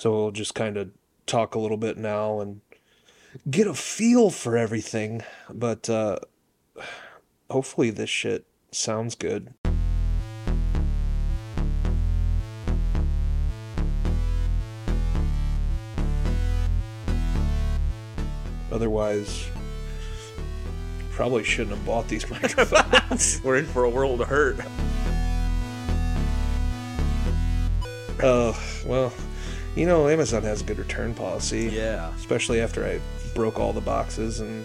So we'll just kind of talk a little bit now and get a feel for everything. But uh, hopefully, this shit sounds good. Otherwise, probably shouldn't have bought these microphones. We're in for a world of hurt. Oh, well, you know, Amazon has a good return policy. Yeah. Especially after I broke all the boxes and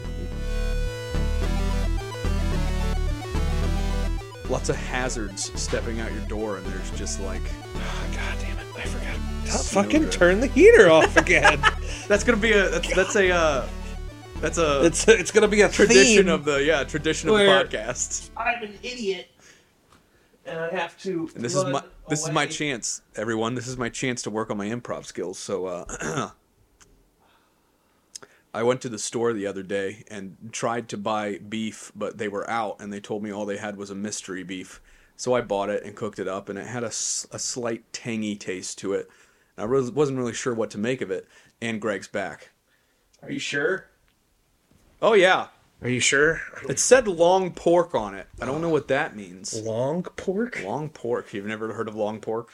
Lots of hazards stepping out your door, and there's just like oh, god damn it, I forgot. Stop Snow fucking drift. turn the heater off again. that's gonna be a that's, that's a uh, that's a it's it's gonna be a tradition of the yeah tradition of Where- the podcast. I'm an idiot, and I have to. And this is my this is my chance, everyone. This is my chance to work on my improv skills. So uh, I went to the store the other day and tried to buy beef, but they were out, and they told me all they had was a mystery beef. So I bought it and cooked it up, and it had a, a slight tangy taste to it. And I was, wasn't really sure what to make of it. And Greg's back. Are you sure? Oh yeah, Are you sure? it said long pork on it. I don't know what that means. Long pork. Long pork. You've never heard of long pork?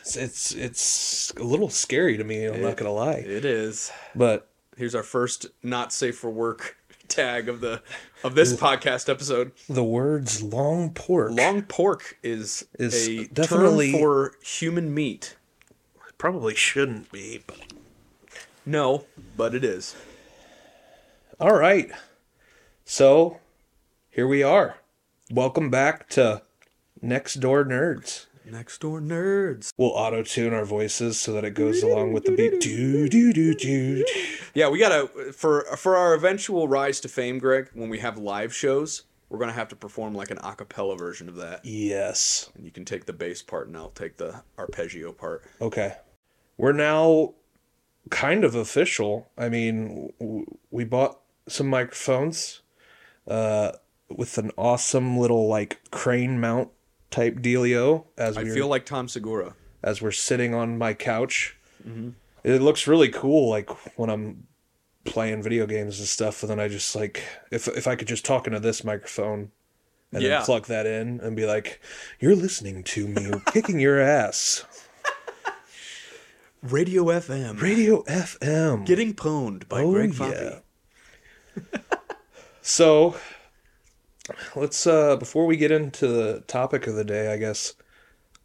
It's it's, it's a little scary to me. I'm not gonna lie, It is. but Here's our first not safe for work tag of the of this podcast episode. the words long pork Long pork is, Is a definitely- term for human meat. probably shouldn't be. But... No, but it is. All right, so here we are. Welcome back to Next Door Nerds. Next door nerds. We'll auto tune our voices so that it goes along with the beat. Do do do do. Yeah, we gotta for for our eventual rise to fame, Greg. When we have live shows, we're gonna have to perform like an a cappella version of that. Yes. And you can take the bass part, and I'll take the arpeggio part. Okay. We're now kind of official. I mean, we bought some microphones uh, with an awesome little like crane mount type dealio as I we feel like Tom Segura. as we're sitting on my couch. It looks really cool, like when I'm playing video games and stuff. And then I just like if if I could just talk into this microphone and Yeah. then plug that in and be like, "You're listening to me, kicking your ass." Radio FM. Radio FM. Getting pwned by Oh, Greg yeah. So let's uh before we get into the topic of the day, I guess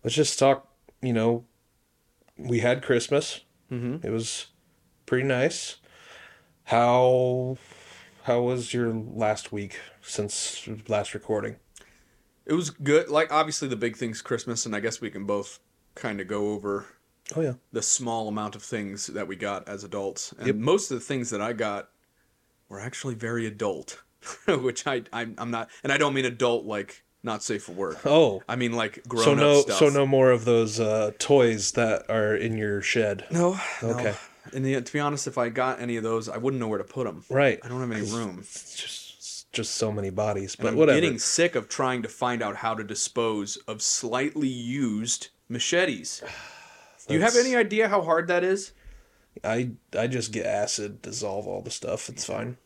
let's just talk, you know, we had Christmas. Mm-hmm. It was pretty nice. How how was your last week since last recording? It was good. Like obviously the big thing's Christmas, and I guess we can both kind of go over Oh yeah. the small amount of things that we got as adults. And Yep. most of the things that I got were actually very adult, which I I'm, I'm not, and I don't mean adult like not safe for work. Oh. I mean like grown So up no stuff. so no more of those uh toys that are in your shed. no, Okay. No. And the, to be honest, if I got any of those, I wouldn't know where to put them. Right. I don't have any room. It's just just so many bodies, And but I'm whatever. getting sick of trying to find out how to dispose of slightly used machetes. Do you have any idea how hard that is? I I just get acid, dissolve all the stuff. It's fine.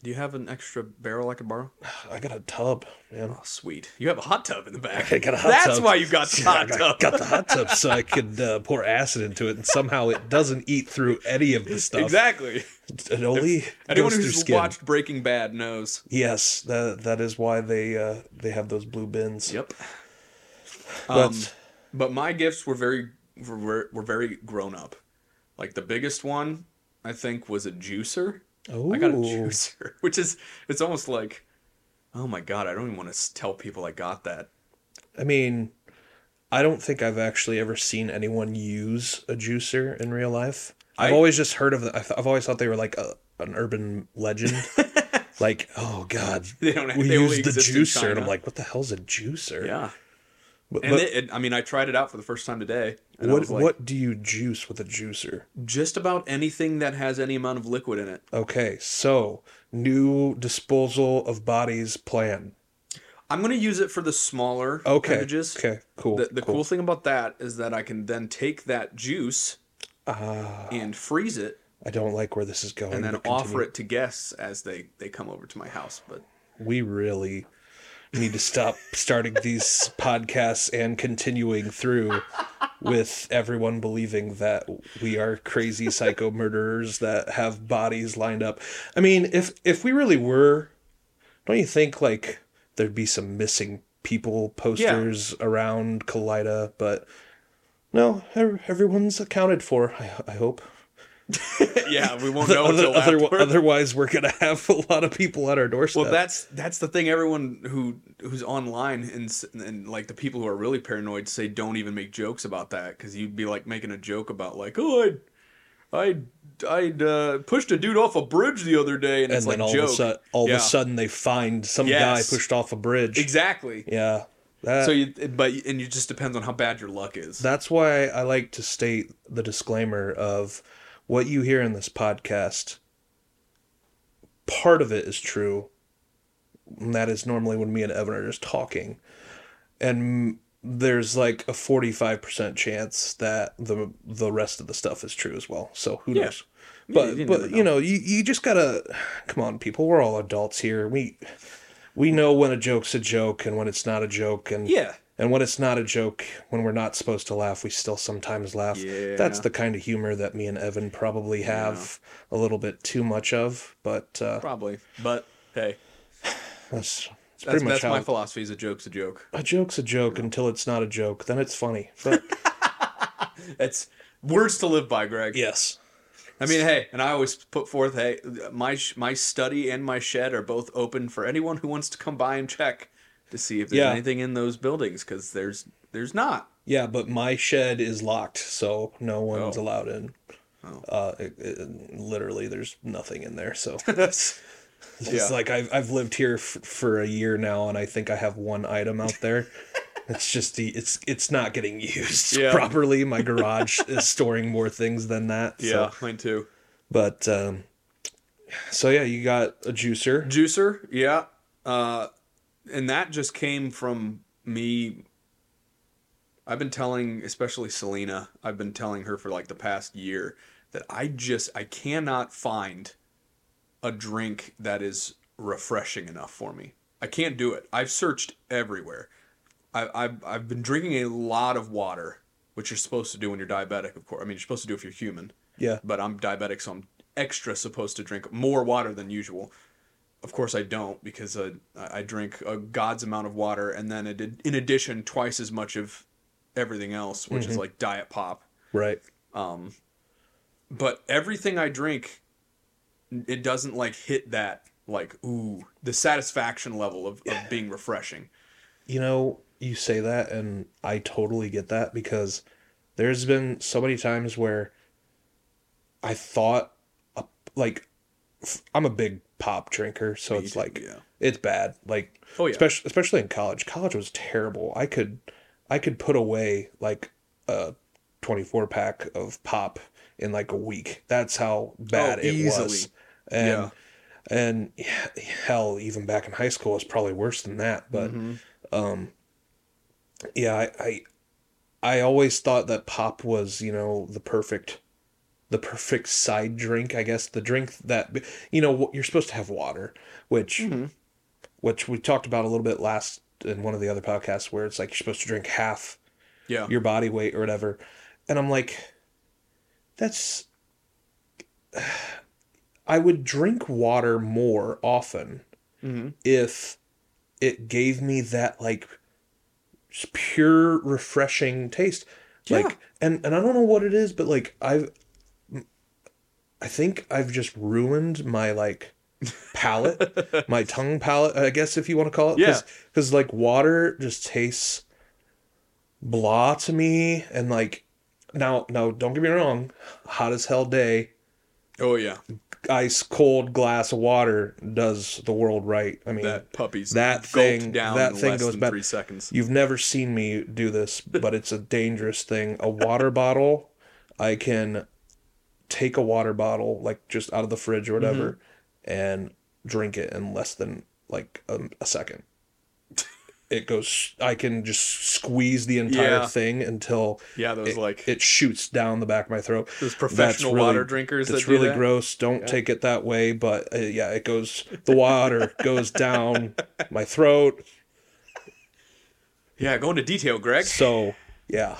Do you have an extra barrel I could borrow? I got a tub, man. Oh, sweet. You have a hot tub in the back. I got a hot That's tub. why you got the hot tub. got the hot tub so I could uh, pour acid into it, and somehow it doesn't eat through any of the stuff. Exactly. It only Anyone goes through who's skin. watched Breaking Bad knows. Yes, that that is why they uh, they have those blue bins. Yep. But Um, but my gifts were very were, were very grown up. Like the biggest one, I think, was a juicer. Oh, I got a juicer, which is it's almost like, oh my god, I don't even want to tell people I got that. I mean, I don't think I've actually ever seen anyone use a juicer in real life. I've I- always just heard of them. I've always thought they were like a, an urban legend. like, oh god, They don't. we they used the juicer, and I'm like, what the hell's a juicer? yeah. But, And but it, it- I mean, I tried it out for the first time today. What like, what do you juice with a juicer? Just about anything that has any amount of liquid in it. Okay, so new disposal of bodies plan. I'm gonna use it for the smaller Okay, appendages. okay, cool. The, the cool. cool thing about that is that I can then take that juice ah. and freeze it, I don't like where this is going. and then offer it to guests as they they come over to my house. But We really need to stop starting these podcasts and continuing through with everyone believing that we are crazy psycho murderers that have bodies lined up. I mean, if if we really were, don't you think like there'd be some missing people posters around Kalida? But no, everyone's accounted for. I, I hope. yeah, we won't know Other, until other, afterwards. otherwise, we're gonna have a lot of people at our doorstep. Well, that's that's the thing. Everyone who who's online and and like the people who are really paranoid say don't even make jokes about that because you'd be like making a joke about like oh I I I uh, pushed a dude off a bridge the other day and, and it's then like all joke. of a sudden, all Yeah. of a sudden, they find some Yes. guy pushed off a bridge. exactly. Yeah, that, So you but and it just depends on how bad your luck is. that's why I like to state the disclaimer of what you hear in this podcast. Part of it is true. And that is normally when me and Evan are just talking, and there's like a 45% chance that the the rest of the stuff is true as well. So who Yeah. knows? But you but never you know, you, you just gotta come on, people. We're all adults here. We we know when a joke's a joke and when it's not a joke, and Yeah. And when it's not a joke, when we're not supposed to laugh, we still sometimes laugh. Yeah. That's the kind of humor that me and Evan probably have a little bit too much of. But uh, Probably. But hey, that's, that's that's, pretty much that's how my philosophy. Is a joke's a joke. a joke's a joke until it's not a joke. Then it's funny. But It's words to live by, Greg. yes, I mean, hey, and I always put forth, hey, my my study and my shed are both open for anyone who wants to come by and check to see if there's Yeah. anything in those buildings because there's there's not. yeah. But my shed is locked, so no one's Oh. allowed in. Oh. Uh, it, it- literally, there's nothing in there. So That's It's Yeah. like I've I've lived here f- for a year now, and I think I have one item out there. it's just the it's it's not getting used Yeah. properly. My garage is storing more things than that. yeah, So, mine too. but um, so yeah, you got a juicer. Juicer, yeah, uh, and that just came from me. I've been telling, especially Selena, I've been telling her for like the past year that I just I cannot find a drink that is refreshing enough for me. I can't do it. I've searched everywhere. I, I've I've been drinking a lot of water, which you're supposed to do when you're diabetic. Of course, I mean you're supposed to do if you're human Yeah, but I'm diabetic, so I'm extra supposed to drink more water than usual. Of course, I don't because uh, I I drink a god's amount of water, and then it, in addition, twice as much of everything else, which is like diet pop. right. Um, But everything I drink, it doesn't like hit that like ooh the satisfaction level of, of being refreshing. You know, you say that, and I totally get that because there's been so many times where I thought, uh, like, I'm a big pop drinker, so it's too, like yeah. it's bad. Like, Oh, yeah. especially especially in college. College was terrible. I could, I could put away like a 24 pack of pop in like a week. That's how bad Oh, it easily. was. And Yeah. and hell, even back in high school, it's probably worse than that. But um, yeah, I, I I always thought that pop was you know the perfect the perfect side drink. I guess the drink that you know you're supposed to have water, which which we talked about a little bit last in one of the other podcasts where it's like you're supposed to drink half Yeah, your body weight or whatever. And I'm like, that's. I would drink water more often Mm-hmm. if it gave me that like pure refreshing taste. Yeah. Like, and and I don't know what it is, but like I've, I think I've just ruined my like palate, my tongue palate, I guess if you want to call it. Yeah. Because like water just tastes blah to me, and like now now don't get me wrong, hot as hell day, oh yeah, ice cold glass of water does the world right. I mean that puppy's that thing down that thing goes bad. three seconds. You've never seen me do this, but it's a dangerous thing. A water bottle, I can take a water bottle like just out of the fridge or whatever Mm-hmm. and drink it in less than like a, a second. it goes. I can just squeeze the entire Yeah. thing until Yeah, those it, like it shoots down the back of my throat. those professional really- water drinkers. It's that really that. gross. Don't take it that way, but uh, yeah, it goes. The water goes down my throat. Yeah, go into detail, Greg. So yeah,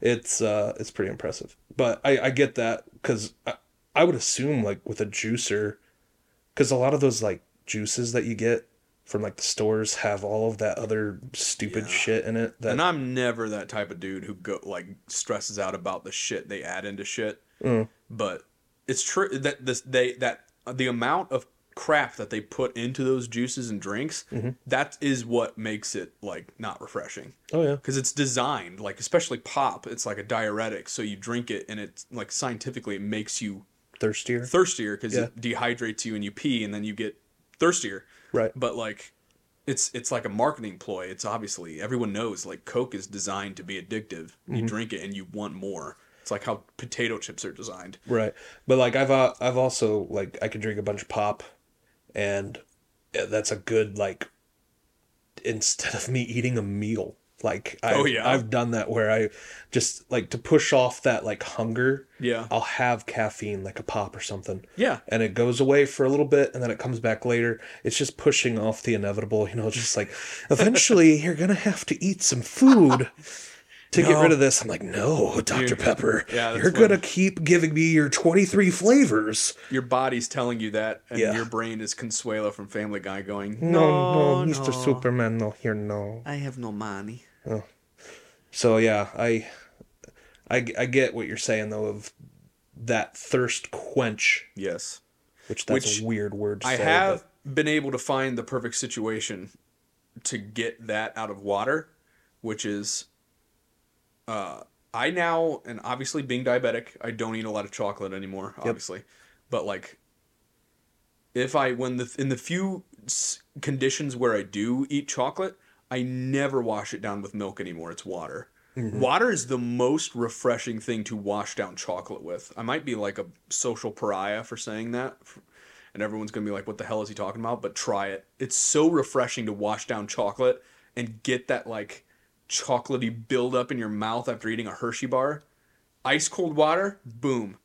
it's uh it's pretty impressive. But I I get that because I, I would assume like with a juicer, because a lot of those like juices that you get from like the stores have all of that other stupid Yeah. shit in it. That And I'm never that type of dude who go like stresses out about the shit they add into shit. Mm. But it's true that this they that the amount of crap that they put into those juices and drinks Mm-hmm. that is what makes it like not refreshing oh yeah, because it's designed like especially pop it's like a diuretic so you drink it and it's like scientifically it makes you thirstier. thirstier because Yeah. it dehydrates you and you pee and then you get thirstier Right. but like it's it's like a marketing ploy it's obviously everyone knows like coke is designed to be addictive Mm-hmm. you drink it and you want more it's like how potato chips are designed Right. But like I've uh, I've also like I can drink a bunch of pop and eh, that's a good like instead of me eating a meal. Like I Oh, yeah. I've done that where I just like to push off that like hunger. Yeah. I'll have caffeine like a pop or something. yeah And it goes away for a little bit and then it comes back later. It's just pushing off the inevitable, you know, just like eventually you're going to have to eat some food to get rid of this. I'm like, no, Dr. Pepper. Yeah, you're going to keep giving me your 23 flavors. your body's telling you that and Yeah. your brain is Consuela from family guy going No, no, Mr. Superman, no, here, no. i have no money oh. So yeah, I, I, I get what you're saying though of that thirst quench, yes which that's Which a weird word to I say. have been able to find the perfect situation to get that out of water, which is uh I now and obviously being diabetic, I don't eat a lot of chocolate anymore, obviously. But like if I when the in the few conditions where I do eat chocolate, I never wash it down with milk anymore. It's water. Water is the most refreshing thing to wash down chocolate with. I might be like a social pariah for saying that, and everyone's gonna be like, "What the hell is he talking about?" But try it. It's so refreshing to wash down chocolate and get that like chocolatey buildup in your mouth after eating a Hershey bar. Ice cold water, boom.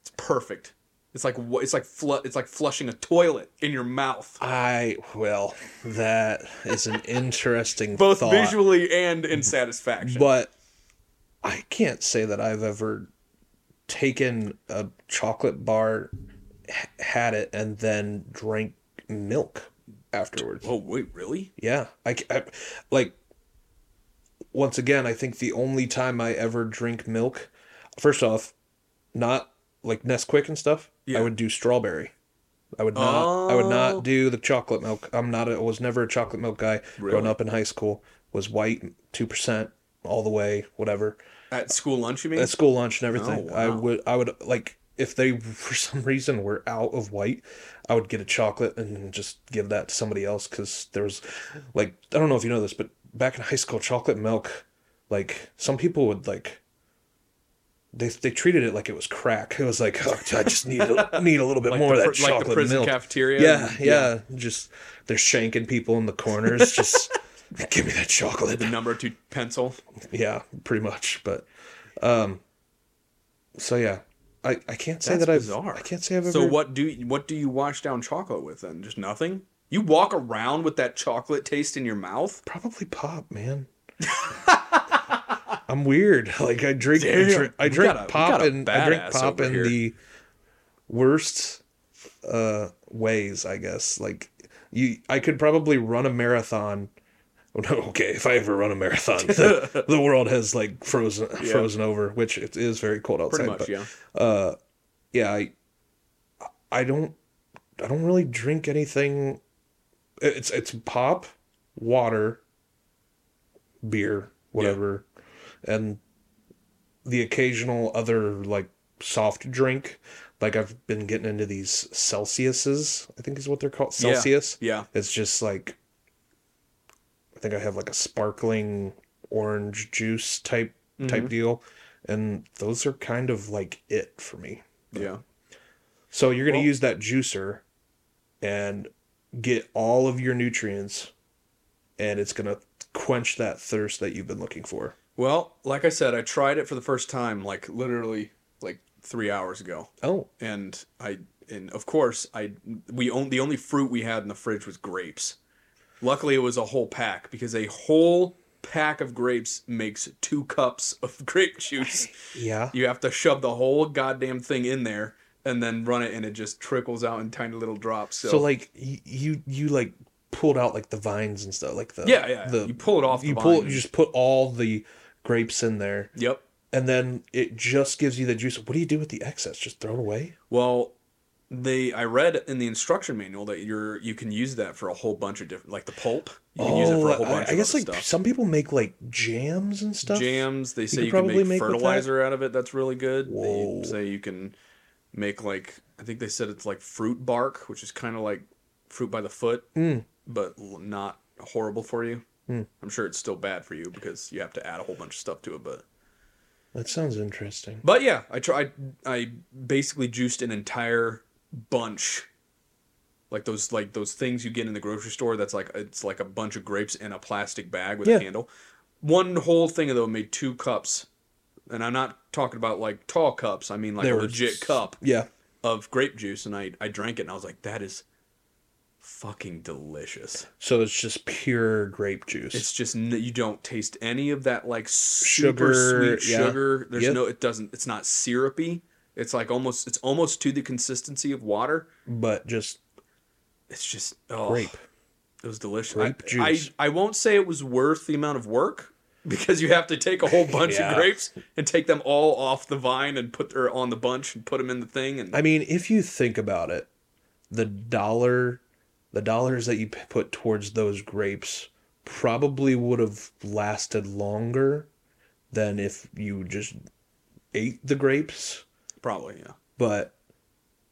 It's perfect. It's like it's like it's like flushing a toilet in your mouth, I well, that is an interesting both thought, visually and in satisfaction. but I can't say that I've ever taken a chocolate bar, h- had it, and then drank milk afterwards. oh wait, really? Yeah, I, I- like. Once again, I think the only time I ever drink milk, first off, not like Nesquik and stuff. Yeah. I would do strawberry. I would not. I would Oh. not do the chocolate milk. I'm not. A, I was never a chocolate milk guy. Growing up in high school, was white two percent all the way. Whatever At school lunch, you mean? at school lunch and everything. Oh, I would. I would like if they for some reason were out of white, I would get a chocolate and just give that to somebody else because there was like I don't know if you know this, but back in high school, chocolate milk, like some people would like. They, they treated it like it was crack. It was like oh, I just need a, need a little bit Like more the of that like the chocolate prison milk. cafeteria? Yeah, yeah, Just they're shanking people in the corners. Just give me that chocolate. the number two pencil. Yeah, pretty much. But um so yeah. I, I can't say That's that I've bizarre. I can't say I've ever So what do you, what do you wash down chocolate with then? Just nothing. You walk around with that chocolate taste in your mouth. probably pop, man. I'm weird. Like I drink I drink, I drink a- pop and I drink pop in here. the worst uh ways, I guess. Like you I could probably run a marathon Oh, no, okay, if I ever run a marathon, the, the world has like frozen frozen over, which it is very cold outside. Pretty much, but, yeah. yeah, I I don't I don't really drink anything. It's it's pop, water, beer, whatever, and the occasional other like soft drink. Like I've been getting into these Celsiuses, I think is what they're called. Yeah, Celsius. yeah. It's just like I think I have like a sparkling orange juice type Mm-hmm. type deal, and those are kind of like it for me. Yeah. So you're going to Well- use that juicer and get all of your nutrients and it's gonna quench that thirst that you've been looking for. Well, like I said, I tried it for the first time, like literally like three hours ago, Oh, and I and of course I we own the only fruit we had in the fridge was grapes. Luckily, it was a whole pack because a whole pack of grapes makes two cups of grape juice. yeah. You have to shove the whole goddamn thing in there and then run it, and it just trickles out in tiny little drops. So, So like you you like pulled out like the vines and stuff like the yeah, yeah, the you pull it off. The you pull vine. you just put all the grapes in there Yep. and then it just gives you the juice. What do you do with the excess? Just throw it away? Well, they I read in the instruction manual that you're you can use that for a whole bunch of different like the pulp. You can use it for a oh, whole I- bunch I, of guess like stuff. some people make like jams and stuff. Jams. They say could you, can make, make fertilizer out of it. That's really good. Whoa. They say you can make like I think they said it's like fruit bark, which is kind of like fruit by the foot, Mm. but not horrible for you. Mm. I'm sure it's still bad for you because you have to add a whole bunch of stuff to it, but That sounds interesting. But yeah, I tried. I basically juiced an entire bunch, like those like those things you get in the grocery store. That's like it's like a bunch of grapes in a plastic bag with Yeah. a candle. One whole thing of them made two cups, and I'm not talking about like tall cups. I mean like They a legit cup Yeah. of grape juice, and I I drank it, and I was like, that is fucking delicious. So it's just pure grape juice. It's just you don't taste any of that like super Sugar, sweet yeah. sugar. There's Yep. no it doesn't it's not syrupy. It's like almost it's almost to the consistency of water. but just It's just oh, grape. It was delicious. Grape I, juice. I I won't say it was worth the amount of work because you have to take a whole bunch Yeah. of grapes and take them all off the vine and put or on the bunch and put them in the thing and I mean, if you think about it, the dollar, the dollars that you put towards those grapes probably would have lasted longer than if you just ate the grapes. probably yeah. But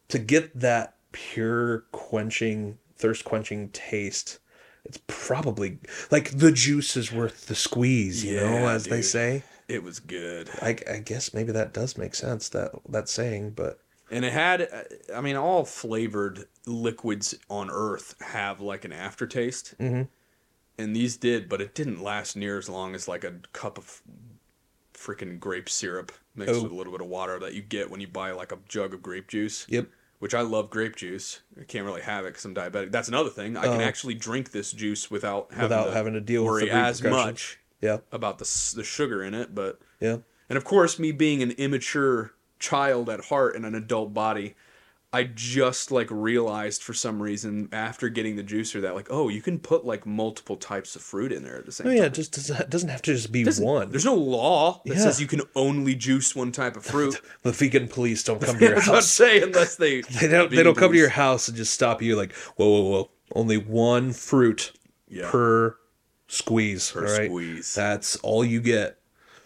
to get that pure quenching, thirst quenching taste, it's probably like the juice is worth the squeeze, you know, Yeah, as they say. It was good. I, I guess maybe that does make sense that that saying, but And it had, uh, I mean, all flavored liquids on Earth have like an aftertaste. Mhm. And these did, but it didn't last near as long as like a cup of freaking grape syrup mixed Oh. with a little bit of water that you get when you buy like a jug of grape juice. yep. Which I love grape juice. I can't really have it because I'm diabetic. That's another thing. I can Oh. actually drink this juice without having Without to having to deal with worry the as repercussions. much Yeah. about the s- the sugar in it. But Yeah. and of course, me being an immature child at heart in an adult body, I just like realized for some reason after getting the juicer that like, oh, you can put like multiple types of fruit in there at the same Oh time. yeah, it just doesn't, it doesn't have to just be one. There's no law that Yeah. says you can only juice one type of fruit. The vegan police don't come to your That's what I'm house. saying, unless they They don't. They don't come to your house and just stop you like, whoa, whoa, whoa. Only one fruit Yeah. per squeeze. Per all right? squeeze. That's all you get.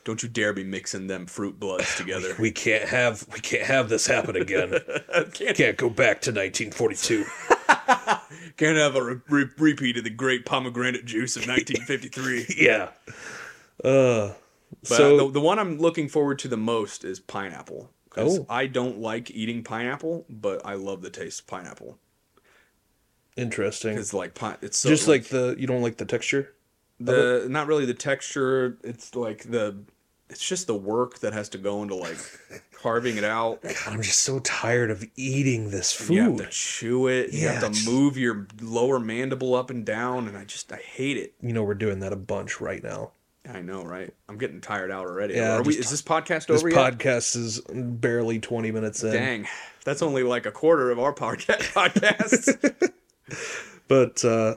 Don't you dare be mixing them fruit bloods together. We can't have. We can't have this happen again. can't, can't go back to 1942. can't have a re- re- repeat of the great pomegranate juice of 1953. yeah. Uh. But so the, the one I'm looking forward to the most is pineapple. 'Cause Oh. I don't like eating pineapple, but I love the taste of pineapple. interesting. It's like pi- it's so Just like the you don't like the texture. the not really the texture. It's like the it's just the work that has to go into like carving it out. God, I'm just so tired of eating this food. You have to chew it. You have to it's- move your lower mandible up and down, and I just I hate it. You know we're doing that a bunch right now. I know, right? I'm getting tired out already. Yeah, Are we, just- is this podcast This over yet? This podcast is barely 20 minutes in. Dang, that's only like a quarter of our podcast podcasts. But uh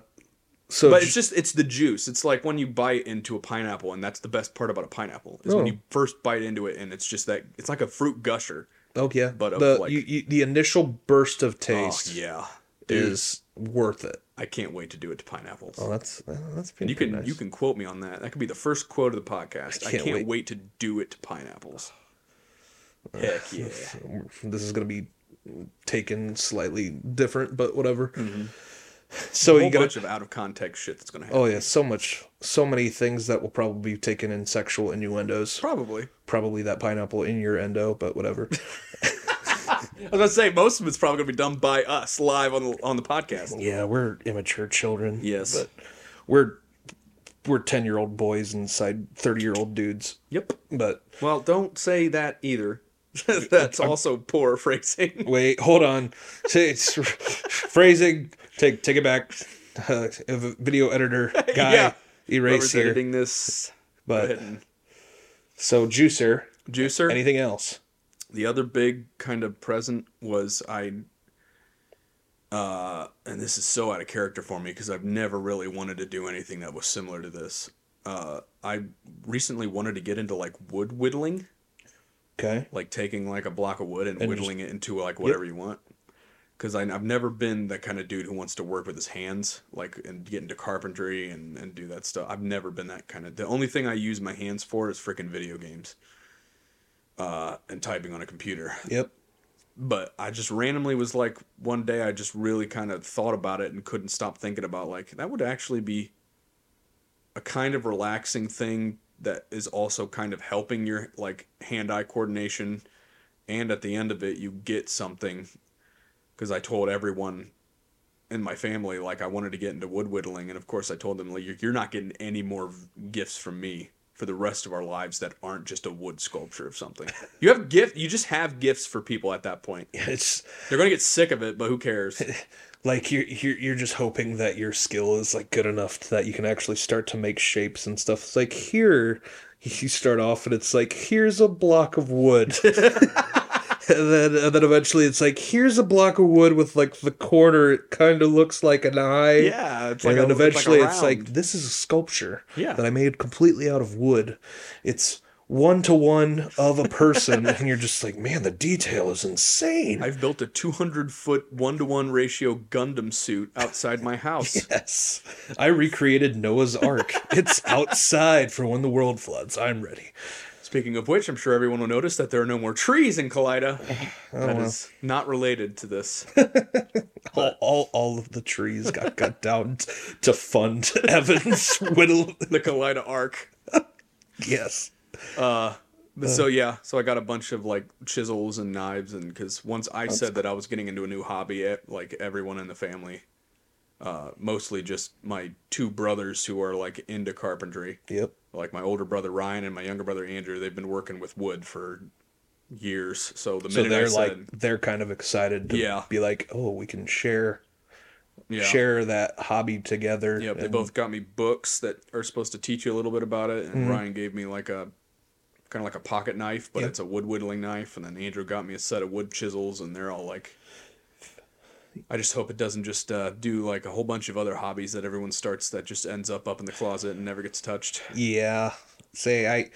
so But ju- it's just it's the juice. It's like when you bite into a pineapple, and that's the best part about a pineapple is when Oh. you first bite into it, and it's just that it's like a fruit gusher. oh yeah, but the like- you, you, the initial burst of taste Oh yeah, dude, is worth it. I can't wait to do it to pineapples. Oh, that's uh, that's pretty you can nice. you can quote me on that. That could be the first quote of the podcast. I can't can't, wait. wait. to do it to pineapples. Heck yeah! This is gonna be taken slightly different, but whatever. Mm-hmm. So a you whole got bunch of out of context shit that's gonna happen. oh yeah, so much, so many things that will probably be taken in sexual innuendos. Probably. Probably that pineapple in your endo, but whatever. I was gonna say most of it's probably gonna be done by us live on the on the podcast. yeah, we're immature children. Yes. but we're we're ten year old boys inside thirty year old dudes. Yep. But Well, don't say that either. That's also poor phrasing. wait, hold on. It's phrasing. Take take it back. Uh, video editor guy, Yeah. erase here. editing this, But and so juicer. juicer. Anything else? the other big kind of present was I uh and this is so out of character for me because I've never really wanted to do anything that was similar to this. Uh I recently wanted to get into like wood whittling, Okay. like taking like a block of wood and, And whittling it into like whatever you want. Cuz I've never been that kind of dude who wants to work with his hands like and get into carpentry and and do that stuff. I've never been that kind of The only thing I use my hands for is freaking video games. Uh and typing on a computer Yep. but I just randomly was like one day I just really kind of thought about it and couldn't stop thinking about like that would actually be a kind of relaxing thing that is also kind of helping your like hand-eye coordination and at the end of it you get something because I told everyone in my family like I wanted to get into wood whittling and of course I told them like you're- not getting any more gifts from me for the rest of our lives that aren't just a wood sculpture of something. You have gift you just have gifts for people at that point. It's They're gonna get sick of it, but who cares? like you're, you're you're just hoping that your skill is like good enough that you can actually start to make shapes and stuff. It's like here you start off and it's like here's a block of wood. and then and then eventually it's like here's a block of wood with like the corner it kind of looks like an eye. Yeah, it's like and a- then it's like eventually it's like, this is a sculpture Yeah. that I made completely out of wood. It's one to one of a person, and you're just like, man, the detail is insane. I've built a 200 foot one to one ratio Gundam suit outside my house. Yes. I recreated Noah's Ark. It's outside for when the world floods. I'm ready. Speaking of which, I'm sure everyone will notice that there are no more trees in Kalida. Oh, That is not related to this. All, all, all of the trees got cut down t- to fund Evan's whittle. The Kalida Ark. Yes. But so yeah, so I got a bunch of like chisels and knives, and because once I said that I was getting into a new hobby, eh, like everyone in the family, uh, mostly just my two brothers who are like into carpentry, Yep. like my older brother Ryan and my younger brother Andrew, they've been working with wood for years. So the minute I they're said, like they're kind of excited to Yeah. be like, oh, we can share yeah. share that hobby together. Yep, they both got me books that are supposed to teach you a little bit about it, and Mm-hmm. Ryan gave me like a kind of like a pocket knife, but Yep. it's a wood whittling knife, and then Andrew got me a set of wood chisels, and they're all like. I just hope it doesn't just uh, do like a whole bunch of other hobbies that everyone starts that just ends up up in the closet and never gets touched. Yeah. Say I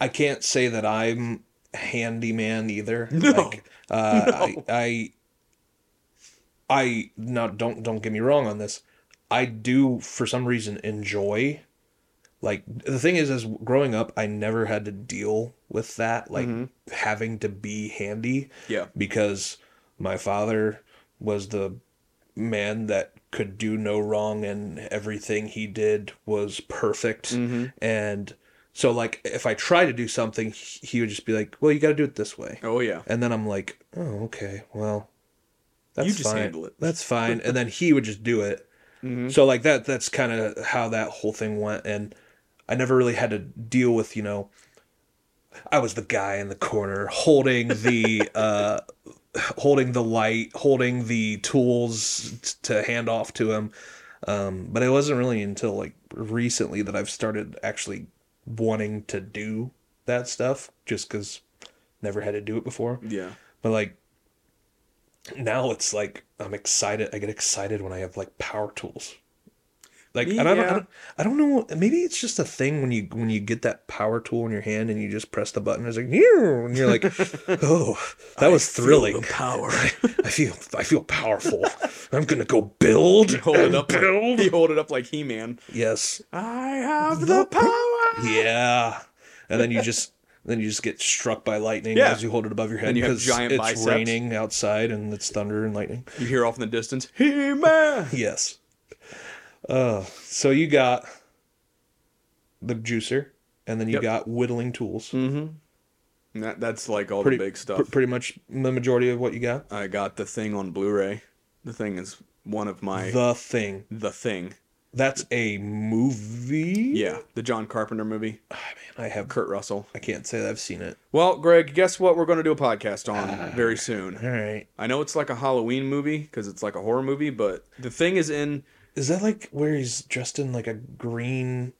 I can't say that I'm handyman either. No. Like uh I I I now don't don't get me wrong on this. I do for some reason enjoy like the thing is as growing up I never had to deal with that like having to be handy Yeah, because my father was the man that could do no wrong and everything he did was perfect. And so like if i try to do something he would just be like well you got to do it this way. Oh yeah, and then i'm like oh okay. Well that's You just fine. handle it. that's fine. And then he would just do it. So like that that's kind of how that whole thing went. And i never really had to deal with you know i was the guy in the corner holding the uh holding the light holding the tools t- to hand off to him um but it wasn't really until like recently that i've started actually wanting to do that stuff just because never had to do it before yeah. but like now it's like I'm excited. I get excited when I have like power tools. Like and I, don't, I don't I don't know maybe it's just a thing when you when you get that power tool in your hand and you just press the button it's like "Meow," and you're like oh that was thrilling power. I feel I feel powerful I'm gonna go build hold it up. Like, build he hold it up like He Man. yes I have the power. yeah and then you just then you just get struck by lightning Yeah. as you hold it above your head you because giant it's biceps. raining outside and it's thunder and lightning You hear off in the distance, He Man. Yes. Uh, so you got the juicer, and then you Yep. got whittling tools. That, that's like all Pretty the big stuff. pr- pretty much the majority of what you got. I got the thing on Blu-ray. The thing is one of my The thing. the thing. That's a movie. Yeah, the John Carpenter movie. Ah, man, I have. Kurt Russell. I can't say that I've seen it. Well, Greg, guess what? We're going to do a podcast on very soon. All right. I know it's like a Halloween movie because it's like a horror movie, but the thing is in. Is that like where he's dressed in like a green?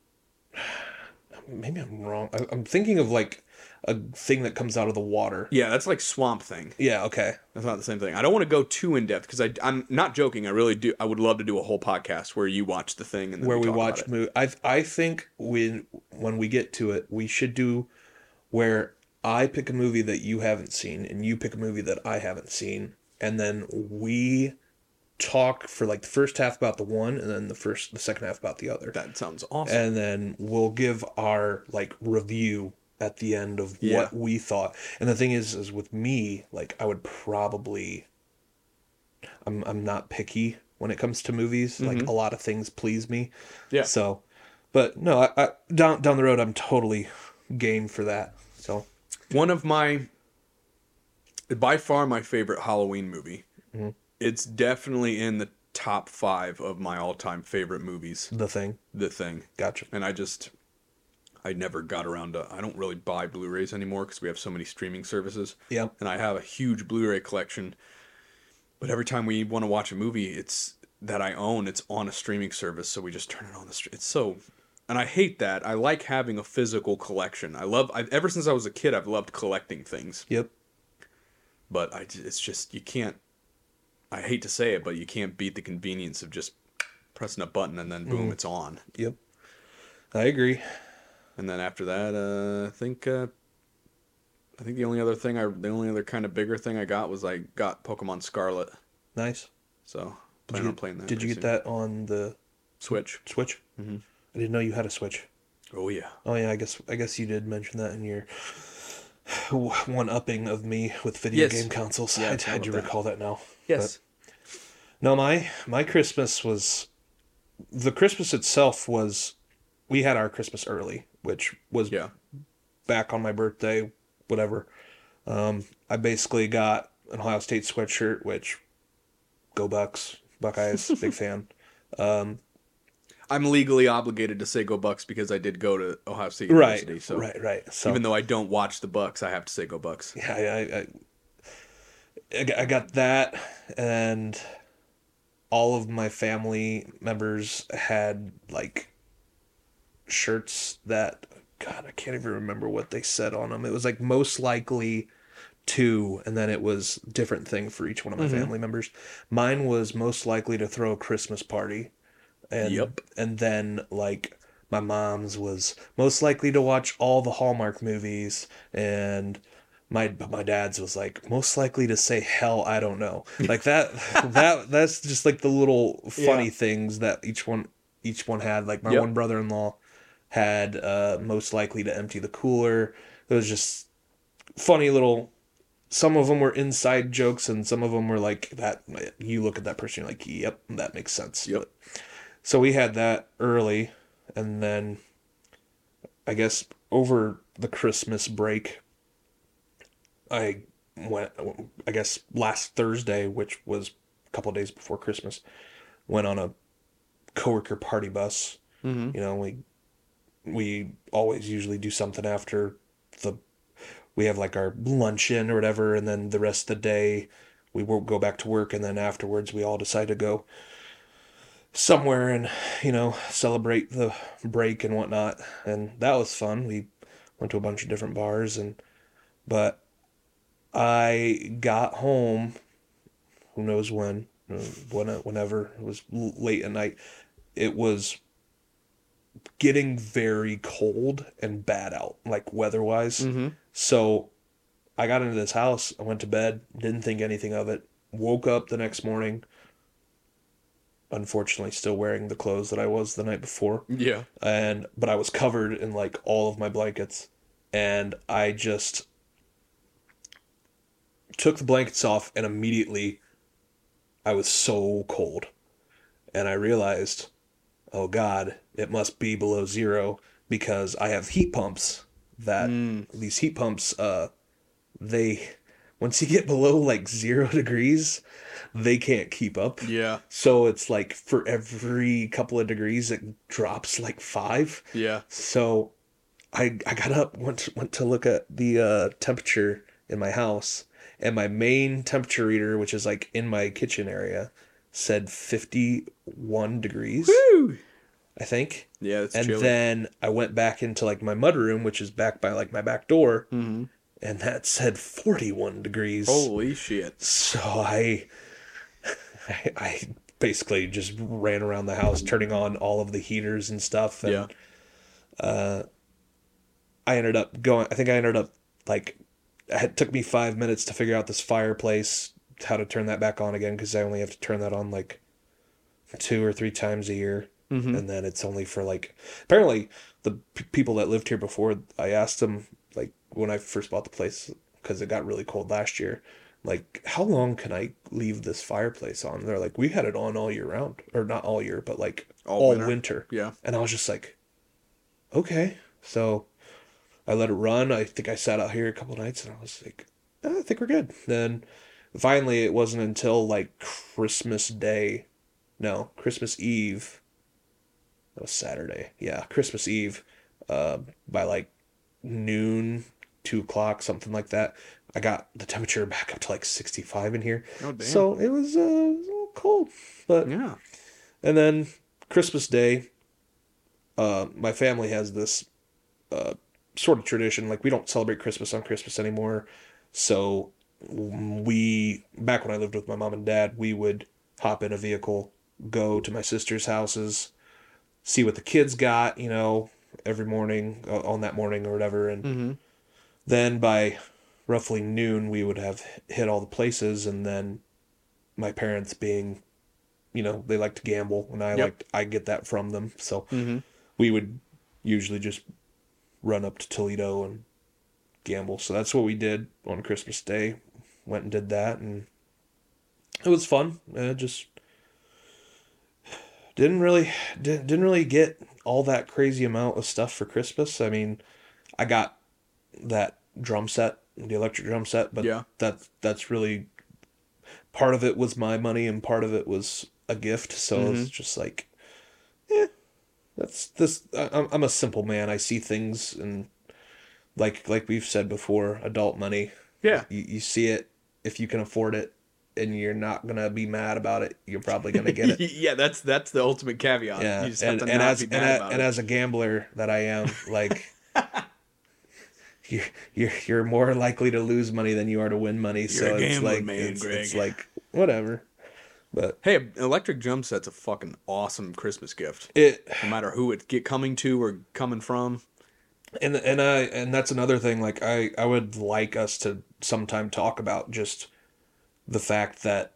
Maybe I'm wrong. I, I'm thinking of like a thing that comes out of the water. Yeah, that's like Swamp Thing. Yeah. Okay. That's not the same thing. I don't want to go too in depth because I'm not joking. I really do. I would love to do a whole podcast where you watch the thing and then where we talk about watch movie. I I think when when we get to it, we should do where I pick a movie that you haven't seen and you pick a movie that I haven't seen, and then we talk for like the first half about the one, and then the first the second half about the other, That sounds awesome. and then we'll give our like review at the end of Yeah. what we thought. And the thing is, is with me, like I would probably, I'm I'm not picky when it comes to movies. Like a lot of things please me. Mm-hmm. Yeah. So, but no, I, I down down the road, I'm totally game for that. So One of my, by far my favorite Halloween movie. Mm-hmm. It's definitely in the top five of my all-time favorite movies. the thing, The Thing. gotcha. and I just I never got around to I don't really buy Blu-rays anymore because we have so many streaming services. Yeah. And I have a huge Blu-ray collection. But every time we want to watch a movie, it's that I own, it's on a streaming service, so we just turn it on the street. It's so and I hate that. I like having a physical collection. I love I've ever since I was a kid I've loved collecting things. Yep. But I, it's just you can't I hate to say it, but you can't beat the convenience of just pressing a button and then boom, it's on. Yep. I agree. And then after that, uh, I think uh, I think the only other thing I the only other kind of bigger thing I got was I got Pokemon Scarlet. Nice. So plan on playing that. did you get soon. that on the Switch? Switch? Mm-hmm. I didn't know you had a Switch. Oh yeah. Oh yeah, I guess I guess you did mention that in your one upping of me with video Yes. game consoles. Yeah, I, I do that. recall that now. Yes. No, my my Christmas was the Christmas itself was we had our Christmas early, which was Yeah. back on my birthday, whatever. Um, I basically got an Ohio State sweatshirt, which go Bucks, Buckeyes, big fan. I'm legally obligated to say go Bucks because I did go to Ohio State Right, University. So right, right. So even though I don't watch the Bucks, I have to say go Bucks. yeah, I, I, I, got- I got that, and all of my family members had like shirts that God, I can't even remember what they said on them. It was like most likely to, and then it was different thing for each one of my mm-hmm. family members. Mine was most likely to throw a Christmas party, and Yep. and then like my mom's was most likely to watch all the Hallmark movies, and my my dad's was like most likely to say hell I don't know like that that that's just like the little funny Yeah. things that each one each one had like my Yep. one brother-in-law had uh most likely to empty the cooler it was just funny little some of them were inside jokes and some of them were like that you look at that person you're like yep that makes sense Yep. But- so we had that early and then i guess over the christmas break i went i guess last thursday which was a couple days before christmas went on a coworker party bus. Mm-hmm. you know we we always usually do something after the we have like our luncheon or whatever and then the rest of the day we won't go back to work and then afterwards we all decide to go somewhere and you know celebrate the break and whatnot. And that was fun. We went to a bunch of different bars and but i got home who knows when uh, when whenever it was late at night it was getting very cold and bad out like weather-wise Mm-hmm. so I got into this house, I went to bed, didn't think anything of it, woke up the next morning, unfortunately still wearing the clothes that I was the night before. Yeah. And but I was covered in like all of my blankets and I just took the blankets off and immediately I was so cold. And I realized, oh god, it must be below 0 because I have heat pumps that these heat pumps uh they once you get below like zero degrees, they can't keep up. Yeah. So it's like for every couple of degrees, it drops like five. Yeah. So I I got up went to, went to look at the uh, temperature in my house, and my main temperature reader, which is like in my kitchen area, said fifty one degrees. Woo! I think. Yeah, it's and chilly. then I went back into like my mud room, which is back by like my back door, Mhm. and that said forty one degrees. Holy shit. So I, I, I basically just ran around the house turning on all of the heaters and stuff. And, Yeah. I ended up going. I think I ended up like it took me five minutes to figure out this fireplace, how to turn that back on again because I only have to turn that on like two or three times a year, Mhm. and then it's only for like apparently the p- people that lived here before. I asked them like when I first bought the place because it got really cold last year. Like, how long can I leave this fireplace on? They're like, we had it on all year round, or not all year, but like All all, winter. winter. Yeah. And I was just like, okay. So I let it run. I think I sat out here a couple nights and I was like, "Eh, I think we're good. Then finally, it wasn't until like Christmas Day. No, Christmas Eve. That was Saturday. Yeah, Christmas Eve. Uh, by like noon, two o'clock, something like that. I got the temperature back up to like 65 in here. Oh, damn. So it was, uh, it was a little cold. But Yeah. and then Christmas Day, uh, my family has this uh, sort of tradition. Like we don't celebrate Christmas on Christmas anymore. So we, back when I lived with my mom and dad, we would hop in a vehicle, go to my sister's houses, see what the kids got, you know, every morning uh, on that morning or whatever, and Mm-hmm. then by roughly noon we would have hit all the places and then my parents being you know they like to gamble and i Yep. like i get that from them so Mm-hmm. we would usually just run up to toledo and gamble. So that's what we did on christmas day. Went and did that and it was fun. Uh, just didn't really didn't, didn't really get all that crazy amount of stuff for christmas. I mean i got that drum set the electric drum set but Yeah. that that's really part of it was my money and part of it was a gift. So it's just like yeah that's this I'm- i'm a simple man. I see things and like like we've said before adult money. Yeah. you, you see it. If you can afford it and you're not gonna be mad about it you're probably gonna get it. Yeah, that's that's the ultimate caveat. yeah You just have and, to and not as be and, mad a- about and it. as a gambler that i am like you're you're you're more likely to lose money than you are to win money. So You're a it's like it's, it's like whatever but Hey, an electric drum set's a fucking awesome Christmas gift. it No matter who it get coming to or coming from. and and I and that's another thing. Like I I would like us to sometime talk about just the fact that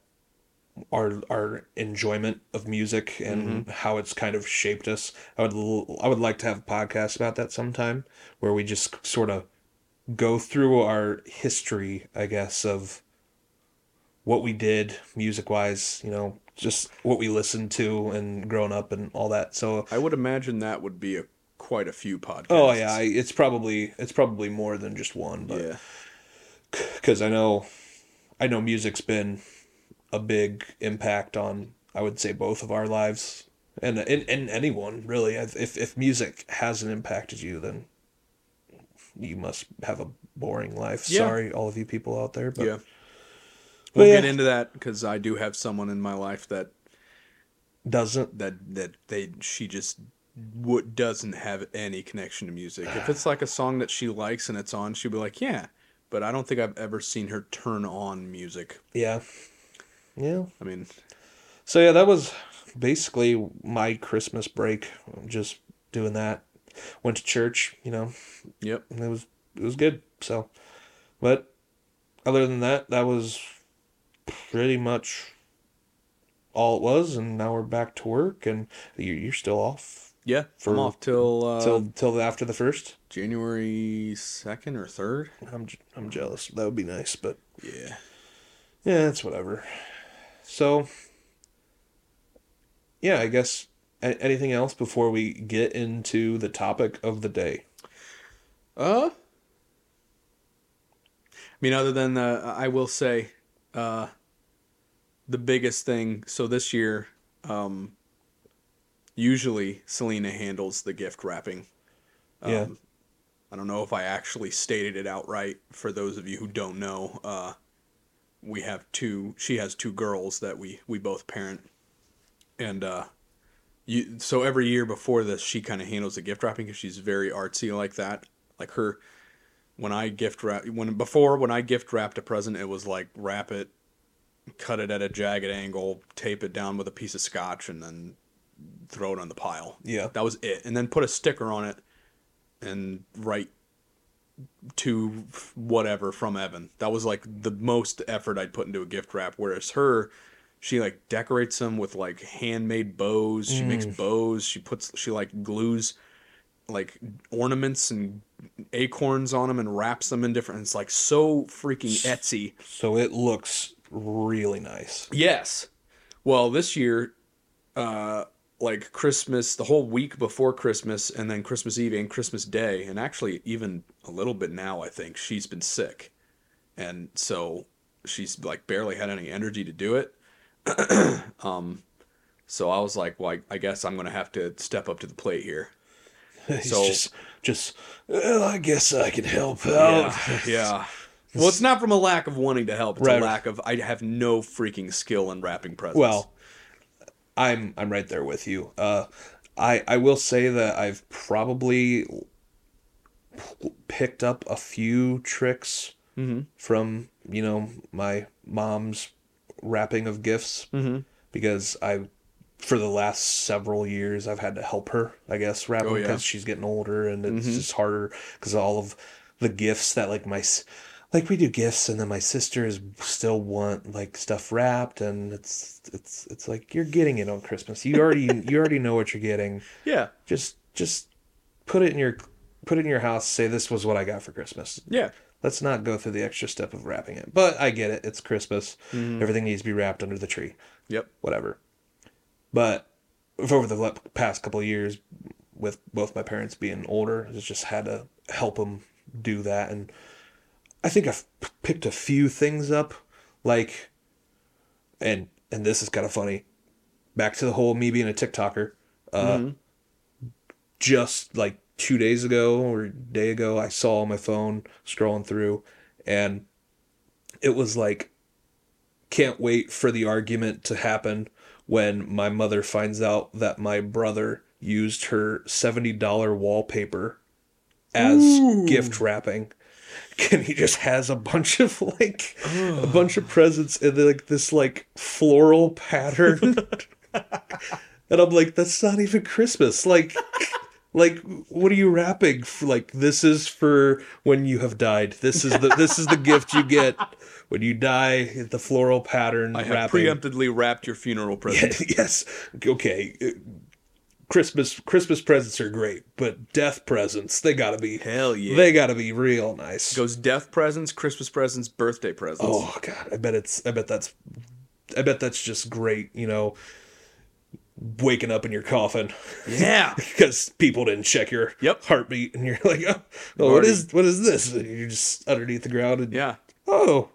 our our enjoyment of music and mm-hmm. how it's kind of shaped us. I would l- I would like to have a podcast about that sometime where we just sort of go through our history, I guess, of what we did music wise. You know, just what we listened to and growing up and all that. So I would imagine that would be a quite a few podcasts. Oh yeah, I, it's probably it's probably more than just one, but yeah. because I know, I know music's been a big impact on I would say both of our lives, and and, and anyone really. If if music hasn't impacted you, then you must have a boring life. Yeah. Sorry, all of you people out there, but Yeah. We'll yeah. get into that because I do have someone in my life that doesn't. that that they she just what doesn't have any connection to music. If it's like a song that she likes and it's on, she'll be like, "Yeah," but I don't think I've ever seen her turn on music. Yeah, yeah. I mean, So yeah, that was basically my Christmas break. Just doing that. Went to church, you know, yep. and it was it was good. So, but other than that, that was pretty much all it was. And now we're back to work, and you you're still off Yeah, For- I'm off till uh, till till after the first. January second or third. I'm I'm jealous. That would be nice, but Yeah. yeah, it's whatever. So, yeah, I guess. a- Anything else before we get into the topic of the day? Uh, I mean, other than the, I will say, uh, the biggest thing. So this year, um, usually Selena handles the gift wrapping. Um, Yeah. I don't know if I actually stated it outright. For those of you who don't know, uh, we have two. She has two girls that we we both parent, and uh, you. So every year before this, she kind of handles the gift wrapping because she's very artsy like that. Like her, when I gift wrap when before when I gift wrapped a present, it was like wrap it, cut it at a jagged angle, tape it down with a piece of scotch, and then throw it on the pile. Yeah. That was it. And then put a sticker on it and write to whatever from Evan. That was like the most effort I'd put into a gift wrap. Whereas her, she like decorates them with like handmade bows. She makes mm. bows. She puts, she like glues like ornaments and acorns on them and wraps them in different. It's like so freaking Etsy. So it looks really nice. Yes. Well, this year, uh, like Christmas, the whole week before Christmas, and then Christmas Eve and Christmas Day, and actually even a little bit now, I think she's been sick, and so she's like barely had any energy to do it. um, so I was like, well, I, I guess I'm gonna have to step up to the plate here. He's So- just, just, well, I guess I can help out. Yeah, yeah. Well, it's not from a lack of wanting to help. It's Right. a lack of I have no freaking skill in wrapping presents. Well, I'm I'm right there with you. Uh, I I will say that I've probably p- picked up a few tricks from you know my mom's wrapping of gifts because I for the last several years I've had to help her I guess wrap Oh, yeah. because she's getting older and it's just harder because all of the gifts that like my like we do gifts and then my sisters still want like stuff wrapped and it's it's it's like you're getting it on Christmas you already you already know what you're getting yeah, just just put it in your put it in your house say this was what I got for Christmas yeah. let's not go through the extra step of wrapping it but I get it it's Christmas Mm-hmm. everything needs to be wrapped under the tree Yep. whatever. But over the past couple of years, with both my parents being older, I just had to help them do that. And I think I've picked a few things up, like, and and this is kind of funny. Back to the whole me being a TikToker. Uh, Just like two days ago or a day ago, I saw on my phone scrolling through, and it was like can't wait for the argument to happen when my mother finds out that my brother used her $70 wallpaper as gift wrapping. And he just has a bunch of like a bunch of presents in like this like floral pattern. and I'm like, that's not even Christmas. Like like what are you wrapping for like this is for when you have died this is the this is the gift you get when you die the floral pattern I have wrapping preemptively wrapped your funeral present. yes okay christmas christmas presents are great but death presents they gotta be Hell yeah. they gotta be real nice Goes death presents, Christmas presents, birthday presents. oh god i bet it's i bet that's i bet that's just great you know waking up in your coffin Yeah. because people didn't check your Yep. heartbeat, and you're like, oh, oh what is what is this? And you're just underneath the ground, and Yeah. oh,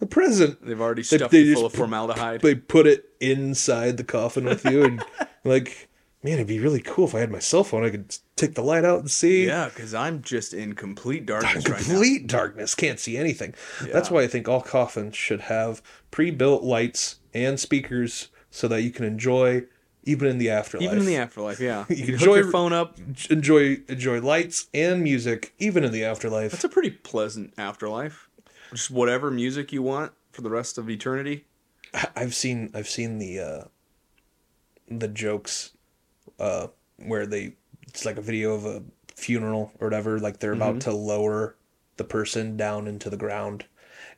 a present. They've already stuffed they it just full of put- formaldehyde. They put it inside the coffin with you, and like, man, it'd be really cool if I had my cell phone. I could take the light out and see. yeah, because I'm just in complete darkness right now. Complete darkness, can't see anything. That's why I think all coffins should have pre-built lights and speakers so that you can enjoy even in the afterlife. Even in the afterlife, yeah. You, can can enjoy- hook your phone up. enjoy enjoy lights and music even in the afterlife. That's a pretty pleasant afterlife. Just whatever music you want for the rest of eternity. I've seen I've seen the uh the jokes uh where they it's like a video of a funeral or whatever like they're about to lower the person down into the ground.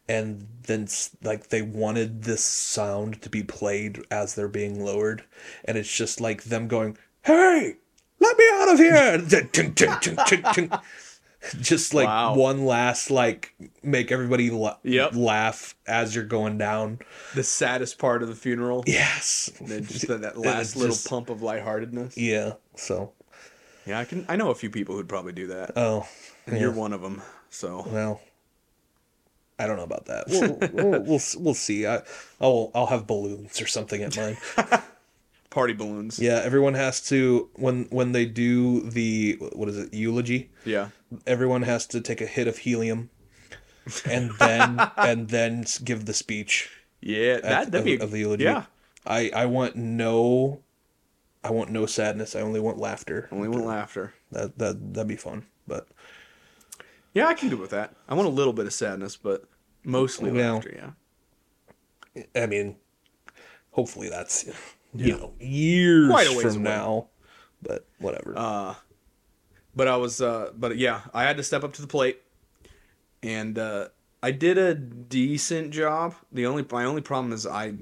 And then like they wanted this sound to be played as they're being lowered. And it's just like them going hey let me out of here Just like Wow. one last like make everybody la- Yep. laugh as you're going down The saddest part of the funeral. yes Then just that, that last little just- pump of lightheartedness. yeah so Yeah, I can. I know a few people who'd probably do that, oh and you're one of them. So well I don't know about that. We'll we'll, we'll we'll see. I I'll I'll have balloons or something at mine. Party balloons. Yeah, everyone has to when when they do the what is it eulogy. Yeah. Everyone has to take a hit of helium, and then and then give the speech Yeah, that, that'd of, be of the eulogy. Yeah, I I want no, I want no sadness. I only want laughter. only want laughter. That that that'd be fun. But Yeah, I can do with that. I want a little bit of sadness, but mostly Well, laughter. Yeah. I mean, hopefully that's you Yeah. know years Quite a ways from away. now. But whatever. Uh, but I was, uh, but yeah, I had to step up to the plate, and uh, I did a decent job. The only my only problem is I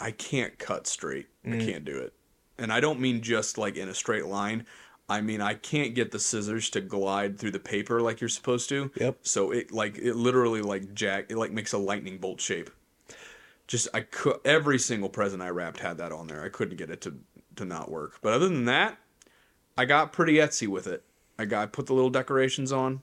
I can't cut straight. Mm. I can't do it, and I don't mean just like in a straight line. I mean I can't get the scissors to glide through the paper like you're supposed to. Yep. So it like it literally like jack it like makes a lightning bolt shape. Just I could every single present I wrapped had that on there. I couldn't get it to to not work. But other than that, I got pretty Etsy with it. I got I put the little decorations on,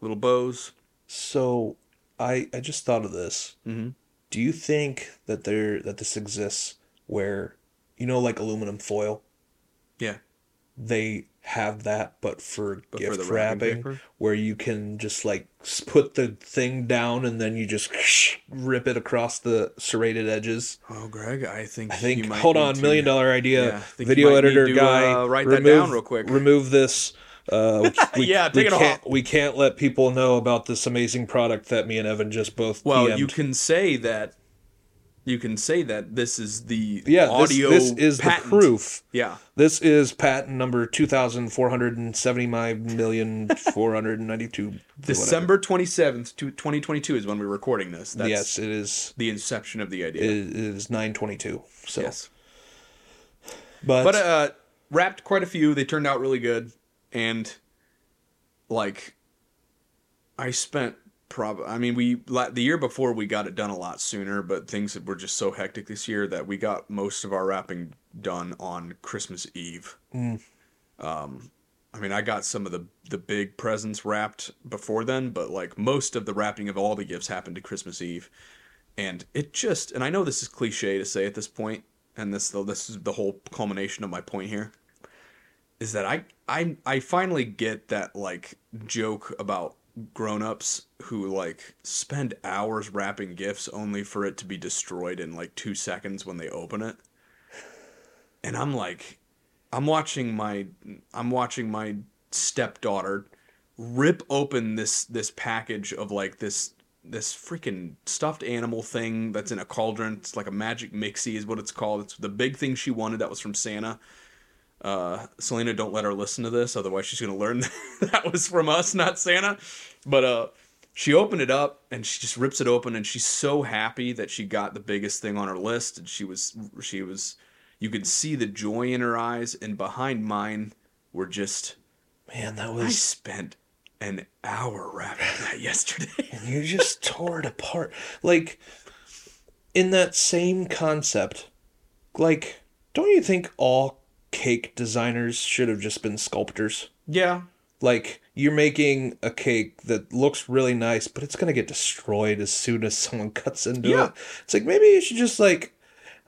little bows. So, I I just thought of this. Mhm. Do you think that there that this exists where, you know, like aluminum foil, Yeah. They have that, but for But for gift the wrapping where you can just like put the thing down and then you just rip it across the serrated edges. Oh, Greg, I think I think. Hold on, to- million dollar idea. Yeah, I think you Video editor to, guy, uh, write that down real quick. Remove this. Uh, we, Yeah, we it can't, off. We can't let people know about this amazing product that me and Evan just both. Well, PM'd. you can say that. You can say that this is the Yeah, this, audio. this is patent. the proof. Yeah. This is patent number two thousand four hundred and seventy-five million four hundred and ninety-two. December twenty seventh, twenty twenty two is when we're recording this. That's yes, it is. the inception of the idea. It is nine twenty-two. So, yes. but, But uh, wrapped quite a few. They turned out really good, and like, I spent prob. I mean, we la- the year before we got it done a lot sooner, but things were just so hectic this year that we got most of our wrapping done on Christmas Eve. Um, I mean, I got some of the the big presents wrapped before then, but like most of the wrapping of all the gifts happened to Christmas Eve, and it just and I know this is cliche to say at this point, and this this is the whole culmination of my point here, is that I I I finally get that like joke about grown-ups who like spend hours wrapping gifts only for it to be destroyed in like 2 seconds when they open it. And I'm like I'm watching my I'm watching my stepdaughter rip open this this package of like this this freaking stuffed animal thing that's in a cauldron. It's like a magic mixie is what it's called. It's the big thing she wanted that was from Santa. Uh, Selena, don't let her listen to this, otherwise she's gonna learn that was from us, not Santa. But uh, she opened it up and she just rips it open, and she's so happy that she got the biggest thing on her list. And she was, she was, you could see the joy in her eyes, and behind mine were just. man, that was I spent an hour wrapping that yesterday. and you just tore it apart. Like in that same concept, like don't you think all cake designers should have just been sculptors? yeah, Like you're making a cake that looks really nice, but it's gonna get destroyed as soon as someone cuts into Yeah. it. It's like maybe you should just like,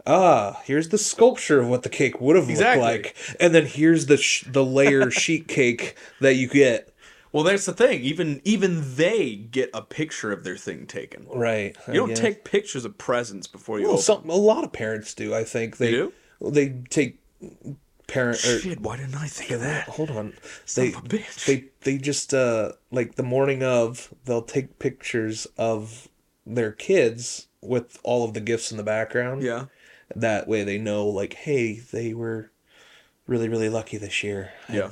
ah, here's the sculpture of what the cake would have Exactly. looked like, and then here's the sh- the layer sheet cake that you get. Well, that's the thing. Even even they get a picture of their thing taken. Right. You don't take pictures of presents before you Well, some a lot of parents do. I think they do? They take parent. Or, Shit, why didn't I think of that? hold on. Son They bitch. they they just uh like the morning of they'll take pictures of their kids with all of the gifts in the background. Yeah. That way they know like hey they were really really lucky this year. Yeah.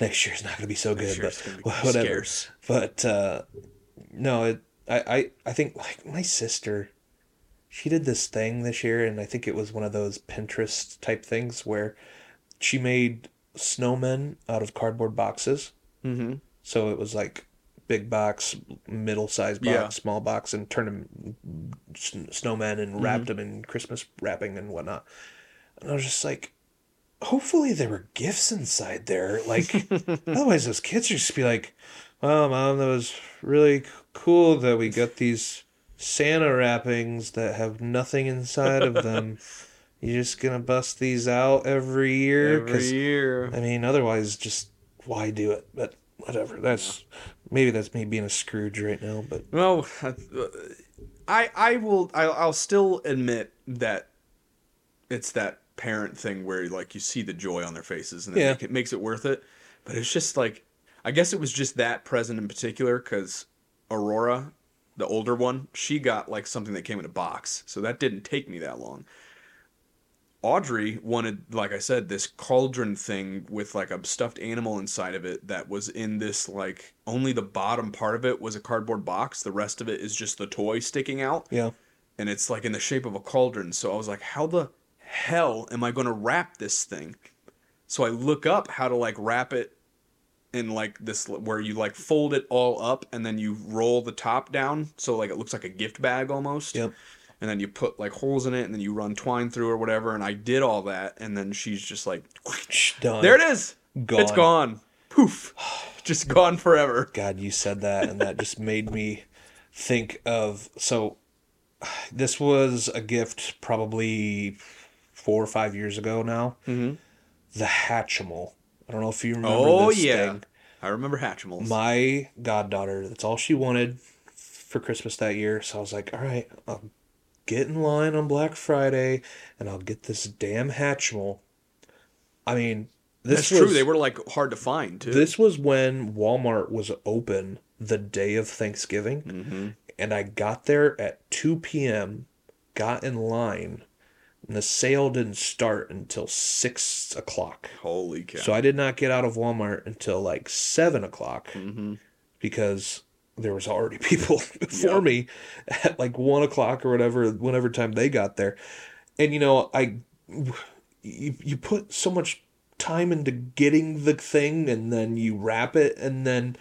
Next year's not going to be so good, but whatever. scarce. But uh, no, it, I, I I think like my sister, she did this thing this year, and I think it was one of those Pinterest type things where she made snowmen out of cardboard boxes. Mm-hmm. So it was like big box, middle sized box, Yeah. small box, and turned them snowmen and wrapped them in Christmas wrapping and whatnot. And I was just like, hopefully there were gifts inside there. Like, otherwise those kids would just be like, "Well, mom, that was really cool that we got these Santa wrappings that have nothing inside of them. You're just gonna bust these out every year Every year. I mean, otherwise, just why do it? But whatever. That's maybe that's me being a Scrooge right now. But Well, I I will I'll, I'll still admit that it's that parent thing where like you see the joy on their faces and Yeah. it makes it worth it. But it's just like I guess it was just that present in particular because Aurora, the older one, she got like something that came in a box, so that didn't take me that long. Audrey wanted, like I said, this cauldron thing with like a stuffed animal inside of it that was in this like only the bottom part of it was a cardboard box. The rest of it is just the toy sticking out, yeah, and it's like in the shape of a cauldron. So I was like, how the hell am I going to wrap this thing? So I look up how to like wrap it in like this where you like fold it all up and then you roll the top down so like it looks like a gift bag almost yep. And then you put like holes in it and then you run twine through or whatever and i did all that and then she's just like Done. there it is Gone. it's gone poof just gone forever God, you said that, and that just made me think of. So, this was a gift probably four or five years ago now. Mhm. The Hatchimal. I don't know if you remember oh this yeah thing. i remember hatchimals My goddaughter, that's all she wanted for Christmas that year. So I was like, all right, I'll get in line on Black Friday and I'll get this damn Hatchimal. I mean, this that's was, true they were like hard to find too This was when Walmart was open the day of Thanksgiving. mm-hmm. And I got there at 2 p.m., got in line, and the sale didn't start until 6 o'clock. holy cow So I did not get out of Walmart until like 7 o'clock mm-hmm. because there was already people before Yep. me at like 1 o'clock or whatever, whenever time they got there. And you know, I you, you put so much time into getting the thing and then you wrap it and then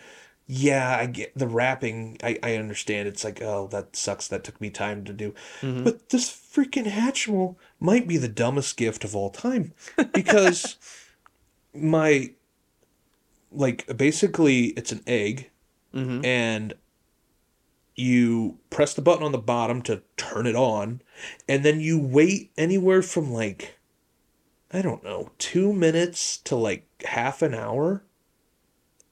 yeah i get the wrapping i, I understand it's like oh that sucks that took me time to do Mhm. but this freaking hatchimal might be the dumbest gift of all time because my like basically it's an egg Mm-hmm. and you press the button on the bottom to turn it on and then you wait anywhere from like i don't know two minutes to like half an hour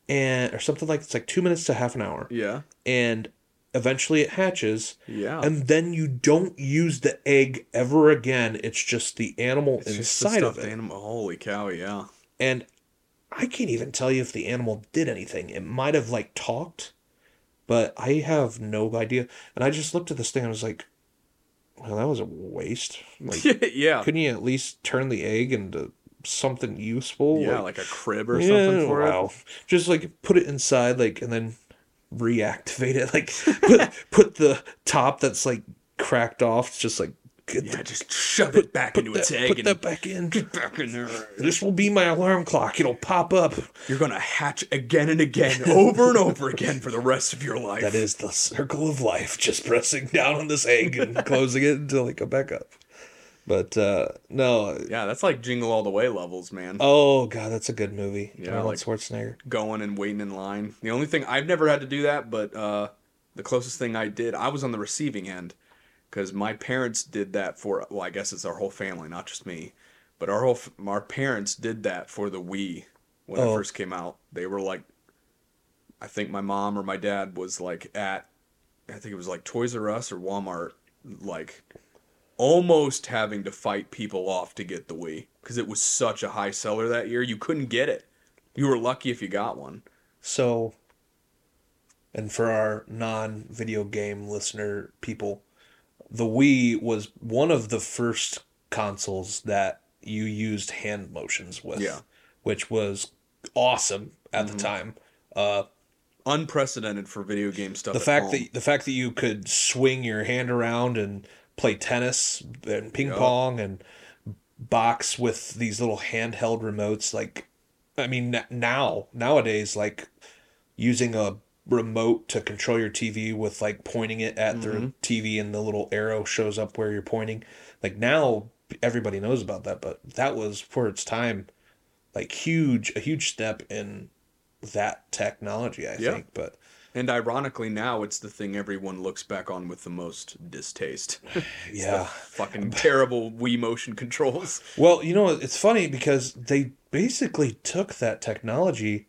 and or something like it's like two minutes to half an hour. Yeah. And eventually it hatches. Yeah. And then you don't use the egg ever again. It's just the animal It's just the inside of it. animal holy cow yeah. And I can't even tell you if the animal did anything. It might have like talked, but I have no idea. And I just looked at this thing and I was like, well, that was a waste. Like, yeah couldn't you at least turn the egg into something useful? yeah like, like a crib or something for it. Just like put it inside, like, and then reactivate it. Like, put, put the top that's like cracked off, just like, get yeah the, just shove it back into that, its egg put and that back in. get back in there This will be my alarm clock. It'll pop up. You're gonna hatch again and again, over and over again for the rest of your life. That is the circle of life, just pressing down on this egg and closing it until it come back up. But uh no. Yeah, that's like Jingle All the Way levels, man. Oh god, that's a good movie. Yeah, Arnold like- Schwarzenegger. Going and waiting in line. The only thing I've never had to do that, but uh, the closest thing I did, I was on the receiving end because my parents did that for. Well, I guess it's our whole family, not just me, but our whole our parents did that for the Wii when Oh. it first came out. They were like, I think my mom or my dad was like at, I think it was like Toys R Us or Walmart, like almost having to fight people off to get the Wii because it was such a high seller that year. You couldn't get it. You were lucky if you got one. So and for our non video game listener people, the Wii was one of the first consoles that you used hand motions with. Yeah. Which was awesome at the time. Uh Unprecedented for video game stuff. the fact home. that the fact that you could swing your hand around and play tennis and ping Yup. pong and box with these little handheld remotes like i mean now nowadays like using a remote to control your tv with like pointing it at the Mhm. tv and the little arrow shows up where you're pointing like now everybody knows about that but that was for its time like huge a huge step in that technology i Yeah. think but And ironically, now it's the thing everyone looks back on with the most distaste. The Yeah. fucking terrible Wii motion controls. Well, you know, it's funny because they basically took that technology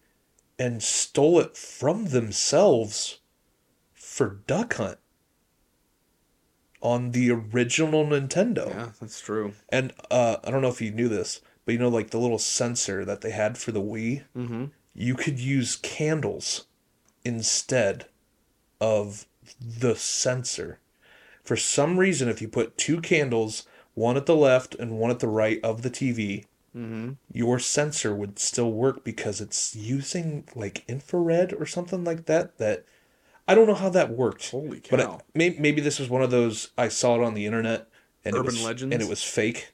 and stole it from themselves for Duck Hunt on the original Nintendo. Yeah, that's true. And uh, I don't know if you knew this, but you know, like the little sensor that they had for the Wii, Mm-hmm. you could use candles instead of the sensor. For some reason, if you put two candles, one at the left and one at the right of the TV, Mm-hmm. your sensor would still work because it's using like infrared or something like that. That I don't know how that worked. Holy But cow. I, maybe, maybe this was one of those I saw it on the internet and it Urban was, legends? and it was fake.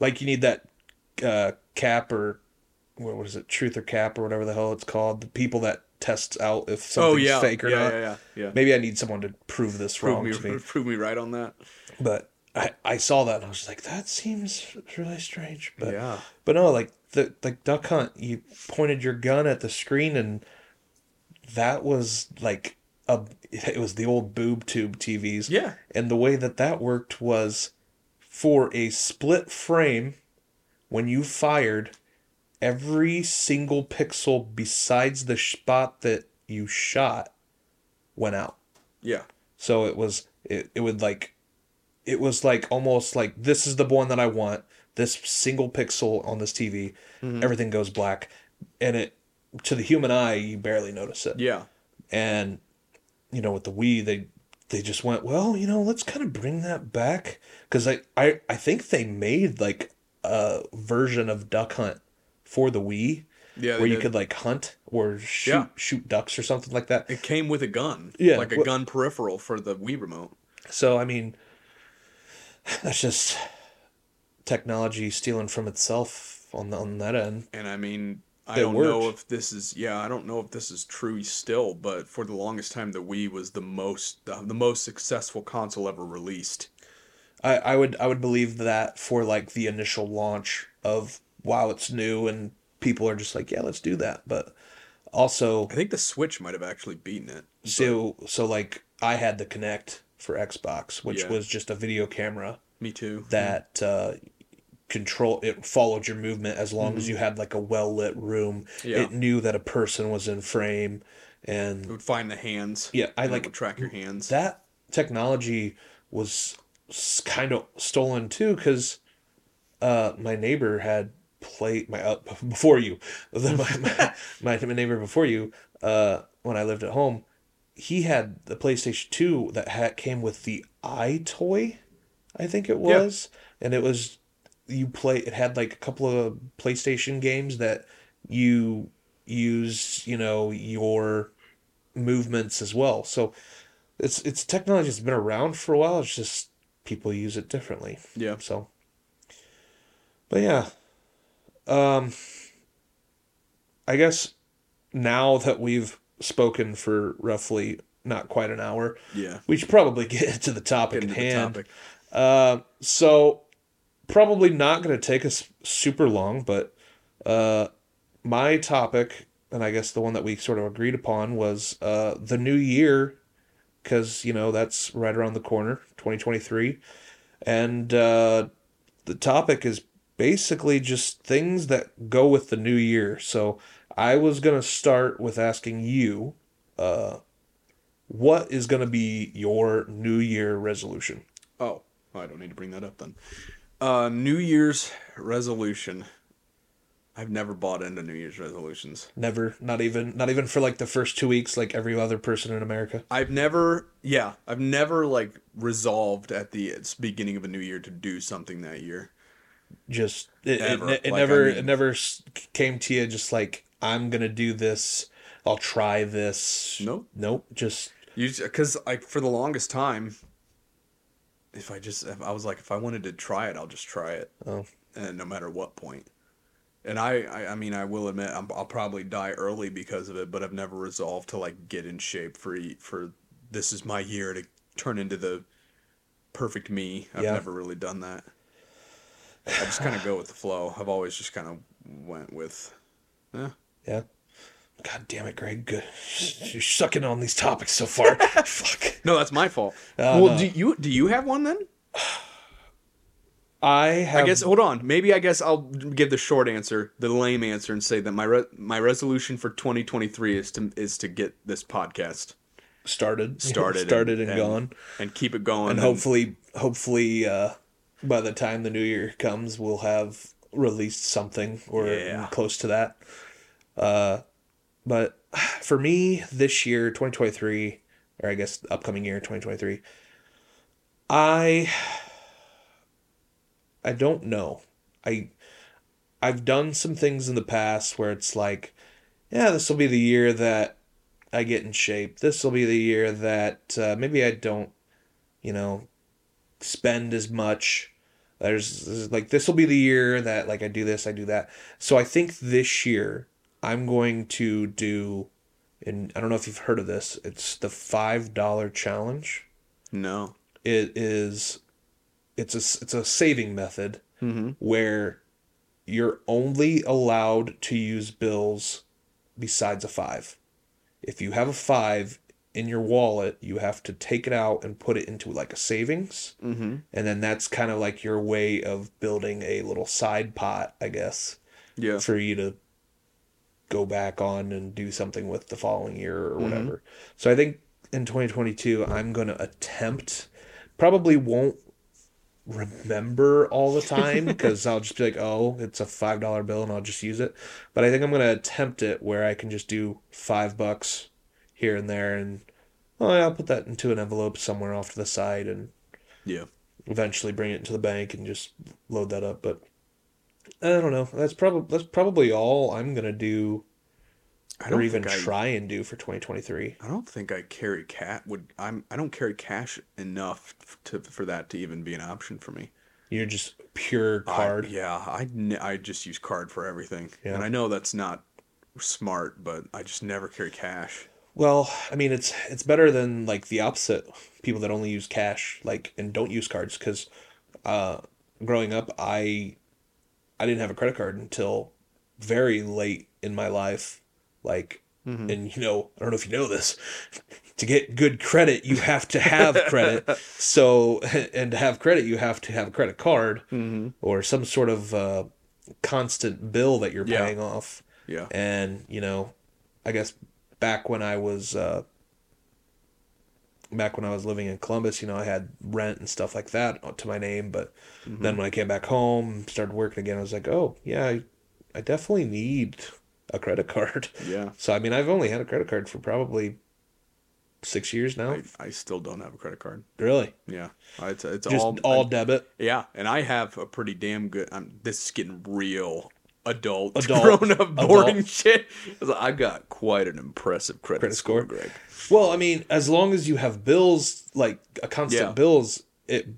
Like you need that uh, cap or what was it, truth or cap or whatever the hell it's called. The people that tests out if oh something's yeah, fake or yeah, not. yeah, yeah, yeah. Maybe I need someone to prove this Prove wrong me, to me. prove me right on that. But I, I saw that and I was like, that seems really strange. But yeah, but no, like the like Duck Hunt, you pointed your gun at the screen and that was like a it was the old boob tube TVs. yeah, And the way that that worked was for a split frame when you fired every single pixel besides the spot that you shot went out. yeah. So it was it, it would like it was like almost like this is the one that I want. This single pixel on this TV, Mm-hmm. everything goes black, and it to the human eye you barely notice it. Yeah, And you know with the Wii they they just went well you know let's kind of bring that back because I, I I think they made like a version of Duck Hunt for the Wii yeah. where you did. could like hunt or shoot Yeah. shoot ducks or something like that. It came with a gun. Yeah, like a wh- gun peripheral for the Wii remote. So I mean, that's just technology stealing from itself on the, on that end. And I mean, I don't know if this is yeah, I don't know if this is true still, but for the longest time, the Wii was the most the, the most successful console ever released. I, I would I would believe that for like the initial launch of wow it's new and people are just like yeah let's do that but also I think the Switch might have actually beaten it. so so like I had the Kinect for Xbox which Yeah. was just a video camera Me too. that uh, control it followed your movement as long as you had like a well lit room Mm-hmm. Yeah. it knew that a person was in frame and it would find the hands. Yeah, I like- would track your hands. that technology was kind of stolen too because uh, my neighbor had play my uh, before you my, my, my neighbor before you uh, when I lived at home he had the PlayStation 2 that had came with the EyeToy, I think it Yeah. was and it was you play it had like a couple of PlayStation games that you use you know your movements as well so it's it's technology that's been around for a while. It's just people use it differently. yeah. So, but yeah, um, I guess now that we've spoken for roughly not quite an hour, Yeah. we should probably get to the topic at the hand. topic. Uh, so probably not going to take us super long, but uh, my topic, and I guess the one that we sort of agreed upon was uh, the new year, because you know that's right around the corner, twenty twenty three, and uh, the topic is basically just things that go with the new year. So I was gonna start with asking you, uh, what is gonna be your new year resolution? Oh, I don't need to bring that up then. Uh, New Year's resolution. I've never bought into New Year's resolutions. Never, not even, not even for like the first two weeks, like every other person in America. I've never, yeah, I've never like resolved at the beginning of a new year to do something that year. Just it, it, it, Like, never, I it never came to you. Just like I'm gonna do this. I'll try this. Nope. Nope. Just You because like for the longest time, if I just if I was like if I wanted to try it, I'll just try it, oh, and no matter what point. And I, I, I mean, I will admit I'm, I'll probably die early because of it, but I've never resolved to like get in shape for for this is my year to turn into the perfect me. I've Yeah. never really done that. I just kind of go with the flow. I've always just kind of went with, eh, yeah. God damn it, Greg. Good. You're sucking on these topics so far. Fuck. No, that's my fault. Uh, well, no. do you do you have one then? I have. I guess hold on. Maybe I guess I'll give the short answer, the lame answer, and say that my re- my resolution for 2023 is to is to get this podcast started, started, started and, gone, and keep it going, and hopefully, hopefully, uh, by the time the new year comes, we'll have released something or Yeah. close to that. Uh, but for me, this year, 2023, or I guess upcoming year, 2023, I I don't know. I I've done some things in the past where it's like, yeah, this will be the year that I get in shape. This will be the year that uh, maybe I don't, you know, spend as much. There's, there's like this will be the year that like I do this, I do that. So I think this year I'm going to do, and I don't know if you've heard of this. It's the five dollar challenge. no. It is, it's a it's a saving method Mm-hmm. where you're only allowed to use bills besides a five. If you have a five in your wallet, you have to take it out and put it into like a savings. Mm-hmm. And then that's kind of like your way of building a little side pot, I guess, Yeah. for you to go back on and do something with the following year or mm-hmm. whatever. So I think in 2022, I'm going to attempt, probably won't remember all the time because I'll just be like, oh, it's a $5 bill and I'll just use it. But I think I'm going to attempt it where I can just do five bucks here and there and, oh, yeah, I'll put that into an envelope somewhere off to the side and Yeah. eventually bring it into the bank and just load that up. But I don't know. That's probably that's probably all I'm gonna do, I or don't even I, try and do for 2023. I don't think I carry cat would I'm I don't carry cash enough to for that to even be an option for me. You're just pure I- card. yeah, I I just use card for everything, Yeah. and I know that's not smart, but I just never carry cash. Well, I mean, it's it's better than like the opposite. People that only use cash, like and don't use cards, because uh, growing up, I I didn't have a credit card until very late in my life. Like, and you know, I don't know if you know this. To get good credit, you have to have credit. So, and to have credit, you have to have a credit card Mm-hmm. or some sort of uh, constant bill that you're Yeah. paying off. Yeah. And, you know, I guess back when I was uh back when I was living in Columbus, you know, I had rent and stuff like that to my name, but mm-hmm. then when I came back home, started working again, I was like, "Oh, yeah, I, I definitely need a credit card." Yeah. So, I mean, I've only had a credit card for probably 6 years now. I, I still don't have a credit card. Really? Yeah, it's it's Just all all, I- debit. yeah, and I have a pretty damn good. I'm, this is getting real adult, Adult. grown up, boring shit. I got quite an impressive credit, Credit score, score? Greg. Well, I mean, as long as you have bills, like a constant Yeah. bills, it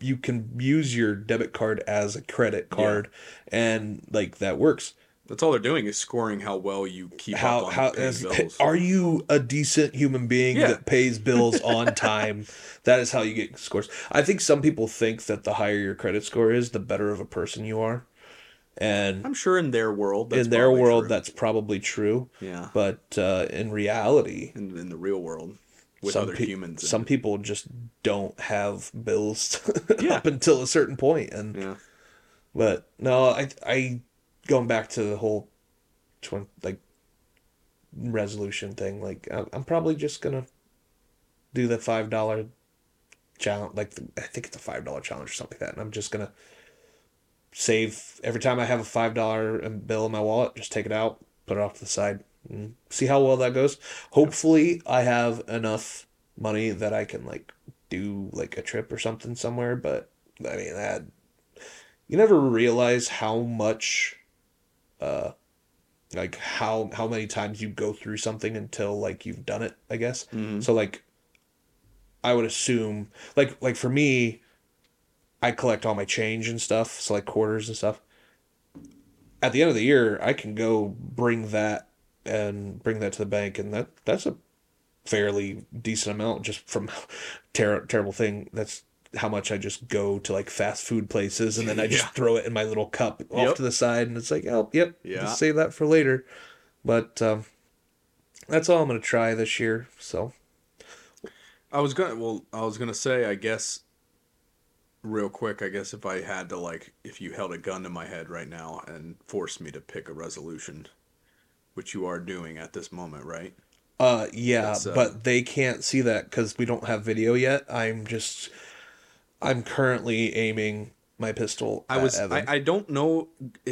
you can use your debit card as a credit card, and like that works. That's all they're doing is scoring how well you keep How up on how paying bills. are you a decent human being Yeah. that pays bills on time? that is how you get scores. I think some people think that the higher your credit score is, the better of a person you are, and I'm sure in their world, that's in their world, true. that's probably true. yeah, But uh, in reality, in, in the real world with some other pe- humans. Some people just don't have bills Yeah. up until a certain point. and yeah, but no, I I going back to the whole twen- like resolution thing. Like I'm, I'm probably just gonna do the five dollar challenge. Like the, I think it's a five dollar challenge or something like that, and I'm just gonna save every time I have a five dollar bill in my wallet. Just take it out, put it off to the side, and see how well that goes. Hopefully, I have enough money that I can like do like a trip or something somewhere. But I mean that you never realize how much uh like how how many times you go through something until like you've done it i guess Mhm. so like i would assume like like for me i collect all my change and stuff so like quarters and stuff at the end of the year i can go bring that and bring that to the bank and that that's a fairly decent amount just from ter- terrible thing that's how much I just go to like fast food places and then I just Yeah. throw it in my little cup off Yep. to the side and it's like, oh, yep, Yeah. just save that for later. But um, that's all I'm gonna try this year. So I was gonna well, I was gonna say, I guess, real quick. I guess if I had to like, if you held a gun to my head right now and forced me to pick a resolution, which you are doing at this moment, right? Uh, yeah, uh, but they can't see that because we don't have video yet. I'm just, I'm currently aiming my pistol. I was. I, I don't know.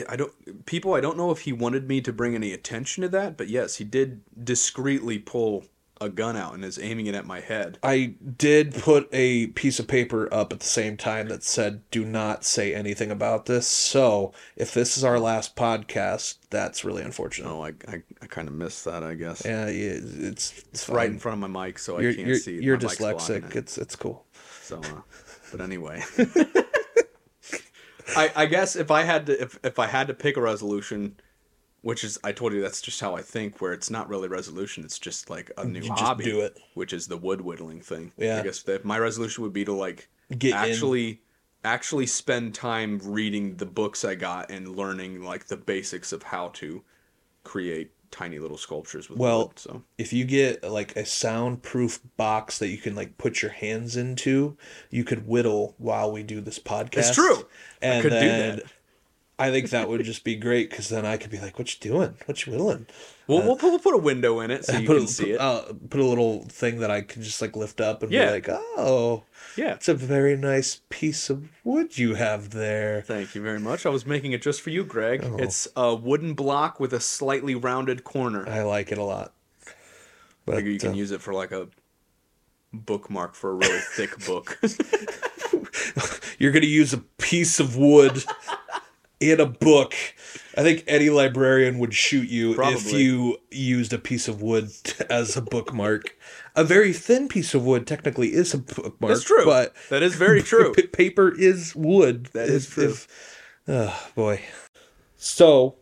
I don't. People. I don't know if he wanted me to bring any attention to that, but yes, he did discreetly pull a gun out and is aiming it at my head. I did put a piece of paper up at the same time that said, "Do not say anything about this." So, if this is our last podcast, that's really unfortunate. Oh, I, I, I kind of missed that. I guess. Yeah, it's it's right in front of my mic, so You're I can't you're, see. you're My dyslexic. it. It's it's cool. So, uh, but anyway, I I guess if I had to if if I had to pick a resolution, which is I told you that's just how I think, where it's not really resolution, it's just like a new You just hobby, do it. which is the wood whittling thing. Yeah. I guess that my resolution would be to like Get in. actually actually spend time reading the books I got and learning like the basics of how to create tiny little sculptures with Well, wood. So if you get like a soundproof box that you can like put your hands into, you could whittle while we do this podcast. It's true. I And could do then that. I think that would just be great because then I could be like, "What you doing? What you whittling?" we'll, we'll, put, we'll put a window in it so you put can a, see it. Uh, put a little thing that I can just like lift up and Yeah. be like, "Oh, yeah. it's a very nice piece of wood you have there." Thank you very much. I was making it just for you, Greg. Oh. It's a wooden block with a slightly rounded corner. I like it a lot. But figure you can uh, use it for like a bookmark for a really thick book. you're gonna use a piece of wood in a book. I think any librarian would shoot you if you used a piece of wood as a bookmark. A very thin piece of wood technically is a bookmark. That's true. but that is very true. p- paper is wood. That is true. oh boy. So,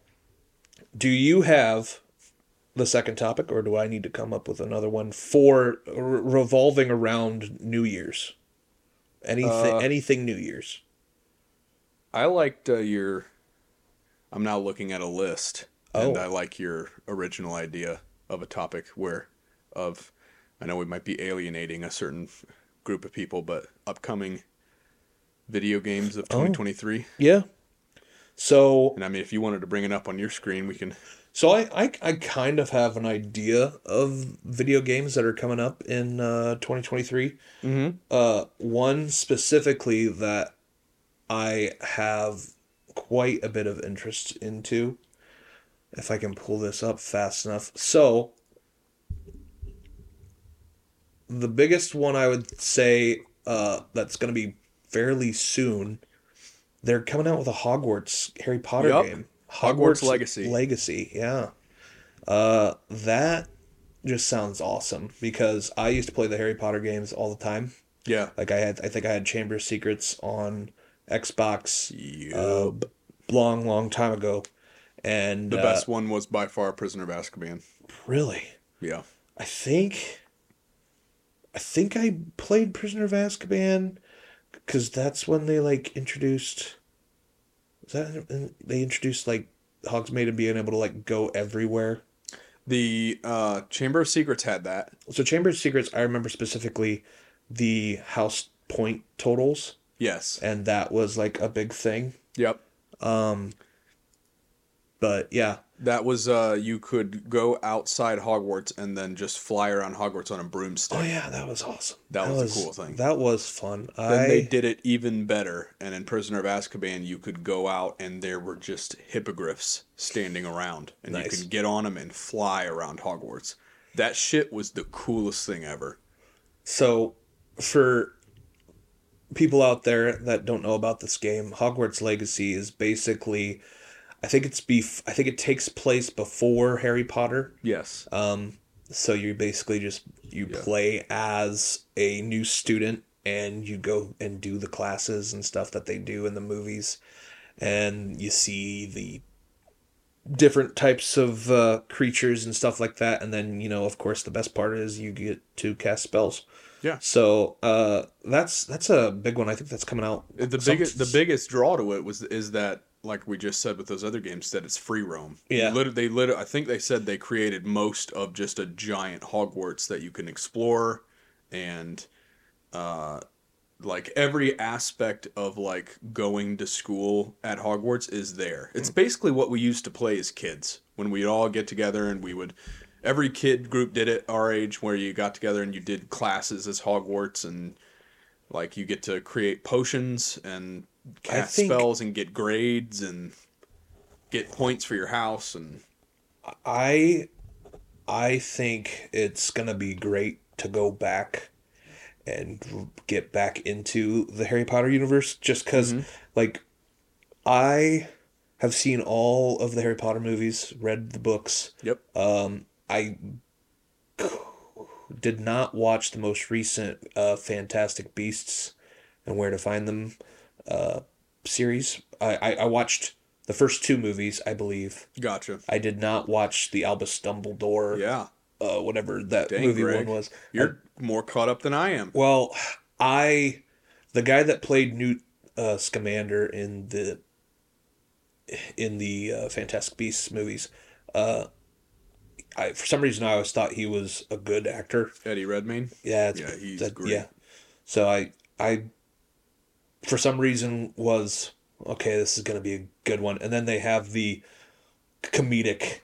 do you have the second topic, or do I need to come up with another one for re- revolving around New Year's? Anything, Uh, anything New Year's. I liked uh, your. I'm now looking at a list, and Oh. I like your original idea of a topic where, of, I know we might be alienating a certain group of people, but upcoming video games Oh. of 2023. Yeah. So And I mean, if you wanted to bring it up on your screen, we can. so I, I I kind of have an idea of video games that are coming up in uh 2023. Mm-hmm. Uh one specifically that I have quite a bit of interest into if I can pull this up fast enough. So the biggest one I would say uh that's going to be fairly soon they're coming out with a Hogwarts Harry Potter Yup. game. Hogwarts Legacy. Legacy, yeah. Uh that just sounds awesome because I used to play the Harry Potter games all the time. Yeah. Like I had I think I had Chamber of Secrets on Xbox Yup. uh, long long time ago. And the uh, best one was by far Prisoner of Azkaban. really Yeah. I think I think I played Prisoner of Azkaban cuz that's when they like introduced was that they introduced like Hogsmeade and being able to like go everywhere. The uh, Chamber of Secrets had that. So Chamber of Secrets I remember specifically the house point totals Yes. and that was like a big thing. Yep. But yeah, That was uh, you could go outside Hogwarts and then just fly around Hogwarts on a broomstick. Oh yeah, that was awesome. That was a cool thing. That was fun. Then I they did it even better, and in Prisoner of Azkaban, you could go out and there were just hippogriffs standing around, and you Nice. could get on them and fly around Hogwarts. That shit was the coolest thing ever. so for people out there that don't know about this game, Hogwarts Legacy is basically I think it's bef- I think it takes place before Harry Potter. Yes. Um so you basically just you Yeah. play as a new student and you go and do the classes and stuff that they do in the movies and you see the different types of uh, creatures and stuff like that and then you know of course the best part is you get to cast spells Yeah. So uh, that's that's a big one. I think that's coming out. The some- biggest the biggest draw to it was is that like we just said with those other games that it's free roam. Yeah. Lit- they lit- I think they said they created most of just a giant Hogwarts that you can explore and uh like every aspect of like going to school at Hogwarts is there. It's basically what we used to play as kids when we'd all get together and we would every kid group did it our age where you got together and you did classes as Hogwarts and like you get to create potions and cast think- spells and get grades and get points for your house and I I think it's gonna be great to go back and get back into the Harry Potter universe just because like I have seen all of the Harry Potter movies, read the books. yep. Um, I did not watch the most recent uh, Fantastic Beasts and Where to Find Them uh, series. I, I, I watched the first two movies, I believe. Gotcha. I did not watch the Albus Dumbledore, Yeah. uh, whatever that Dang, movie Greg. one was. You're more caught up than I am. Well, I, the guy that played Newt uh, Scamander in the in the uh, Fantastic Beasts movies, uh, I for some reason I always thought he was a good actor. Eddie Redmayne. Yeah, it's, Yeah, he's that- great. Yeah, so I I for some reason was okay. This is gonna be a good one, and then they have the comedic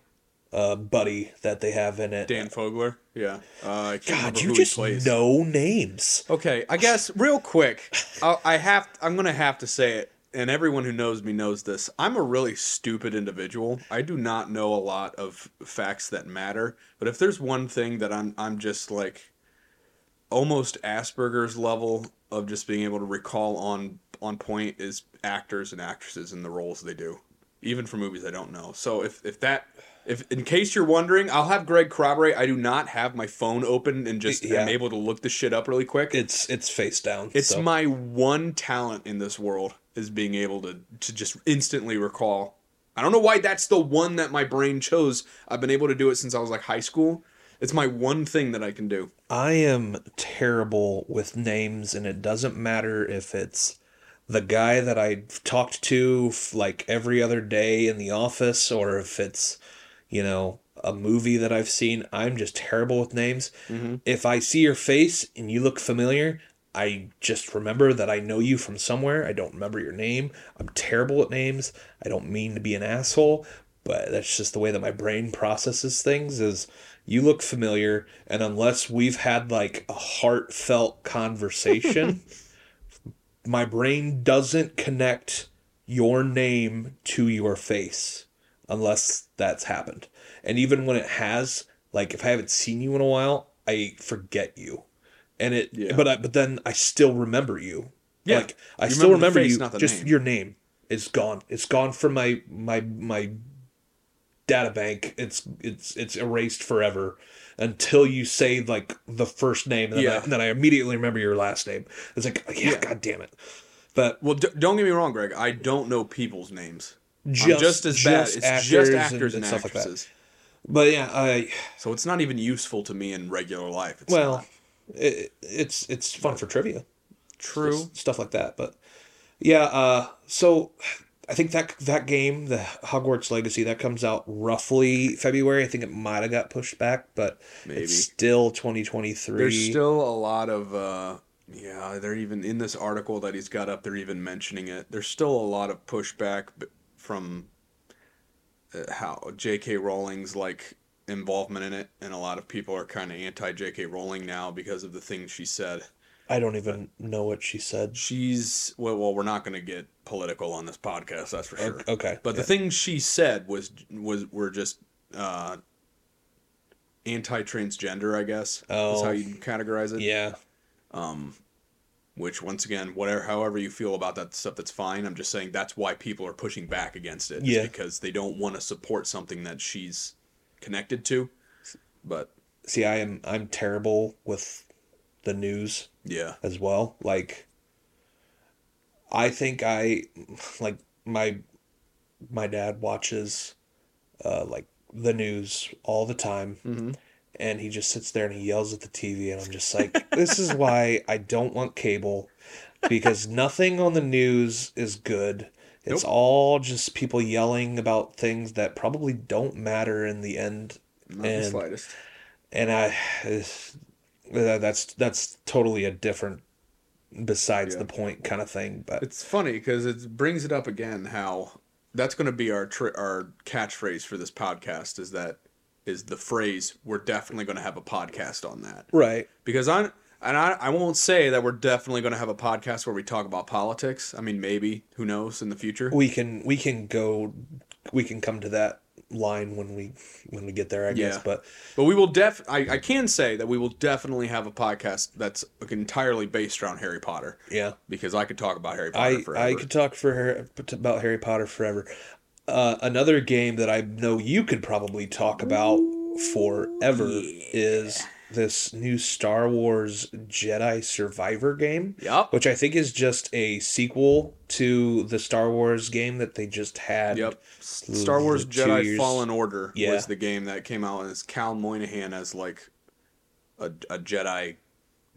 uh, buddy that they have in it. Dan Fogler. Yeah. Uh, God, you just know names. Okay, I guess real quick, I, I have I'm gonna have to say it, and everyone who knows me knows this. I'm a really stupid individual. I do not know a lot of facts that matter. But if there's one thing that I'm I'm just like almost Asperger's level of just being able to recall on on point is actors and actresses and the roles they do, even for movies I don't know. So if if that if in case you're wondering, I'll have Greg corroborate. I do not have my phone open and just Yeah. am able to look this shit up really quick. It's it's face down. It's so. my one talent in this world is being able to to just instantly recall. I don't know why that's the one that my brain chose. I've been able to do it since I was like high school. It's my one thing that I can do. I am terrible with names, and it doesn't matter if it's the guy that I talked to like every other day in the office, or if it's, you know, a movie that I've seen. I'm just terrible with names. Mm-hmm. If I see your face and you look familiar, I just remember that I know you from somewhere. I don't remember your name. I'm terrible at names. I don't mean to be an asshole, but that's just the way that my brain processes things is you look familiar and unless we've had like a heartfelt conversation my brain doesn't connect your name to your face unless that's happened and even when it has like if i haven't seen you in a while i forget you and it Yeah. but I, but then i still remember you Yeah. like i You still remember face, you just name. your name is gone it's gone from my my my data bank it's it's it's erased forever until you say like the first name and then, I, Yeah. and then I immediately remember your last name it's like oh, yeah, Yeah. god damn it but Well, d- don't get me wrong, Greg. I don't know people's names. I'm just, just as bad. just It's just actors and, and stuff like that. but yeah I So it's not even useful to me in regular life. It's well it, it's it's fun for trivia true. Just stuff like that but yeah uh so I think that that game, the Hogwarts Legacy, that comes out roughly February. I think it might have got pushed back, but Maybe. it's still 2023. There's still a lot of uh yeah, they're even in this article that he's got up they're even mentioning it. There's still a lot of pushback b- from uh, how J.K. Rowling's like involvement in it and a lot of people are kind of anti J.K. Rowling now because of the things she said. I don't even know what she said. She's well, well we're not going to get political on this podcast, that's for sure. Okay, But the yeah. things she said was was were just uh anti-transgender, I guess. Is Oh. how you categorize it. yeah, which once again whatever however you feel about that stuff that's fine i'm just saying that's why people are pushing back against it Yeah. because they don't want to support something that she's connected to but see, I am I'm terrible with the news yeah as well. Like, I think I like my my dad watches uh, like the news all the time, Mhm. And he just sits there and he yells at the TV, and I'm just like, this is why I don't want cable, because nothing on the news is good. It's Nope. all just people yelling about things that probably don't matter in the end, Not the slightest. and I, uh, that's that's totally a different, besides Yeah. the point kind of thing. But It's funny because it brings it up again how that's going to be our tri- our catchphrase for this podcast is that is the phrase we're definitely going to have a podcast on that right, because I and I, I won't say that we're definitely going to have a podcast where we talk about politics. I mean, maybe who knows in the future. we can we can go, we can come to that line when we when we get there, I guess. Yeah. But But we will def. I, I can say that we will definitely have a podcast that's entirely based around Harry Potter yeah. because I could talk about Harry Potter I forever. I could talk for her about Harry Potter forever. Uh, another game that I know you could probably talk about forever is this new Star Wars Jedi Survivor game. Yep. Which I think is just a sequel to the Star Wars game that they just had. Yep. Star Wars Jedi years- Fallen Order Yeah. was the game that came out, and it's Cal Moynihan as like a, a Jedi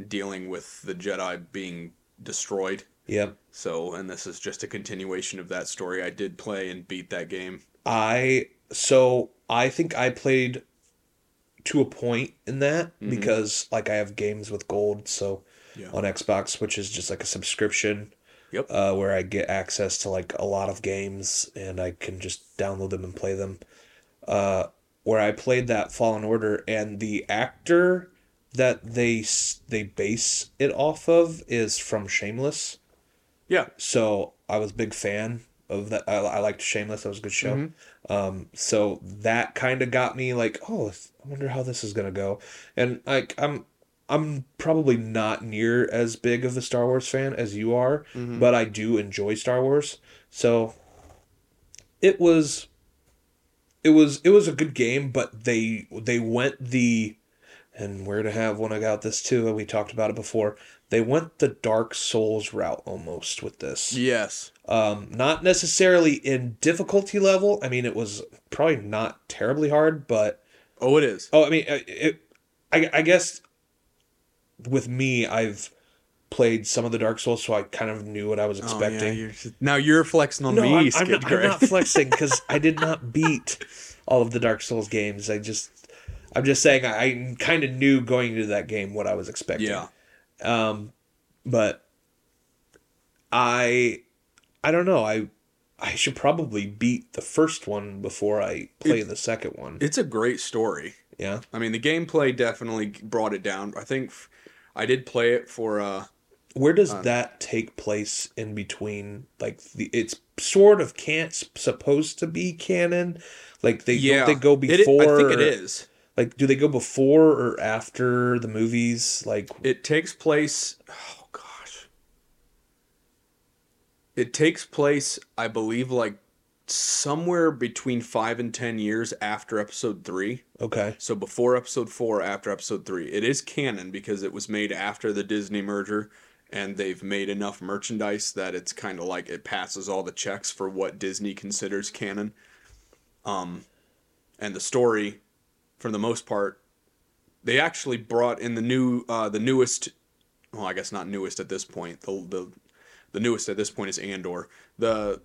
dealing with the Jedi being destroyed. Yep. So, and this is just a continuation of that story. I did play and beat that game. I so I think I played to a point in that because like I have games with gold so Yeah. on Xbox which is just like a subscription Yep. uh, where I get access to like a lot of games and I can just download them and play them. Uh, where I played that Fallen Order and the actor that they they base it off of is from Shameless. Yeah. So I was a big fan of that. I, I liked Shameless. That was a good show. Um, so that kind of got me like, oh, I wonder how this is gonna go. And like, I'm I'm probably not near as big of a Star Wars fan as you are, but I do enjoy Star Wars. So it was it was it was a good game, but they they went the and we're to have when I got this too, and we talked about it before. They went the Dark Souls route almost with this. Yes. Um, not necessarily in difficulty level. I mean, it was probably not terribly hard, but Oh, it is. oh, I mean, uh, it. I I guess with me, I've played some of the Dark Souls, so I kind of knew what I was Oh, expecting. yeah, you're just- now you're flexing on no, me, I'm, I'm, not, I'm not flexing because I did not beat all of the Dark Souls games. I just, I'm just saying I, I kind of knew going into that game what I was expecting. yeah. Um, but I, I don't know. I, I should probably beat the first one before I play the second one. It's a great story. yeah. I mean, the gameplay definitely brought it down. I think f- I did play it for uh Where does that take place in between? Like the, it's sort of can't supposed to be canon. Like they yeah. they go It- before? I think it is. Like, do they go before or after the movies? Like, It takes place. Oh gosh. It takes place, I believe, like somewhere between five and ten years after episode three. okay, So before episode four, after episode three. It is canon because it was made after the Disney merger and they've made enough merchandise that it's kind of like it passes all the checks for what Disney considers canon. Um and the story for the most part they actually brought in the new uh the newest well, I guess not newest at this point. The the the newest at this point is Andor. The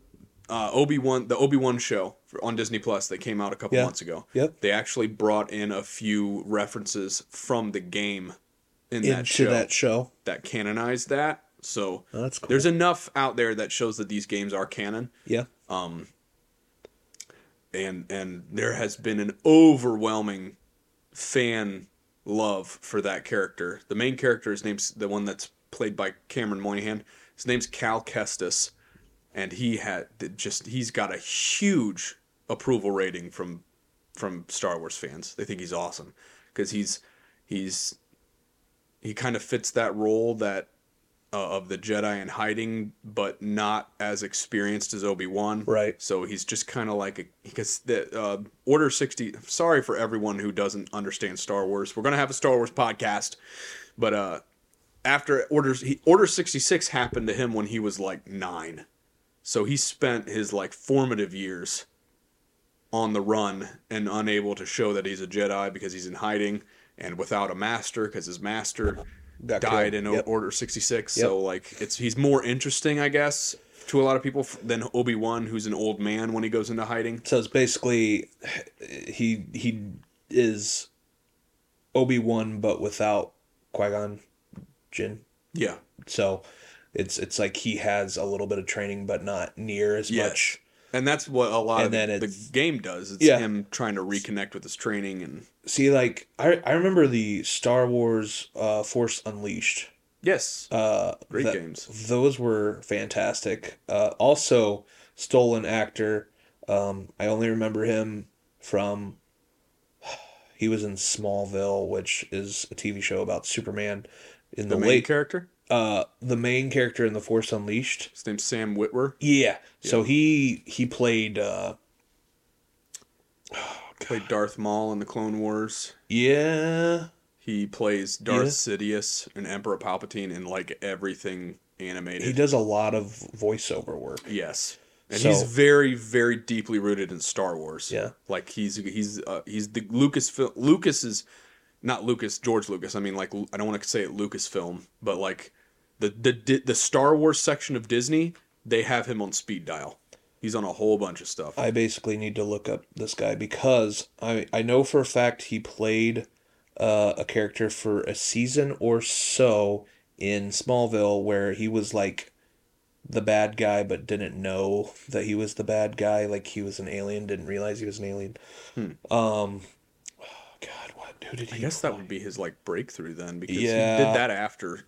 uh, Obi Wan, the Obi Wan show for, on Disney Plus that came out a couple Yeah. months ago. Yep. They actually brought in a few references from the game in that into show that show. that canonized that. So Oh, that's cool. there's enough out there that shows that these games are canon. yeah, and and there has been an overwhelming fan love for that character. The main character, is named the one that's played by Cameron Monaghan. His name's Cal Kestis, and he had just he's got a huge approval rating from from Star Wars fans. They think he's awesome because he's he's he kind of fits that role that uh, of the Jedi in hiding, but not as experienced as Obi Wan. Right. So he's just kind of like a because the uh, Order sixty. Sorry for everyone who doesn't understand Star Wars. We're gonna have a Star Wars podcast, but uh, after orders he, Order sixty six happened to him when he was like nine, so he spent his like formative years on the run and unable to show that he's a Jedi because he's in hiding. and without a master because his master Got died killed. in Yep. Order 66. So like it's he's more interesting, I guess, to a lot of people than Obi-Wan who's an old man when he goes into hiding. So it's basically he he is Obi Wan, but without Qui Gon Jinn. Yeah. So it's it's like he has a little bit of training, but not near as Yes. much. And that's what a lot And of then the, the game does. It's Yeah. him trying to reconnect with his training and See, like I I remember the Star Wars uh, Force Unleashed. yes, Uh, great that- games. Those were fantastic. Uh, also, stolen actor. Um, I only remember him from. He was in Smallville, which is a TV show about Superman. In The, the, main late, character, uh, the main character in the Force Unleashed. his name's Sam Witwer. Yeah. So he he played. Uh, Played Darth Maul in the Clone Wars. yeah. He plays Darth Yeah. Sidious and Emperor Palpatine in like everything animated. He does a lot of voiceover work. Yes. And So- he's very, very deeply rooted in Star Wars. Yeah. like he's he's uh, he's the Lucas Lucas is not Lucas George Lucas. I mean, like I don't want to say it Lucasfilm, but like the the the Star Wars section of Disney, they have him on speed dial. He's on a whole bunch of stuff. I basically need to look up this guy because I I know for a fact he played uh, a character for a season or so in Smallville where he was like the bad guy but didn't know that he was the bad guy like he was an alien didn't realize he was an alien um oh god what who did he I guess that would be his like breakthrough then, because Yeah. he did that after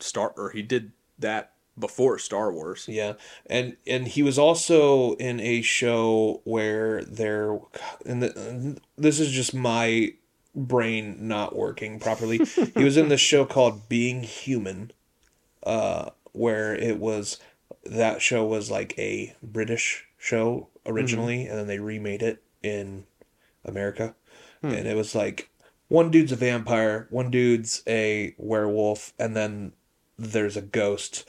Star, or he did that before Star Wars. Yeah, and and he was also in a show where there, and the, this is just my brain not working properly. he was in this show called Being Human, uh, where it was that show was like a British show originally, and then they remade it in America, and it was like one dude's a vampire, one dude's a werewolf, and then there's a ghost,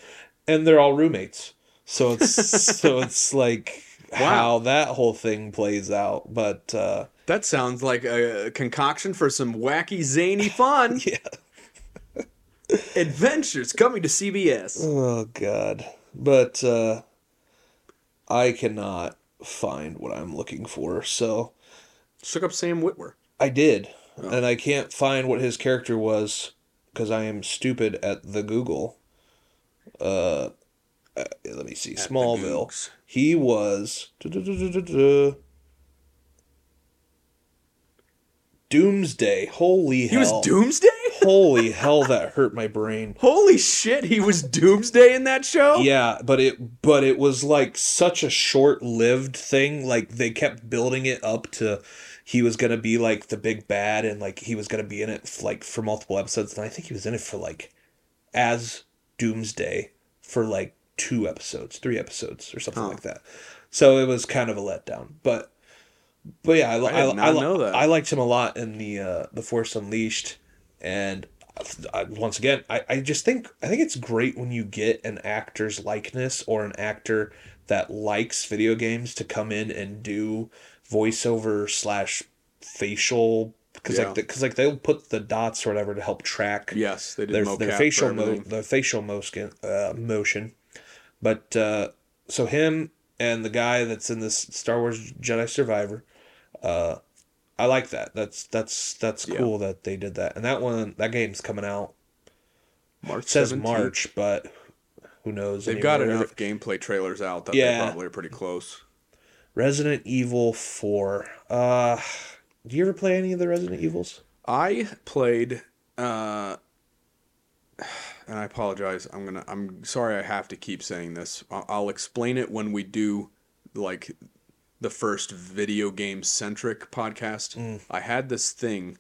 and they're all roommates. So it's so it's like how that whole thing plays out. But uh, That sounds like a concoction for some wacky, zany fun. yeah, Adventures coming to CBS. oh god. But uh, I cannot find what I'm looking for. So Just look up Sam Witwer. I did, and I can't find what his character was because I am stupid at the Google. Uh, uh, let me see. the Smallville. He was Doomsday. Holy hell. He was Doomsday? Holy hell! That hurt my brain. Holy shit, he was Doomsday in that show? Yeah, but it but it was like such a short-lived thing. Like they kept building it up to he was gonna be like the big bad, and like he was gonna be in it like for multiple episodes. And I think he was in it for like as Doomsday for like two episodes, three episodes, or something Huh. like that. So it was kind of a letdown, but but yeah, I, I I, I, know that. I liked him a lot in the uh, the Force Unleashed, and I, once again, I, I just think I think it's great when you get an actor's likeness or an actor that likes video games to come in and do voiceover slash facial because Yeah. like because like they'll put the dots or whatever to help track Yes, they did their mocap their facial mo- everything. the facial motion uh, motion, but uh, so him and the guy that's in this Star Wars Jedi Survivor, uh, I like that. That's that's that's Yeah. cool that they did that. And that one that game's coming out. March It says 17th. March, but who knows? They've got enough gameplay trailers out that Yeah. they probably are pretty close. Resident Evil Four. Uh, do you ever play any of the Resident Evils? I played uh and I apologize. I'm going to I'm sorry I have to keep saying this. I'll, I'll explain it when we do like the first video game centric podcast. I had this thing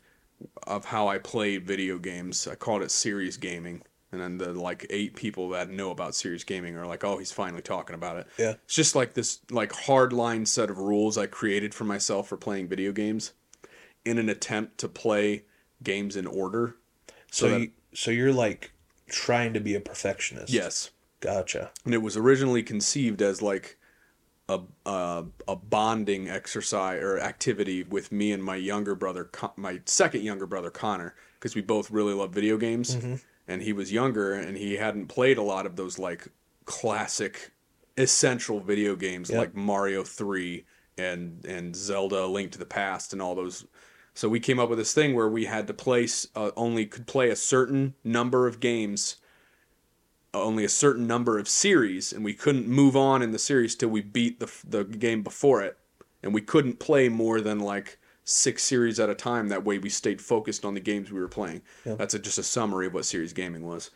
of how I played video games. I called it series gaming. And then the like eight people that know about series gaming are like, "Oh, he's finally talking about it." Yeah. It's just like this like hard line set of rules I created for myself for playing video games in an attempt to play games in order. So that- you, so you're like trying to be a perfectionist. Yes. Gotcha. And it was originally conceived as like a a, a bonding exercise or activity with me and my younger brother, my second younger brother Connor, because we both really love video games, mm-hmm. and he was younger and he hadn't played a lot of those like classic, essential video games Yep. like Mario Three and and Zelda: Link to the Past and all those. So we came up with this thing where we had to place uh, only could play a certain number of games only a certain number of series, and we couldn't move on in the series till we beat the the game before it, and we couldn't play more than like six series at a time. That way, we stayed focused on the games we were playing. That's a, just a summary of what series gaming was.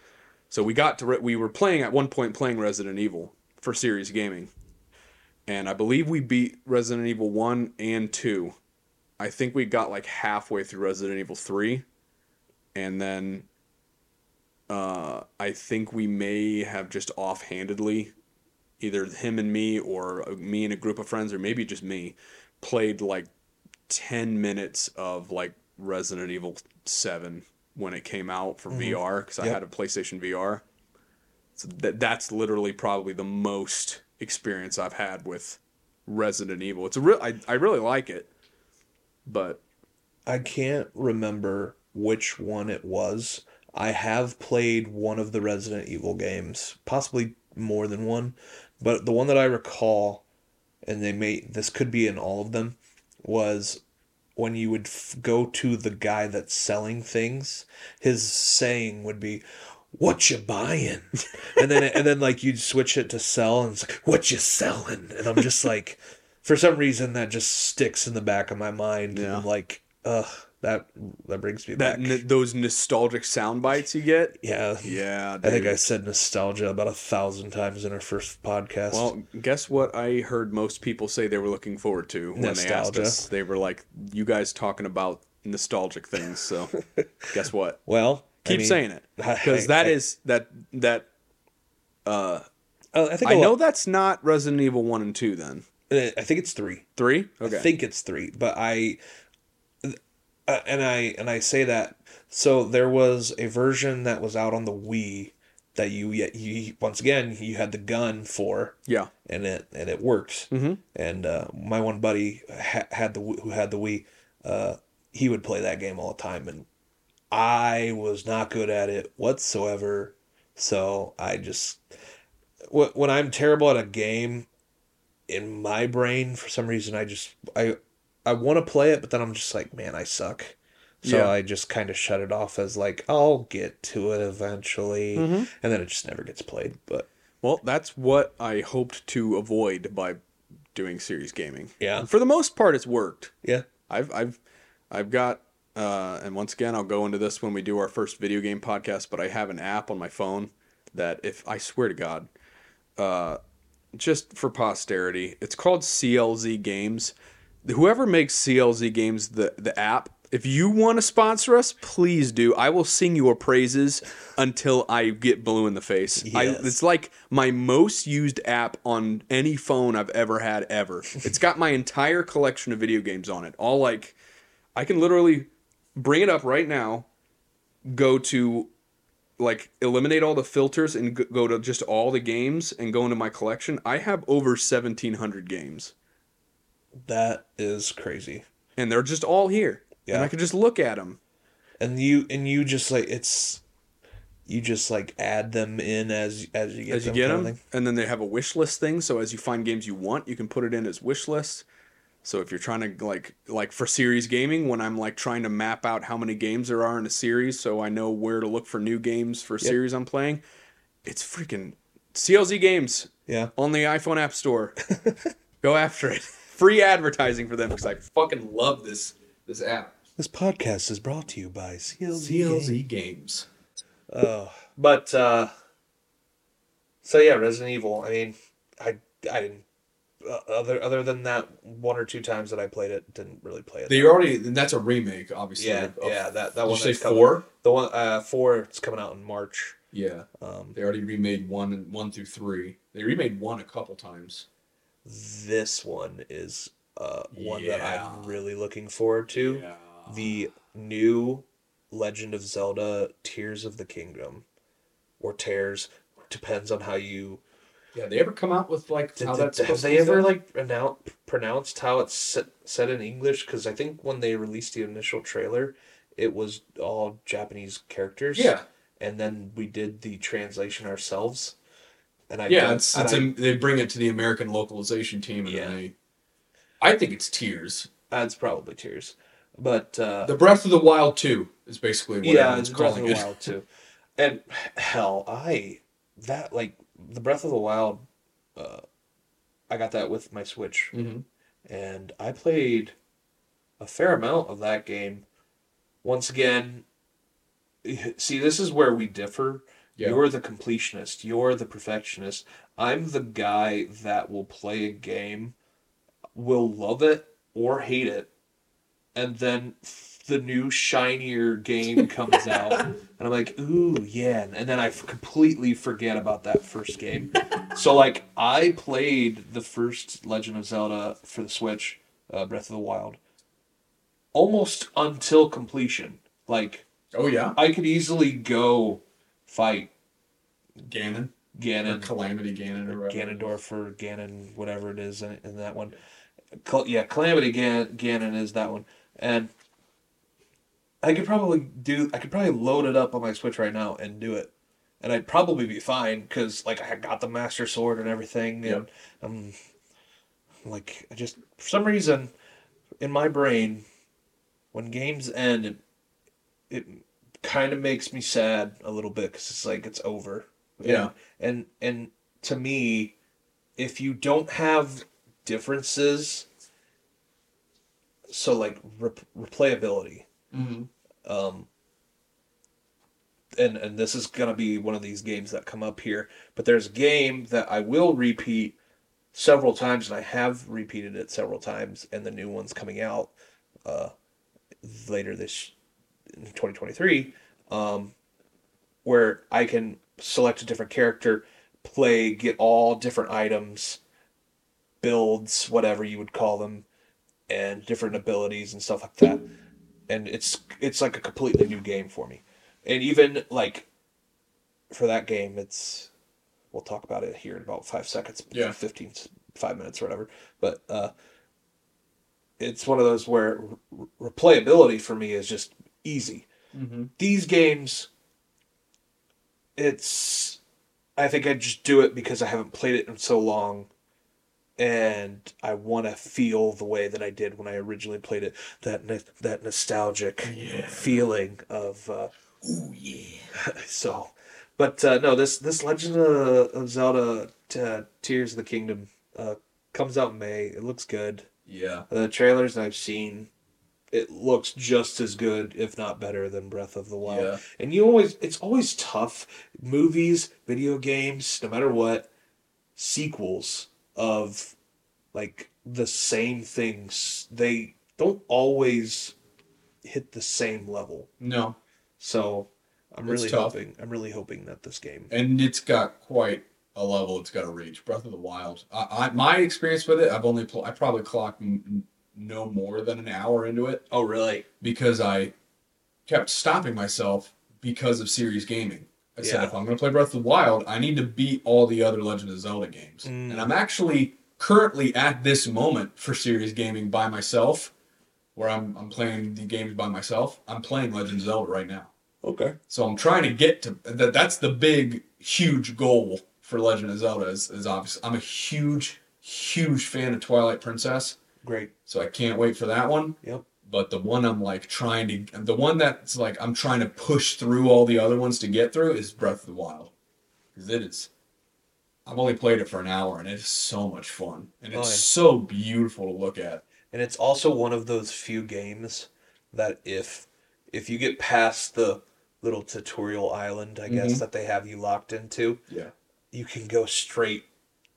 So we got to re- we were playing at one point playing Resident Evil for series gaming, and I believe we beat Resident Evil one and two. I think we got like halfway through Resident Evil three, and then uh, I think we may have just offhandedly, either him and me, or uh, me and a group of friends, or maybe just me, played like 10 minutes of like Resident Evil 7 when it came out for VR, because I had a PlayStation VR. So that, that's literally probably the most experience I've had with Resident Evil. It's a real, I, I really like it, but I can't remember which one it was. I have played one of the Resident Evil games, possibly more than one, but the one that I recall, and they may this could be in all of them, was when you would f- go to the guy that's selling things. His saying would be, "What you buying?" and then and then like you'd switch it to sell, and it's like, "What you selling?" And I'm just like, for some reason that just sticks in the back of my mind. Yeah. And I'm like, ugh, that that brings me that back. n- those nostalgic sound bites you get. yeah, Yeah, I think. I said nostalgia about a thousand times in our first podcast. Well, guess what? I heard most people say they were looking forward to when they asked Nostalgia. us. They were like, "You guys talking about nostalgic things." So, guess what? well, I Keep mean, saying it because I- that I- is that that. uh, I think I know lot- that's not Resident Evil one and two. Then I think it's three. three. Okay. I think it's three, but I, uh, and I and I say that so there was a version that was out on the Wii that you yet you once again you had the gun for yeah. and it and it worked. Mhm. And uh, my one buddy ha- had the who had the Wii, uh, he would play that game all the time, and I was not good at it whatsoever. So I just wh- when I'm terrible at a game, in my brain for some reason I just I I want to play it, but then I'm just like, man, I suck. So Yeah. I just kind of shut it off as like I'll get to it eventually, Mm-hmm. and then it just never gets played. But Well, that's what I hoped to avoid by doing series gaming. Yeah. And for the most part, it's worked. yeah, I've I've I've got uh, and once again I'll go into this when we do our first video game podcast, but I have an app on my phone that if I swear to God, uh, just for posterity, it's called CLZ Games. Whoever makes CLZ Games the the app, if you want to sponsor us, please do. I will sing your praises until I get blue in the face. I, Yes. it's like my most used app on any phone I've ever had ever. It's got my entire collection of video games on it. All like I can literally bring it up right now, go to like eliminate all the filters and go to just all the games and go into my collection. I have over 1700 games that is crazy. and they're just all here. Yeah. And I can just look at them. and you and you just like it's you just like add them in as as you get as you them get kind of them, and then they have a wish list thing. So as you find games you want, you can put it in as wish list. So if you're trying to like like for series gaming, when I'm like trying to map out how many games there are in a series, so I know where to look for new games for series I'm playing, it's freaking CLZ Games yeah on the iPhone App Store. Go after it. Free advertising for them because I fucking love this this app. this podcast is brought to you by CLZ, CLZ Games. oh but uh so yeah Resident Evil I mean I I didn't other other than that one or two times that I played it didn't really play it They already that's a remake, obviously. yeah of- yeah that that one say coming- four? the one uh four it's coming out in March Yeah. um They already remade one and one through three. They remade one a couple times. this one is uh one that I'm really looking forward to Yeah. the new Legend of Zelda Tears of the Kingdom or Tears depends on how you Yeah, they ever come out with like Did, how did- that's have supposed they to be ever said? like annou- pronounced how it's set, said in English? Because I think when they released the initial trailer, it was all Japanese characters. Yeah. and then we did the translation ourselves. And I Yeah, don't- it's, it's I- a, they bring it to the American localization team, and Yeah. they. I think it's Tears. that's probably tears, but uh, The Breath of the Wild two is basically what yeah, everyone's it's Breath of the it. Wild too. And hell, I that like the Breath of the Wild, uh, I got that with my Switch, hmm and I played a fair amount of that game. Once again, see, this is where we differ. Yeah. You're the completionist. You're the perfectionist. I'm the guy that will play a game, will love it or hate it, and then the new shinier game comes out, and I'm like, ooh, yeah, and then I f- completely forget about that first game. So like, I played the first Legend of Zelda for the Switch, uh, Breath of the Wild, almost until completion. Like, Oh yeah, I could easily go fight Ganon or Ganon, Calamity Ganon or whatever. Ganondorf or Ganon, whatever it is in, in that one. Cal- yeah, Calamity Gan- Ganon is that one, and I could probably do. I could probably load it up on my Switch right now and do it, and I'd probably be fine because like I got the Master Sword and everything, and um, like I just for some reason in my brain when games end, it, it kind of makes me sad a little bit because it's like it's over. Yeah. and and to me, if you don't have differences, so like rep- replayability, Mhm. Um, and and this is gonna be one of these games that come up here. But there's a game that I will repeat several times, and I have repeated it several times, and the new one's coming out uh, later this in 2023, um, where I can select a different character, play, get all different items, builds, whatever you would call them, and different abilities and stuff like that. And it's it's like a completely new game for me. And even like for that game, it's we'll talk about it here in about five seconds, Yeah. 15, five minutes or whatever. But uh, it's one of those where re- replayability for me is just easy. Mhm. These games, it's I think I just do it because I haven't played it in so long, and I want to feel the way that I did when I originally played it. That no- that nostalgic feeling of. Uh, Ooh yeah. so, but uh, no, this this Legend of, of Zelda uh, Tears of the Kingdom uh, comes out in May. It looks good. Yeah. The trailers I've seen, it looks just as good, if not better, than Breath of the Wild. Yeah. And you always, it's always tough. Movies, video games, no matter what, sequels of like the same things, they don't always hit the same level. No. So I'm It's really tough. hoping, I'm really hoping that this game. and it's got quite a level it's got to reach. Breath of the Wild. I, I my experience with it, I've only pl- I probably clocked n- no more than an hour into it Oh, really? because I kept stopping myself because of series gaming. I said if I'm going to play Breath of the Wild, I need to beat all the other Legend of Zelda games, Mm. and I'm actually currently at this moment for series gaming by myself, where I'm I'm playing the games by myself. I'm playing Legend of Zelda right now. Okay. So I'm trying to get to that. That's the big, huge goal for Legend of Zelda. Is, is obvious. I'm a huge, huge fan of Twilight Princess, Great. so I can't wait for that one. Yep. But the one I'm like trying to, the one that's like I'm trying to push through all the other ones to get through is Breath of the Wild, because it is. I've only played it for an hour and it is so much fun and it's Oh, yeah. so beautiful to look at. And it's also one of those few games that if if you get past the little tutorial island, I guess Mhm. that they have you locked into, Yeah. you can go straight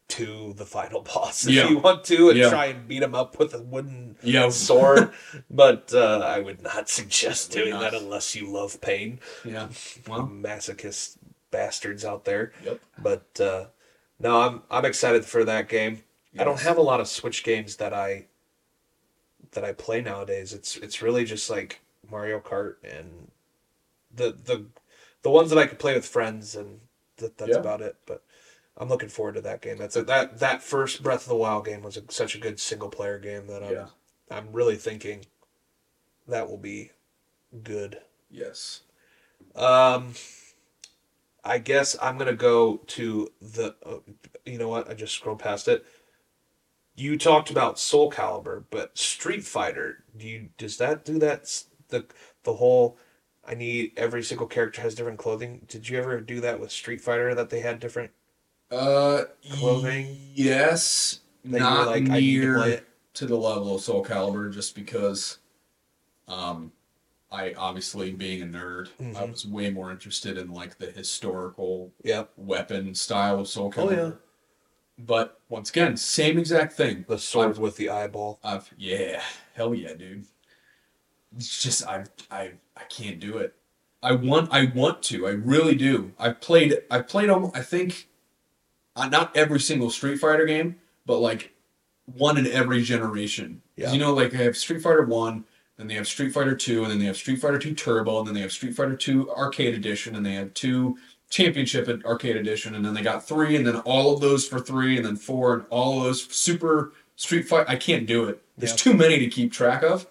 to the final boss if Yeah. you want to and Yeah. try and beat him up with a wooden Yeah. sword. but uh, I would not suggest doing not. that unless you love pain. Yeah. Well. masochist bastards out there. Yep. But uh, no, I'm I'm excited for that game. I don't have a lot of Switch games that I that I play nowadays. It's it's really just like Mario Kart and the the the ones that I could play with friends, and that, that's Yeah. about it. But I'm looking forward to that game. That's a, that that first Breath of the Wild game was a, such a good single player game that I'm Yeah. I'm really thinking that will be good. Yes. Um, I guess I'm gonna go to the. Uh, you know what? I just scrolled past it. You talked about Soul Calibur, but Street Fighter. Do you does that do that? The the whole. I need every single character has different clothing. Did you ever do that with Street Fighter? That they had different. Uh, Clothing? Yes, That not like, I need to near to, the level of Soul Calibur, just because. Um, I obviously being a nerd, I Mhm. was way more interested in like the historical Yep. weapon style of Soul Oh, Calibur. yeah. But once again, same exact thing. The sword with the eyeball. I've yeah, hell yeah, dude. It's just I I I can't do it. I want I want to. I really do. I played I played almost I think uh, not every single Street Fighter game, but like one in every generation. Yeah. You know, like they have Street Fighter One, then they have Street Fighter Two, and then they have Street Fighter Two Turbo, and then they have Street Fighter Two Arcade Edition, and they have two Championship Arcade Edition, and then they got three, and then all of those for three, and then four, and all of those Super Street Fight. I can't do it. There's Yeah. too many to keep track of.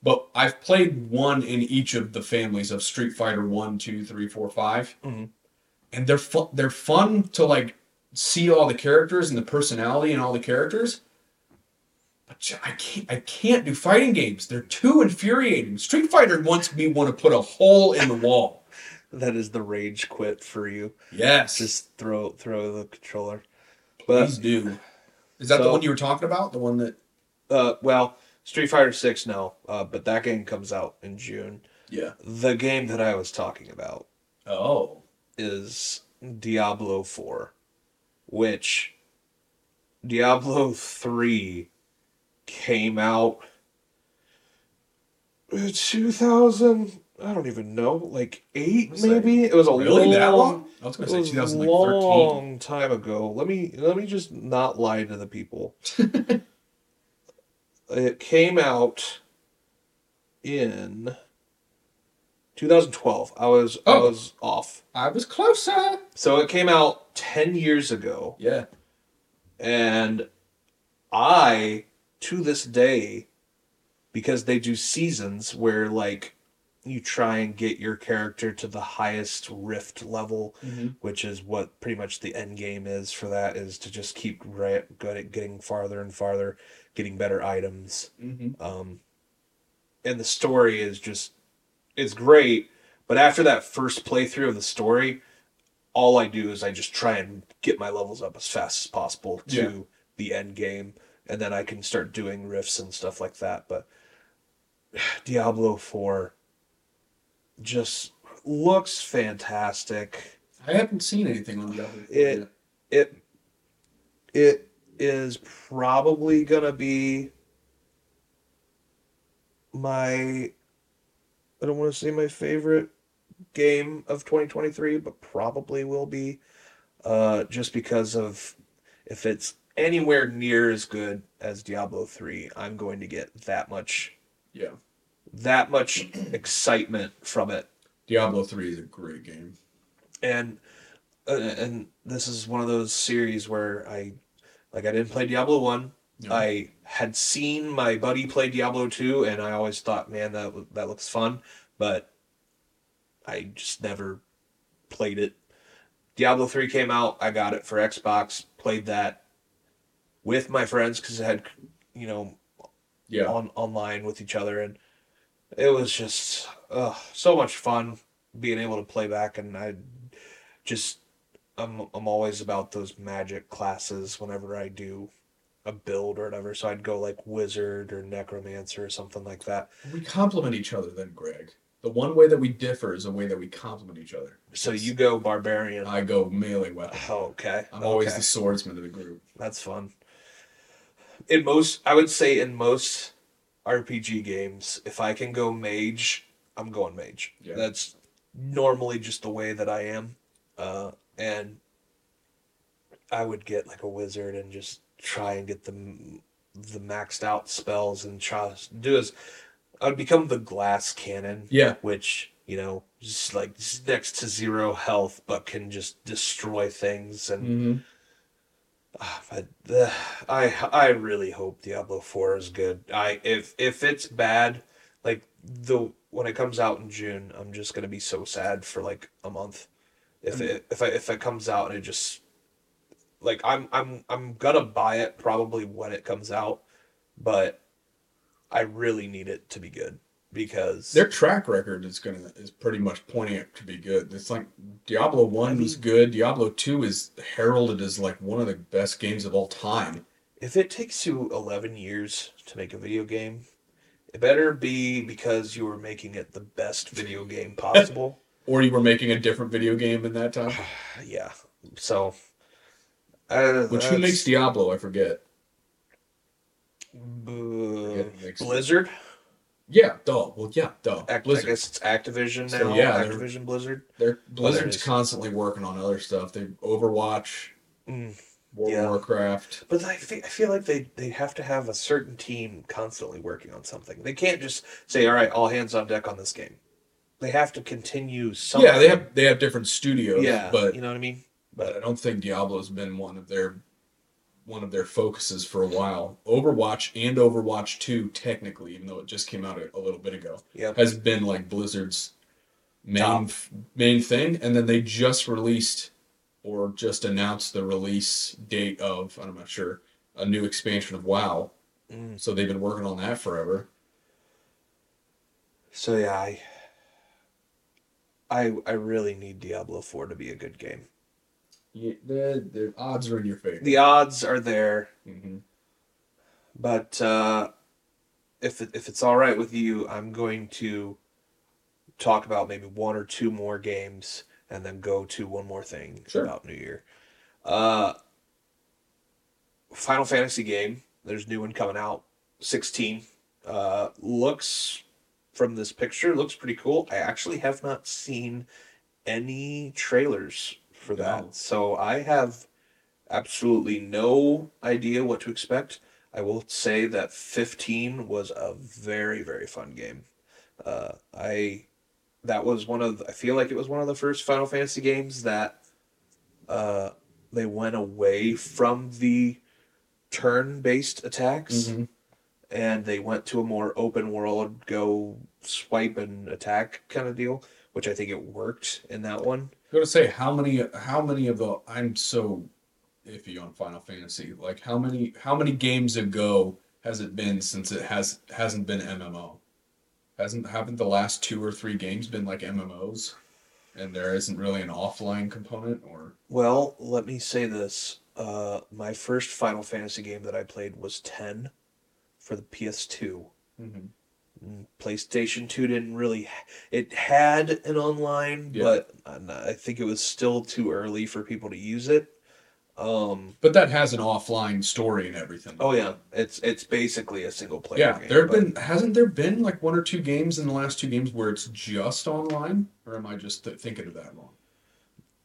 But I've played one in each of the families of Street Fighter One, Two, Three, Four, Five, Mhm. and they're fun. They're fun to like see all the characters and the personality and all the characters. But I can't. I can't do fighting games. They're too infuriating. Street Fighter wants me want to put a hole in the wall. That is the rage quit for you. Yes, Just throw throw the controller. please But do. Is that the one you were talking about? The one that? uh, well, Street Fighter Six no, uh, but that game comes out in June. Yeah. The game that I was talking about Oh. is Diablo 4, which Diablo 3 came out in 2000, I don't even know, like 8 Was that maybe? It was a Really? long, that long? I was going to say a 2013. long time ago. Let me let me just not lie to the people. it came out in 2012. I was I Oh. was off. I was closer. So it came out 10 years ago Yeah. and I to this day because they do seasons where like you try and get your character to the highest rift level Mhm. which is what pretty much the end game is for that is to just keep at getting farther and farther getting better items Mm-hmm. um, and the story is just it's great but after that first playthrough of the story all i do is i just try and get my levels up as fast as possible to Yeah. the end game and then i can start doing rifts and stuff like that but diablo 4 just looks fantastic I haven't seen anything on Diablo. It- it it is probably gonna be my I don't want to say my favorite game of 2023, but probably will be uh, just because of if it's anywhere near as good as Diablo 3, I'm going to get that much Yeah. that much excitement from it Diablo 3 is a great game. and uh, and this is one of those series where I like I didn't play Diablo 1 Yeah. I had seen my buddy play Diablo 2 and I always thought man that that looks fun but I just never played it Diablo 3 came out I got it for Xbox played that with my friends cuz it had you know Yeah. on online with each other and it was just uh, so much fun being able to play back and I just I'm I'm always about those magic classes whenever I do a build or whatever so I'd go like wizard or necromancer or something like that We complement each other then, Greg. The one way that we differ is the way that we complement each other. so you go barbarian I go melee weapon. oh okay I'm always the swordsman of the group. That's fun. In most, I would say in most RPG games, if I can go mage, I'm going mage. Yeah. That's normally just the way that I am. Uh, and I would get like a wizard and just try and get the the maxed out spells and try to do as I would become the glass cannon Yeah. which you know just like next to zero health but can just destroy things and Mm-hmm. Ah, but uh, I I really hope Diablo Four is good. I if if it's bad, like the when it comes out in June, I'm just gonna be so sad for like a month. If it if I, if it comes out and it just like I'm I'm I'm gonna buy it probably when it comes out, but I really need it to be good because Their track record is gonna is pretty much pointing it to be good. It's like Diablo One I was good. Diablo Two is heralded as like one of the best games of all time. if it takes you 11 years to make a video game, it better be because you were making it the best video game possible. Or you were making a different video game in that time. yeah. So, uh, Which who makes Diablo? I forget. uh, who makes it. Blizzard? Yeah, duh. Well, yeah, duh. Act, I Blizzard. guess it's Activision now. So, yeah, Activision Blizzard. They're, Blizzard's constantly working on other stuff. They Overwatch, Mm, World Yeah. of Warcraft. But I feel, I feel like they, they have to have a certain team constantly working on something. They can't just say, "All right, all hands on deck on this game." They have to continue something. Yeah, they have they have different studios. Yeah, but you know what I mean. But I don't think Diablo's been one of their one of their focuses for a while. Overwatch and Overwatch 2 technically, even though it just came out a, a little bit ago, Yep. has been like Blizzard's main Top. main thing and then they just released or just announced the release date of I'm not sure a new expansion of WoW. Mm. So they've been working on that forever. So yeah, I, I I really need Diablo Four to be a good game. Yeah, the the odds are in your favor. The odds are there, hmm but uh, if it, if it's all right with you, I'm going to talk about maybe one or two more games, and then go to one more thing Sure. about New Year. Uh, Final Fantasy game. There's a new one coming out. 16. Uh, looks from this picture looks pretty cool. I actually have not seen any trailers for that, so I have absolutely no idea what to expect. I will say that 15 was a very very fun game. Uh, I that was one of I feel like it was one of the first Final Fantasy games that uh, they went away from the turn-based attacks hmm and they went to a more open world go swipe and attack kind of deal which i think it worked in that one I gotta say, how many how many of the I'm so iffy on Final Fantasy. Like how many how many games ago has it been since it has hasn't been MMO? Hasn't haven't the last two or three games been like MMOs? And there isn't really an offline component or well let me say this uh, my first final fantasy game that i played was 10 for the ps2 Mm, playstation 2 didn't really it had an online Yeah. but i think it was still too early for people to use it um But that has an offline story and everything. oh yeah it's it's basically a single player Yeah, game, there have been hasn't there been like one or two games in the last two games where it's just online, or am I just th- thinking of that wrong?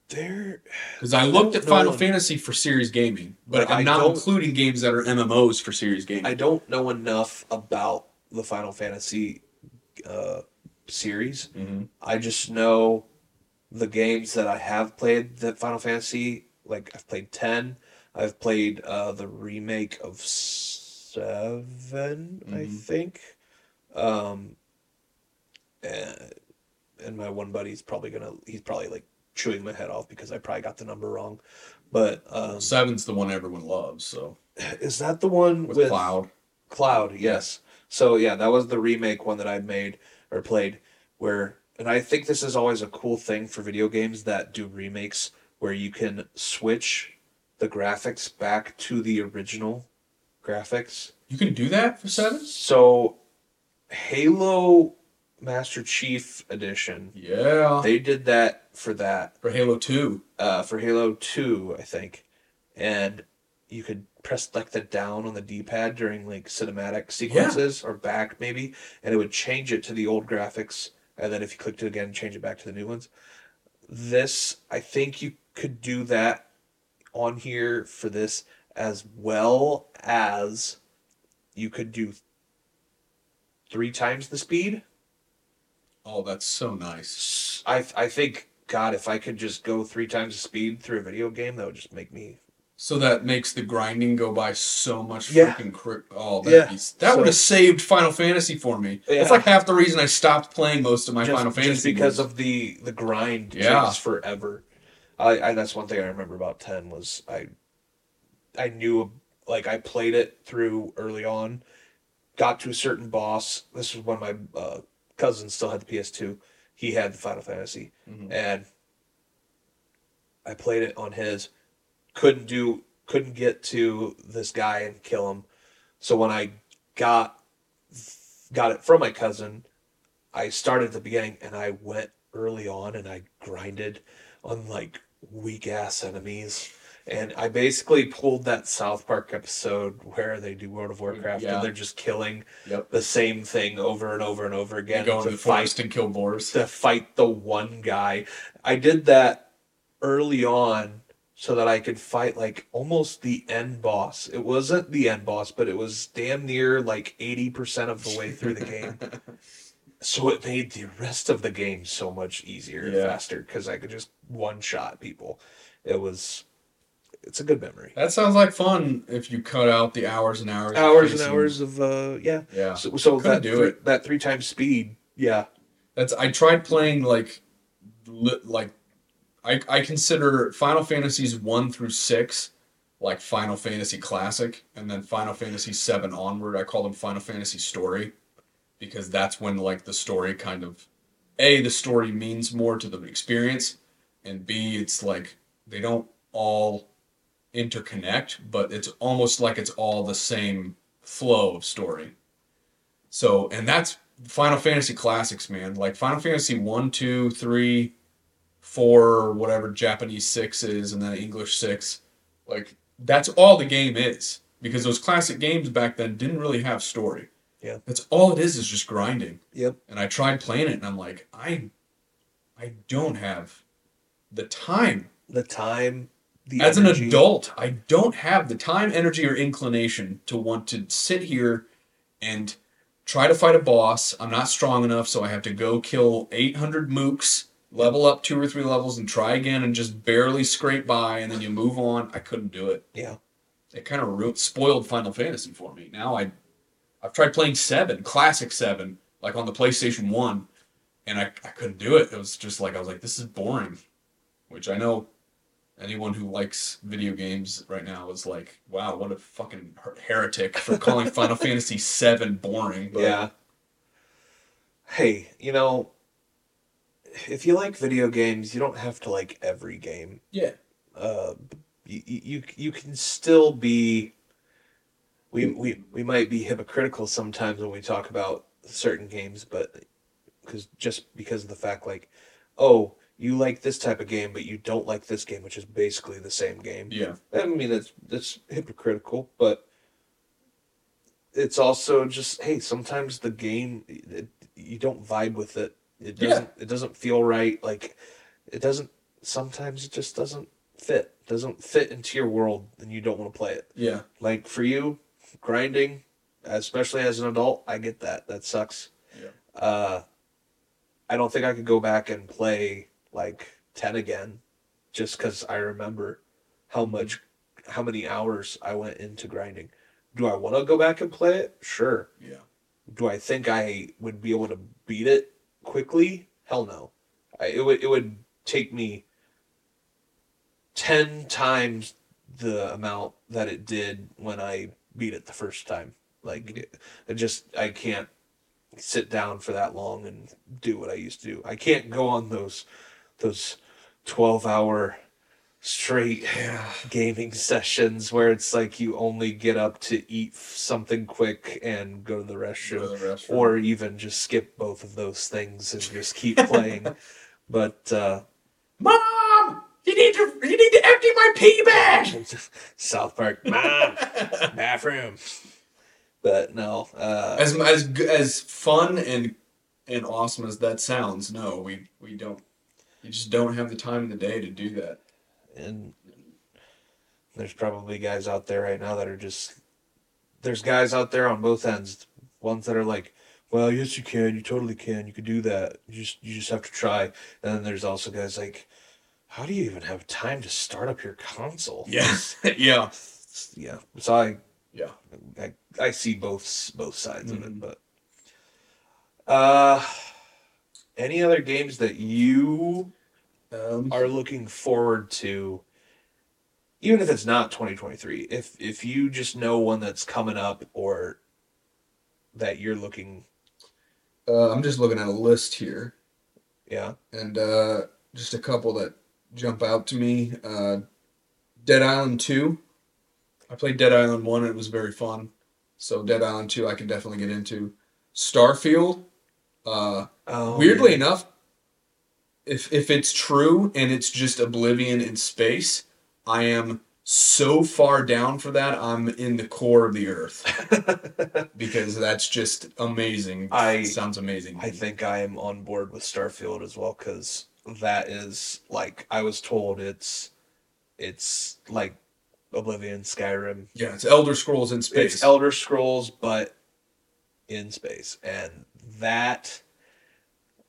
there Because I looked at. Final Fantasy for Series Gaming, but But I'm not including games that are MMOs for Series Gaming. I don't know enough about the Final Fantasy uh, series. Mhm. I just know the games that I have played that Final Fantasy. Like I've played ten. I've played uh, the remake of seven, I Mhm. think. Um, and, and my one buddy's probably gonna. He's probably like chewing my head off because I probably got the number wrong. But um, Seven's the one everyone loves, so is that the one with, with Cloud. Cloud, yes. So yeah, that was the remake one that I made or played where and I think this is always a cool thing for video games that do remakes where you can switch the graphics back to the original graphics. You can do that for Seven? So Halo Master Chief Edition, Yeah. they did that for that for Halo Two. uh, for Halo 2, I think. And you could press like the down on the D-pad during like cinematic sequences or back maybe, and it would change it to the old graphics. And then if you clicked it again, change it back to the new ones. This, I think you could do that on here for this as well as you could do three times the speed. Oh, that's so nice. I I think God, if I could just go three times the speed through a video game, that would just make me So that makes the grinding go by so much Yeah. freaking quick. Oh, Yeah. that So- would have saved Final Fantasy for me. Yeah. That's like half the reason I stopped playing most of my just, Final Fantasy. just because games. of the the grind Yeah. takes forever. I, I that's one thing I remember about ten was I I knew like I played it through early on, got to a certain boss. This was when my uh, cousin still had the PS2. He had the Final Fantasy, Mhm. and I played it on his. Couldn't do couldn't get to this guy and kill him. So when I got got it from my cousin, I started at the beginning and I went early on and I grinded on like weak ass enemies. And I basically pulled that South Park episode where they do World of Warcraft Yeah. and they're just killing Yep. the same thing over and over and over You again go to the fight forest and kill boars. to fight the one guy. I did that early on so that I could fight like almost the end boss. It wasn't the end boss, but it was damn near like 80% of the way through the game. so it made the rest of the game so much easier and faster because I could just one shot people. It was, it's a good memory. That sounds like fun if you cut out the hours and hours. Hours and hours of, uh, yeah. Yeah. So, so that, do three, it. that three times speed, yeah. That's I tried playing like li- like I I consider Final Fantasies 1 through 6 like Final Fantasy Classic and then Final Fantasy 7 onward I call them Final Fantasy Story because that's when like the story kind of A the story means more to the experience and B it's like they don't all interconnect but it's almost like it's all the same flow of story. So, and that's Final Fantasy classics, man. Like Final Fantasy 1, 2, 3, 4, whatever Japanese 6 is, and then English 6. Like, that's all the game is. Because those classic games back then didn't really have story. Yeah. That's all it is, is just grinding. Yep. And I tried playing it, and I'm like, I, I don't have the time The time, the as energy. an adult, I don't have the time, energy, or inclination to want to sit here and try to fight a boss. I'm not strong enough, so I have to go kill 800 mooks, level up two or three levels, and try again and just barely scrape by, and then you move on. I couldn't do it. Yeah. It kind of ru- spoiled Final Fantasy for me. Now I, I've tried playing Seven, Classic Seven, like on the PlayStation One, and I, I couldn't do it. It was just like I was like, this is boring, which I know anyone who likes video games right now is like, wow, what a fucking heretic for calling Final Fantasy VII boring. But Yeah. Hey, you know, if you like video games, you don't have to like every game. yeah, Uh, you you you can still be. We we we might be hypocritical sometimes when we talk about certain games, but because just because of the fact like, oh, you like this type of game, but you don't like this game, which is basically the same game. yeah, I mean, it's that's hypocritical, but it's also just hey. Sometimes the game it, you don't vibe with it. It doesn't. It doesn't feel right. Like it doesn't. Sometimes it just doesn't fit. Doesn't fit into your world, and you don't want to play it. yeah, Like for you, grinding, especially as an adult, I get that. That sucks. Yeah. Uh, I don't think I could go back and play like ten again, just because I remember how much, how many hours I went into grinding. Do I want to go back and play it? Sure. yeah. Do I think I would be able to beat it quickly? Hell no. I, it would it would take me ten times the amount that it did when I beat it the first time. Like it just I can't sit down for that long and do what I used to do. I can't go on those those twelve hour straight gaming sessions where it's like you only get up to eat something quick and go to the restroom to the restroom. or even just skip both of those things and just keep playing but uh Mom, you need to you need to empty my pee bag. south park mom bathroom but no uh As as as fun and and awesome as that sounds, no, we we don't. You just don't have the time in the day to do that. And there's probably guys out there right now that are just there's guys out there on both ends ones that are like well yes you can you totally can you could do that you just you just have to try and then there's also guys like how do you even have time to start up your console? Yes. yeah. yeah. So I Yeah. I, I see both both sides of Mhm. it, but uh, any other games that you Um, are looking forward to, even if it's not 2023, if if you just know one that's coming up or that you're looking, uh, I'm just looking at a list here, yeah, and uh, just a couple that jump out to me. Uh, Dead Island Two. I played Dead Island One, and it was very fun. So Dead Island Two, I can definitely get into. Starfield. Uh, oh, weirdly yeah. enough, if if it's true and it's just Oblivion in space, I am so far down for that. I'm in the core of the earth because that's just amazing. I- sounds amazing. I think I am on board with Starfield as well because that is like I was told it's it's like Oblivion, Skyrim. yeah, it's Elder Scrolls in space. It's Elder Scrolls, but in space, and that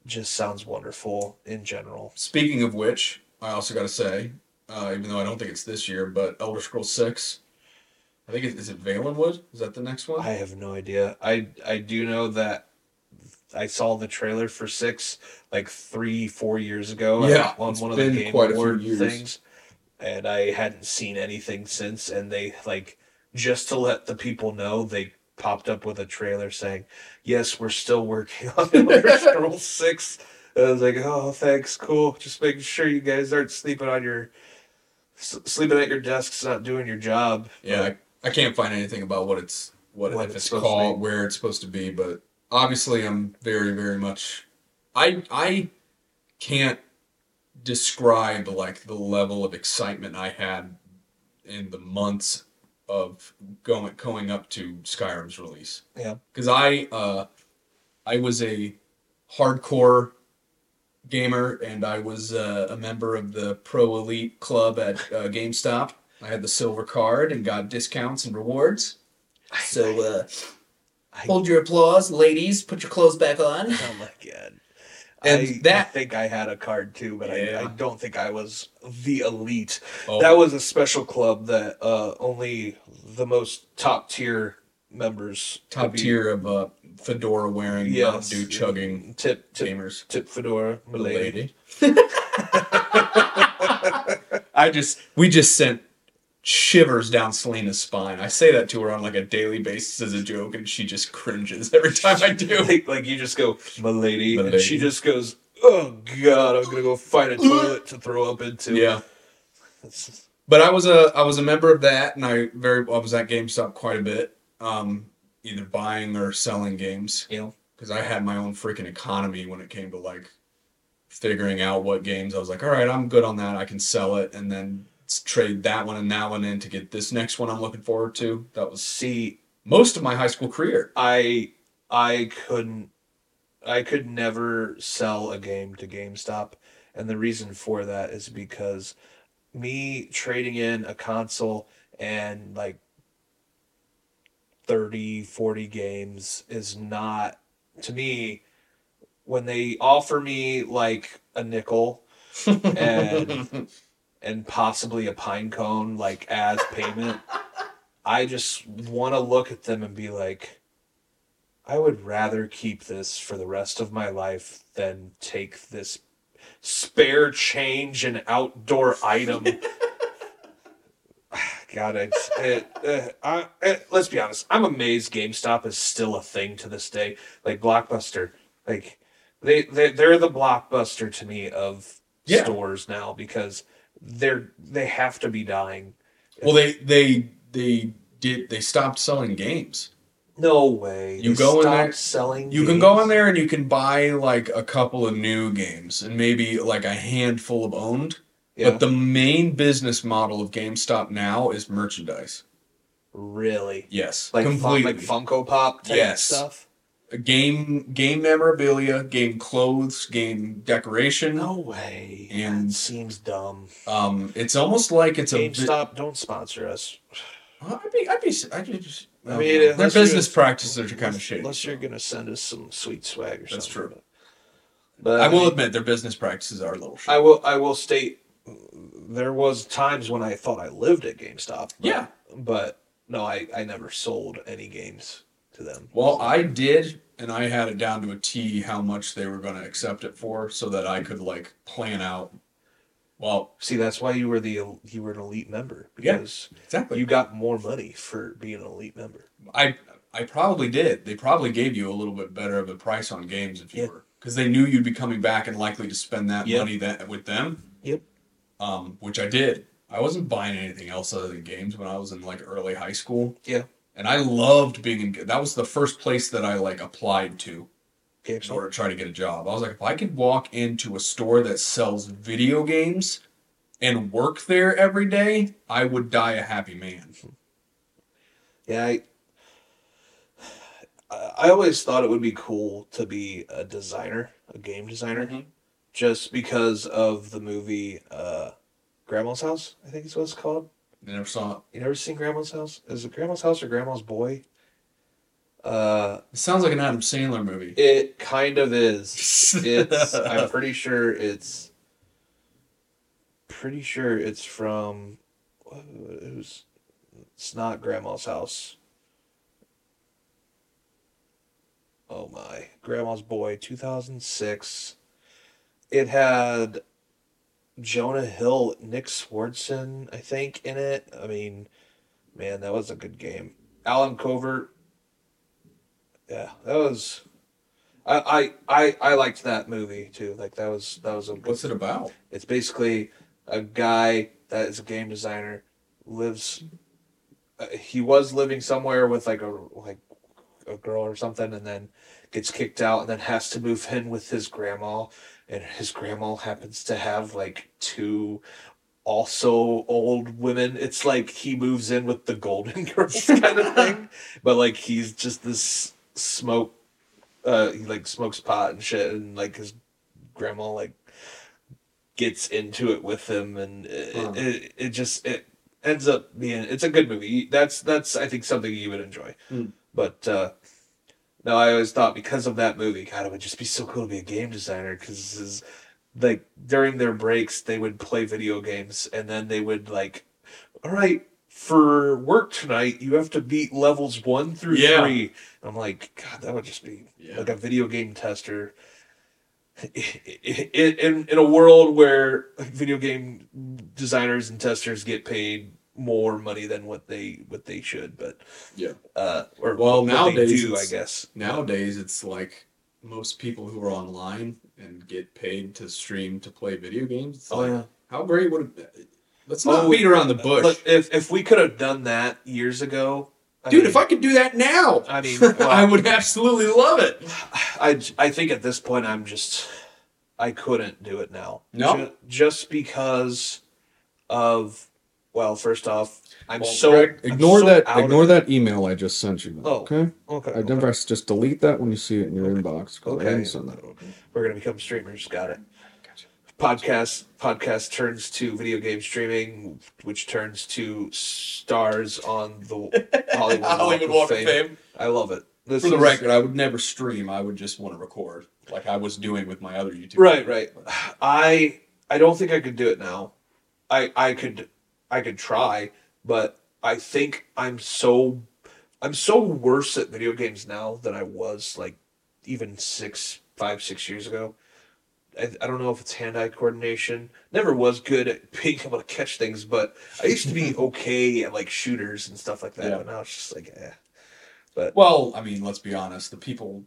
just sounds wonderful in general. Speaking of which, I also got to say, uh, even though I don't think it's this year, but Elder Scrolls Six. I think it, is it Valenwood? Is that the next one? I have no idea. I I do know that I saw the trailer for six like three four years ago. Yeah, on one of the Game quite a few Award years. things, and I hadn't seen anything since. And they like just to let the people know they popped up with a trailer saying, "Yes, we're still working on Elder Scrolls 6. And I was like, "Oh, thanks, cool. Just making sure you guys aren't sleeping on your." s- Sleeping at your desks, not doing your job. Yeah, I, I can't find anything about what it's what, What if it's it's called, where it's supposed to be, but obviously I'm very very much I I can't describe like the level of excitement I had in the months of going going up to Skyrim's release. Yeah. Cuz I uh I was a hardcore gamer and I was uh, a member of the Pro Elite Club at uh, GameStop. I had the silver card and got discounts and rewards. So uh, I- hold your applause, ladies. Put your clothes back on. Oh my god. And I, that- I think I had a card too, but I, I don't think I was the elite. Oh, That was a special club that uh, only the most top tier members top tier of uh, fedora wearing, Yes. Mountain Dew chugging tip tip gamers. tip fedora lady. I just we just sent shivers down Selena's spine. I say that to her on like a daily basis as a joke, and she just cringes every time I do. Like, like you just go, milady, and she just goes, "Oh God, I'm gonna go find a toilet to throw up into." yeah. But I was a I was a member of that, and I very I was at GameStop quite a bit, um, either buying or selling games know, because I had my own freaking economy when it came to like figuring out what games I was like, all right, I'm good on that. I can sell it, and then trade that one and that one in to get this next one I'm looking forward to. That was see, most of my high school career. I I couldn't I could never sell a game to GameStop and the reason for that is because me trading in a console and like 30 40 games is not to me when they offer me like a nickel and and possibly a pine cone like as payment i just want to look at them and be like i would rather keep this for the rest of my life than take this spare change and outdoor item god I, it, uh, I, let's be honest i'm amazed gamestop is still a thing to this day like blockbuster like they, they they're the blockbuster to me of Yeah. stores now because they're they have to be dying well, they they they did they stopped selling games. No way. You They go in there- selling. You can go in there and you can buy like a couple of new games and maybe like a handful of owned. Yeah. But the main business model of GameStop now is merchandise. really Yes, like fun, completely. like Funko Pop type Yes. stuff. Game game memorabilia, game clothes, game decoration. No way. And- that seems dumb. Um, it's almost like it's a. bit- GameStop, don't sponsor us. I'd be, I'd be, I'd be just. I I mean, their business practices are kind of shady. Unless you're gonna send us some sweet swag or That's something. true. But I will mean, admit their business practices are a little shady. I will. I will state there was times when I thought I lived at GameStop. but- Yeah. But no, I, I never sold any games to them. Well, I did, and I had it down to a T how much they were going to accept it for, so that I could like plan out. Well, See, that's why you were the you were an elite member Yeah. because exactly. you got more money for being an elite member. I I probably did. They probably gave you a little bit better of a price on games if you Yeah. were, because they knew you'd be coming back and likely to spend that Yep. money that with them. Yep. Um, which I did. I wasn't buying anything else other than games when I was in like early high school, Yeah. And I loved being in. That was the first place that I like applied to in order to try to get a job. I was like, if I could walk into a store that sells video games and work there every day, I would die a happy man. Yeah, I, I always thought it would be cool to be a designer, a game designer, Mhm. just because of the movie uh, Grandma's House. I think it's what it's called. I never saw it. You never seen Grandma's House? Is it Grandma's House or Grandma's Boy? Uh, It sounds like an Adam Sandler movie. it kind of is. It's. I'm pretty sure it's. Pretty sure it's from. It. It's not Grandma's house. Oh my, Grandma's Boy, 2006. It had Jonah Hill, Nick Swardson, I think, in it. I mean, man, that was a good game. Allen Covert. Yeah, that was. I, I I I liked that movie too. Like that was that was a. What's it about? It's basically a guy that is a game designer lives. Uh, he was living somewhere with like a like a girl or something, and then gets kicked out, and then has to move in with his grandma, and his grandma happens to have like two also old women. It's like he moves in with the Golden Girls kind of thing, but like he's just this smoke. Uh, he like smokes pot and shit, and like his grandma like gets into it with him, and it, Huh. it, it just it ends up being it's a good movie. That's that's I think something you would enjoy. Hmm. But uh, no, I always thought because of that movie, God, it would just be so cool to be a game designer because this is like during their breaks they would play video games and then they would like, all right. For work tonight, you have to beat levels one through Yeah. three. I'm like, God, that would just be Yeah. like a video game tester in, in in a world where video game designers and testers get paid more money than what they what they should, but Yeah. uh, or Well, nowadays do, I guess. Nowadays, it's like most people who are online and get paid to stream to play video games. It's Oh, like, yeah. how great would it? Let's not Oh, beat around the bush, Look, if if we could have done that years ago, I dude. mean, if I could do that now, I mean, well- I would absolutely love it. I I think at this point I'm just I couldn't do it now. No? Ju- just because of well, first off, I'm Well, so Greg, I'm Ignore so that. Ignore that email I just sent you. Oh, okay. Okay, I never just delete that when you see it in your inbox. Okay. send that. We're gonna become streamers. Got it. Podcast podcast turns to video game streaming, which turns to stars on the Hollywood, Hollywood Walk of Fame. I love it. This For the is- record, I would never stream. I would just want to record, like I was doing with my other YouTube. Right, right. I I don't think I could do it now. I I could I could try, but I think I'm so I'm so worse at video games now than I was like even six five six years ago. I, I don't know if it's hand-eye coordination. Never was good at being able to catch things, but I used to be okay at like shooters and stuff like that. Yeah. But now it's just like, eh. But Well, I mean, let's be honest. The people,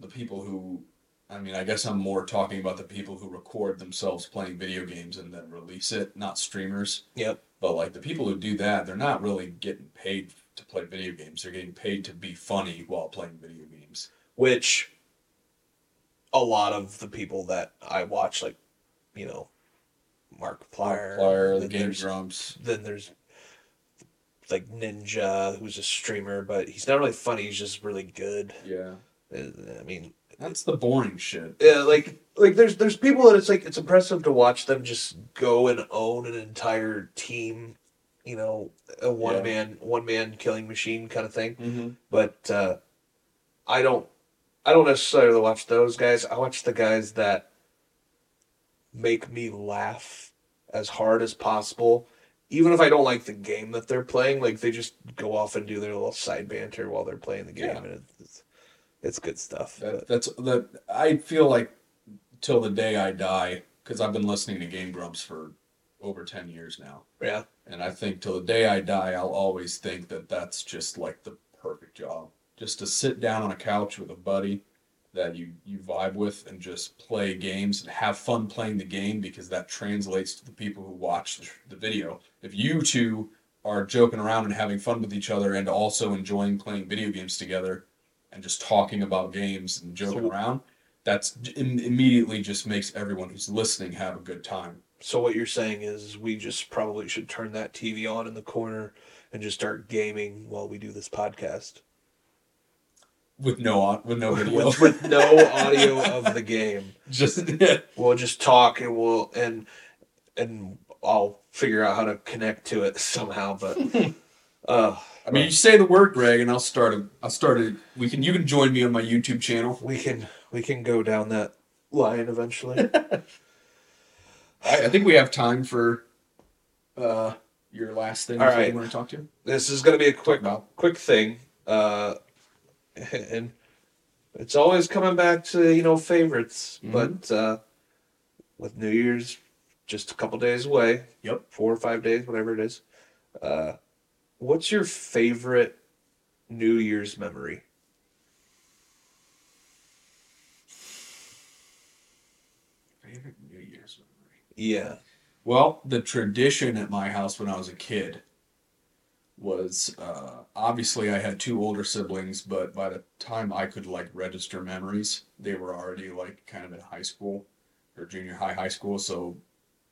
the people who, I mean, I guess I'm more talking about the people who record themselves playing video games and then release it, not streamers. yep, But like the people who do that, they're not really getting paid to play video games. They're getting paid to be funny while playing video games. which a lot of the people that I watch, like, you know, Markiplier, Player, the Game Grumps. then there's like Ninja, who's a streamer, but he's not really funny. He's just really good. Yeah, Uh, I mean, that's the boring shit. yeah, like like there's there's people that it's like it's impressive to watch them just go and own an entire team, you know, a one man one man killing machine kind of thing. Mm-hmm. But uh, I don't I don't necessarily watch those guys. I watch the guys that make me laugh as hard as possible. Even if I don't like the game that they're playing, like they just go off and do their little side banter while they're playing the game, Yeah. and it's it's good stuff. That, that's that. I feel like till the day I die, because I've been listening to Game Grumps for over ten years now, yeah, and I think till the day I die, I'll always think that that's just like the perfect job. Just to sit down on a couch with a buddy that you you vibe with and just play games and have fun playing the game because that translates to the people who watch the, the video. If you two are joking around and having fun with each other and also enjoying playing video games together and just talking about games and joking So- around, that's im- immediately just makes everyone who's listening have a good time. So what you're saying is we just probably should turn that TV on in the corner and just start gaming while we do this podcast. With no with no video, with, with no audio of the game. just We'll just talk and we'll and and I'll figure out how to connect to it somehow. But uh, I mean, you say the word, Greg, and I'll start a. I'll start a. We can. You can join me on my YouTube channel. we can we can go down that line eventually. I, I think we have time for uh, your last thing. All right. You want to talk to? this is going to be a quick quick thing, uh, and it's always coming back to you know favorites. Mhm. But uh, with New Year's just a couple days away, Yep. four or five days, whatever it is. Uh, what's your favorite New Year's memory? Favorite New Year's memory. Yeah, Well, the tradition at my house when I was a kid was uh, obviously I had two older siblings, but by the time I could like register memories, they were already like kind of in high school or junior high, high school. So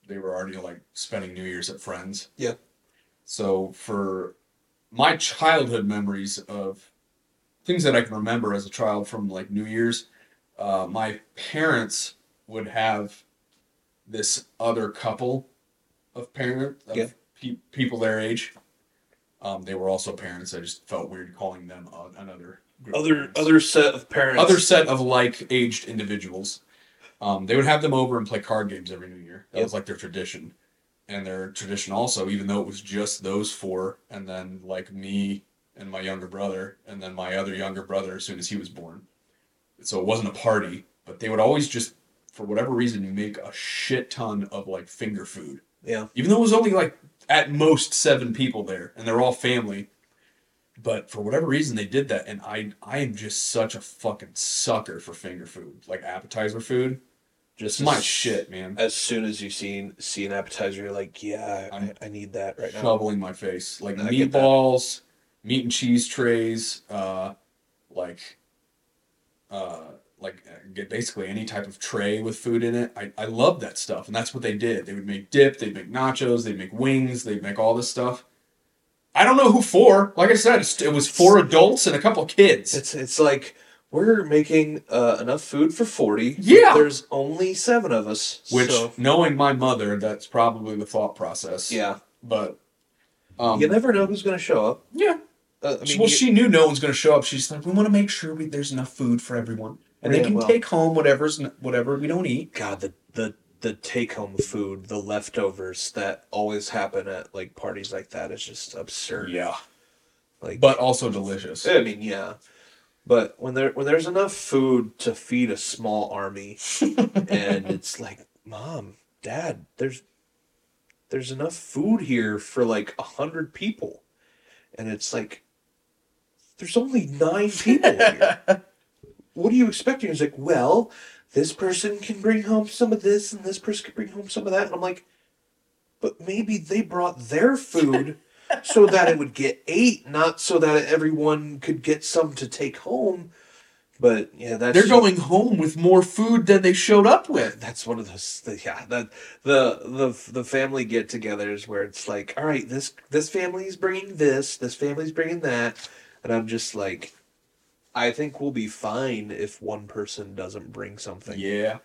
they were already like spending New Year's at friends. Yeah. So for my childhood memories of things that I can remember as a child from like New Year's, uh, my parents would have this other couple of parents of Yeah. pe- people their age. Um, they were also parents. I just felt weird calling them uh, another group other other set of parents. other set of like aged individuals. Um, they would have them over and play card games every New Year. That Yep. was like their tradition, and their tradition also, even though it was just those four, and then like me and my younger brother, and then my other younger brother as soon as he was born. So it wasn't a party, but they would always just, for whatever reason, make a shit ton of like finger food. Yeah, even though it was only like at most seven people there and they're all family but for whatever reason they did that and i i am just such a fucking sucker for finger food like appetizer food just my as- shit man As soon as you see see an appetizer, you're like, yeah, I, I need that right now. shoveling my face like I meatballs meat and cheese trays uh like uh like uh, get basically any type of tray with food in it. I, I love that stuff, and that's what they did. They would make dip, they'd make nachos, they'd make wings, they'd make all this stuff. I don't know who for. Like I said, it was four adults and a couple kids. It's it's like we're making uh, enough food for forty. Yeah. there's only seven of us. Which, so, knowing my mother, that's probably the thought process. yeah, But, um, you never know who's gonna show up. yeah. Uh, I mean, well, you- she knew no one's going to show up. She's like, we want to make sure we, there's enough food for everyone, and they can well- take home whatever's whatever we don't eat. God, the the the take home food, the leftovers that always happen at like parties like that is just absurd. Yeah, Like, but also delicious. I mean, yeah. But when there when there's enough food to feed a small army, and it's like, mom, dad, there's there's enough food here for like a hundred people, and it's like, there's only nine people here. what are you expecting? It's like, well, this person can bring home some of this, and this person can bring home some of that, and I'm like, but maybe they brought their food so that it would get ate, not so that everyone could get some to take home. But yeah, that's They're going home with more food than they showed up with. That's one of those. The, yeah, that the the the family get-togethers where it's like, all right, this this family's bringing this, this family's bringing that, and I'm just like, I think we'll be fine if one person doesn't bring something. Yeah,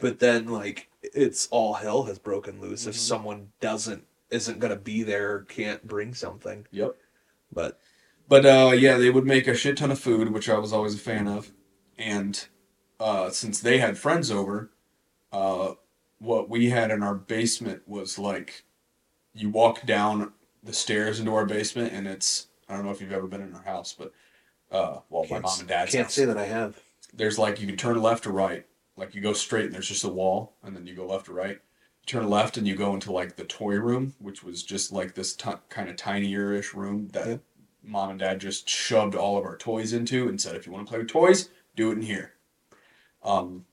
But then like it's all hell has broken loose if Mhm. someone doesn't isn't gonna be there can't bring something. yep. But But uh, yeah, they would make a shit ton of food, which I was always a fan of. And uh, since they had friends over, uh, what we had in our basement was like you walk down the stairs into our basement and it's I don't know if you've ever been in our house, but uh well my Can't mom and dad's Can't house. say that I have. There's like you can turn left or right. Like you go straight and there's just a wall and then you go left or right. Turn left and you go into like the toy room, which was just like this t- kind of tinier-ish room that Yep. mom and dad just shoved all of our toys into and said if you want to play with toys, do it in here. Um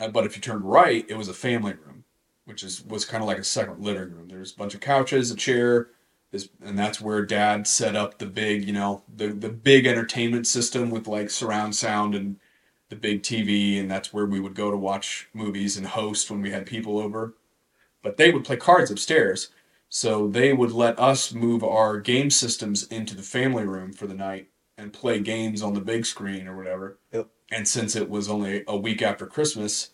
uh, but if you turned right, it was a family room, which is was kind of like a second living room. There's a bunch of couches, a chair, this, and that's where Dad set up the big, you know, the the big entertainment system with like surround sound and the big TV, and that's where we would go to watch movies and host when we had people over. But they would play cards upstairs, so they would let us move our game systems into the family room for the night and play games on the big screen or whatever. Yep. And since it was only a week after Christmas,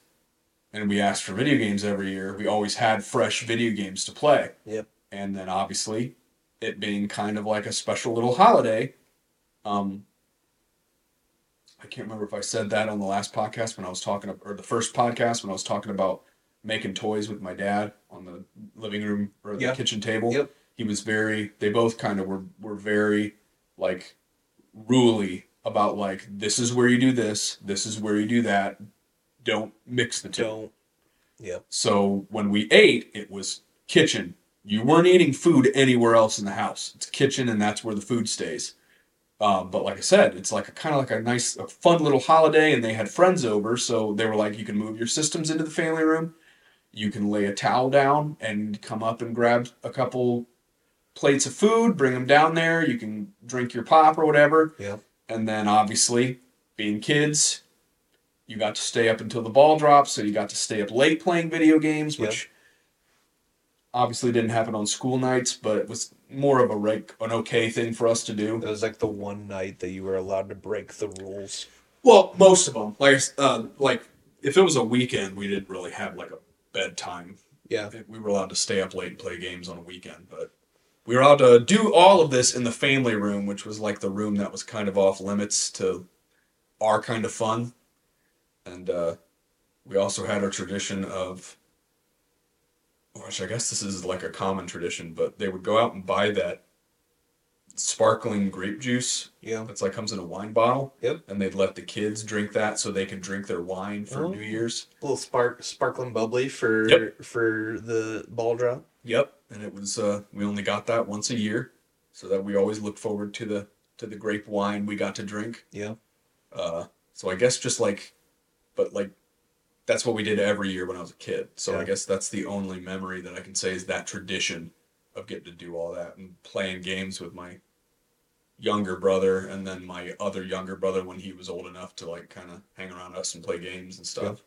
and we asked for video games every year, we always had fresh video games to play. Yep. And then obviously, it being kind of like a special little holiday, um, I can't remember if I said that on the last podcast when I was talking, or the first podcast when I was talking about making toys with my dad on the living room or the Yeah. kitchen table. Yep. He was very. They both kind of were were very like ruly about like this is where you do this, this is where you do that. Don't mix the two. Don't. Yep. So when we ate, it was kitchen. You weren't eating food anywhere else in the house. It's kitchen, and that's where the food stays. Um, but like I said, it's like a kind of like a nice, a fun little holiday, and they had friends over, so they were like, you can move your systems into the family room. You can lay a towel down and come up and grab a couple plates of food, bring them down there. You can drink your pop or whatever. Yep. And then obviously, being kids, you got to stay up until the ball dropped, so you got to stay up late playing video games, Yep. which obviously didn't happen on school nights, but it was more of a reg- an okay thing for us to do. It was like the one night that you were allowed to break the rules. Well, most of them, like uh, like if it was a weekend, we didn't really have like a bedtime. Yeah. We were allowed to stay up late and play games on a weekend, but we were allowed to do all of this in the family room, which was like the room that was kind of off limits to our kind of fun. And uh, we also had our tradition of, which I guess this is like a common tradition, but they would go out and buy that sparkling grape juice Yeah. that's like comes in a wine bottle. Yep. And they'd let the kids drink that so they can drink their wine for Oh. New Year's. A little spark, sparkling bubbly for Yep. for the ball drop. Yep. And it was uh we only got that once a year. So that we always looked forward to the to the grape wine we got to drink. Yeah. Uh so I guess just like but like that's what we did every year when I was a kid. So I guess that's the only memory that I can say is that tradition of getting to do all that and playing games with my younger brother and then my other younger brother when he was old enough to like kind of hang around us and play games and stuff.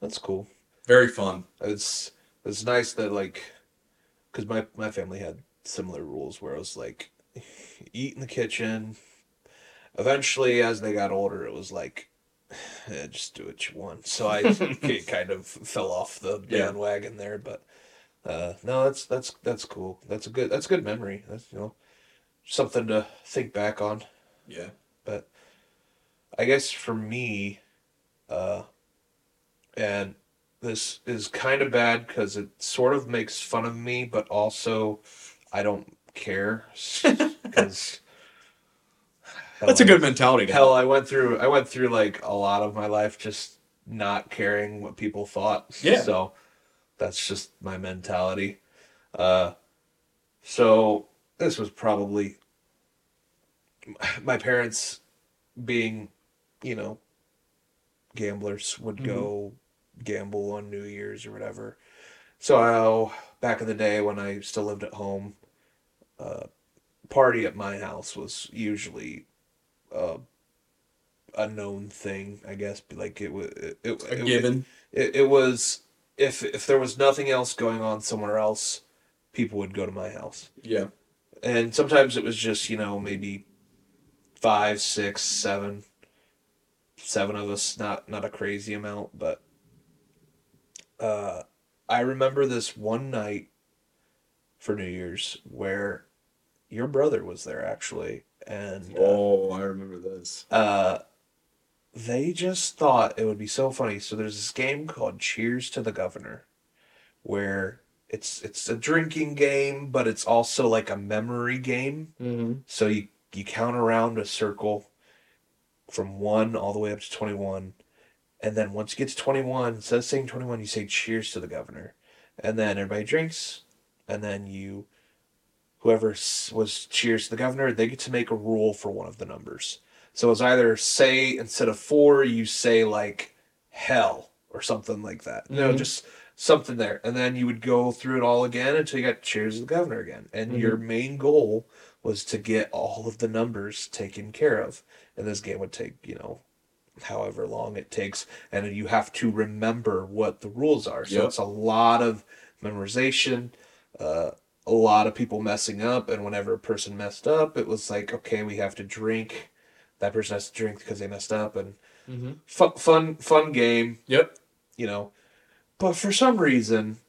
That's cool. Very fun. It's it's nice that like, cause my my family had similar rules where I was like, eat in the kitchen. Eventually, as they got older, it was like, eh, just do what you want. So I kind of fell off the Yeah. bandwagon there, but uh, no, that's that's that's cool. That's a good that's a good memory. That's you know something to think back on. Yeah. But I guess for me, uh, and this is kind of bad because it sort of makes fun of me, but also I don't care because That's a good mentality have. hell. I went through I went through like a lot of my life just not caring what people thought. Yeah. So that's just my mentality. Uh, so this was probably my parents being, you know, gamblers would go gamble on New Year's or whatever. So I, back in the day when I still lived at home, uh, party at my house was usually uh, a known thing, I guess. Like it was, it, it, it- given. it, it was if if there was nothing else going on somewhere else, people would go to my house. Yeah. And sometimes it was just, you know, maybe five, six, seven, seven of us, not not a crazy amount, but uh I remember this one night for New Year's where your brother was there actually and uh, Oh, I remember this. uh they just thought it would be so funny. So there's this game called Cheers to the Governor, where it's it's a drinking game, but it's also like a memory game. Mm-hmm. So you you count around a circle from one all the way up to twenty one, and then once you get to twenty one, instead of saying twenty one, you say Cheers to the Governor, and then everybody drinks, and then you. Whoever was cheers to the governor, they get to make a rule for one of the numbers. So it's either say instead of four, you say like hell or something like that. Know, Mhm. just something there. And then you would go through it all again until you got cheers of the governor again. And your main goal was to get all of the numbers taken care of. And this game would take, you know, however long it takes. And you have to remember what the rules are. So Yep. it's a lot of memorization. Uh, a lot of people messing up, and whenever a person messed up, it was like, okay, we have to drink. That person has to drink because they messed up, and Mm-hmm. fun, fun, fun game, Yep. you know. But for some reason,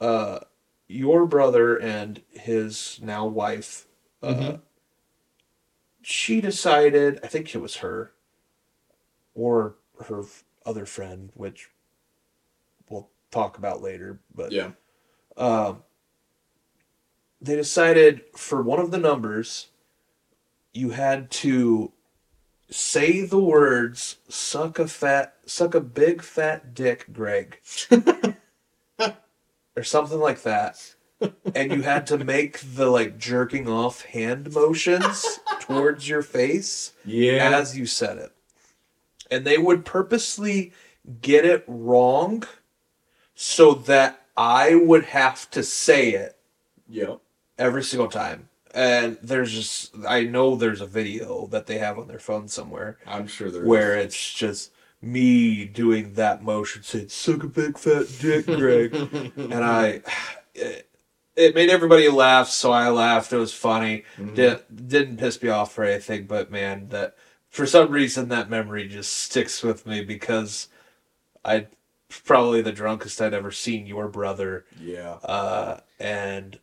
uh, your brother and his now wife, uh, Mhm. she decided, I think it was her, or her other friend, which we'll talk about later, but Yeah. um, they decided for one of the numbers, you had to say the words "suck a fat, suck a big fat dick, Greg," or something like that, and you had to make the like jerking off hand motions towards your face Yeah. as you said it. And they would purposely get it wrong so that I would have to say it Yep. every single time. And there's just, I know there's a video that they have on their phone somewhere I'm sure there where it's just me doing that motion saying, suck a big fat dick, Greg. and I, it, it made everybody laugh, so I laughed. It was funny. Didn't, didn't piss me off or anything, but man, that for some reason that memory just sticks with me because I probably the drunkest I'd ever seen your brother, Yeah. uh, and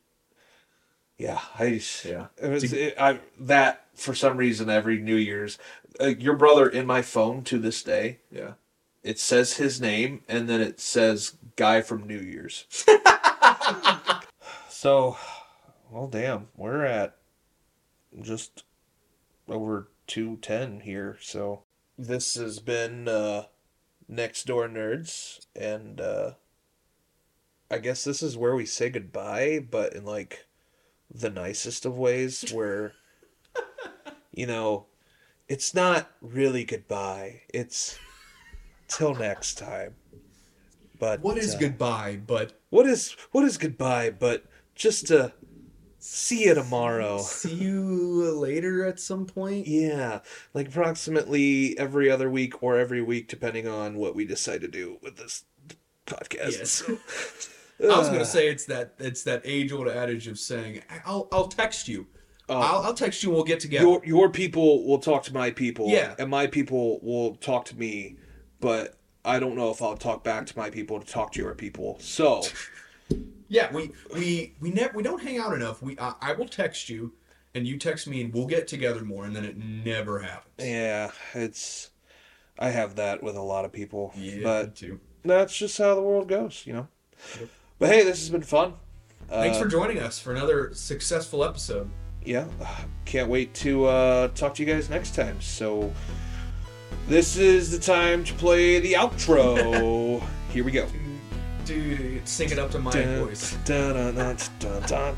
yeah, I Yeah. it was it, I that for some reason every New Year's, uh, your brother in my phone to this day, Yeah. it says his name and then it says guy from New Year's. so, well, damn, we're at just over 210 here. So, this has been uh, Next Door Nerds, and uh, I guess this is where we say goodbye, but in like the nicest of ways, where, you know, it's not really goodbye. It's till next time. But What is uh, goodbye? But What is what is goodbye? But just to see you tomorrow. See you later at some point. Yeah, like approximately every other week or every week, depending on what we decide to do with this podcast. Yes. I was gonna uh. say it's that it's that age old adage of saying I'll I'll text you. Oh. I'll, I'll text you and we'll get together. your your people will talk to my people. Yeah. and my people will talk to me, but I don't know if I'll talk back to my people to talk to your people. So Yeah, we we we never we don't hang out enough. We I I will text you, and you text me, and we'll get together more, and then it never happens. yeah, it's I have that with a lot of people, Yeah, but too. that's just how the world goes, you know. But hey, this has been fun. Thanks Uh, for joining us for another successful episode. yeah, can't wait to uh, talk to you guys next time. So, this is the time to play the outro. Here we go. Dude, sing it up to my Dun, voice. dun, dun.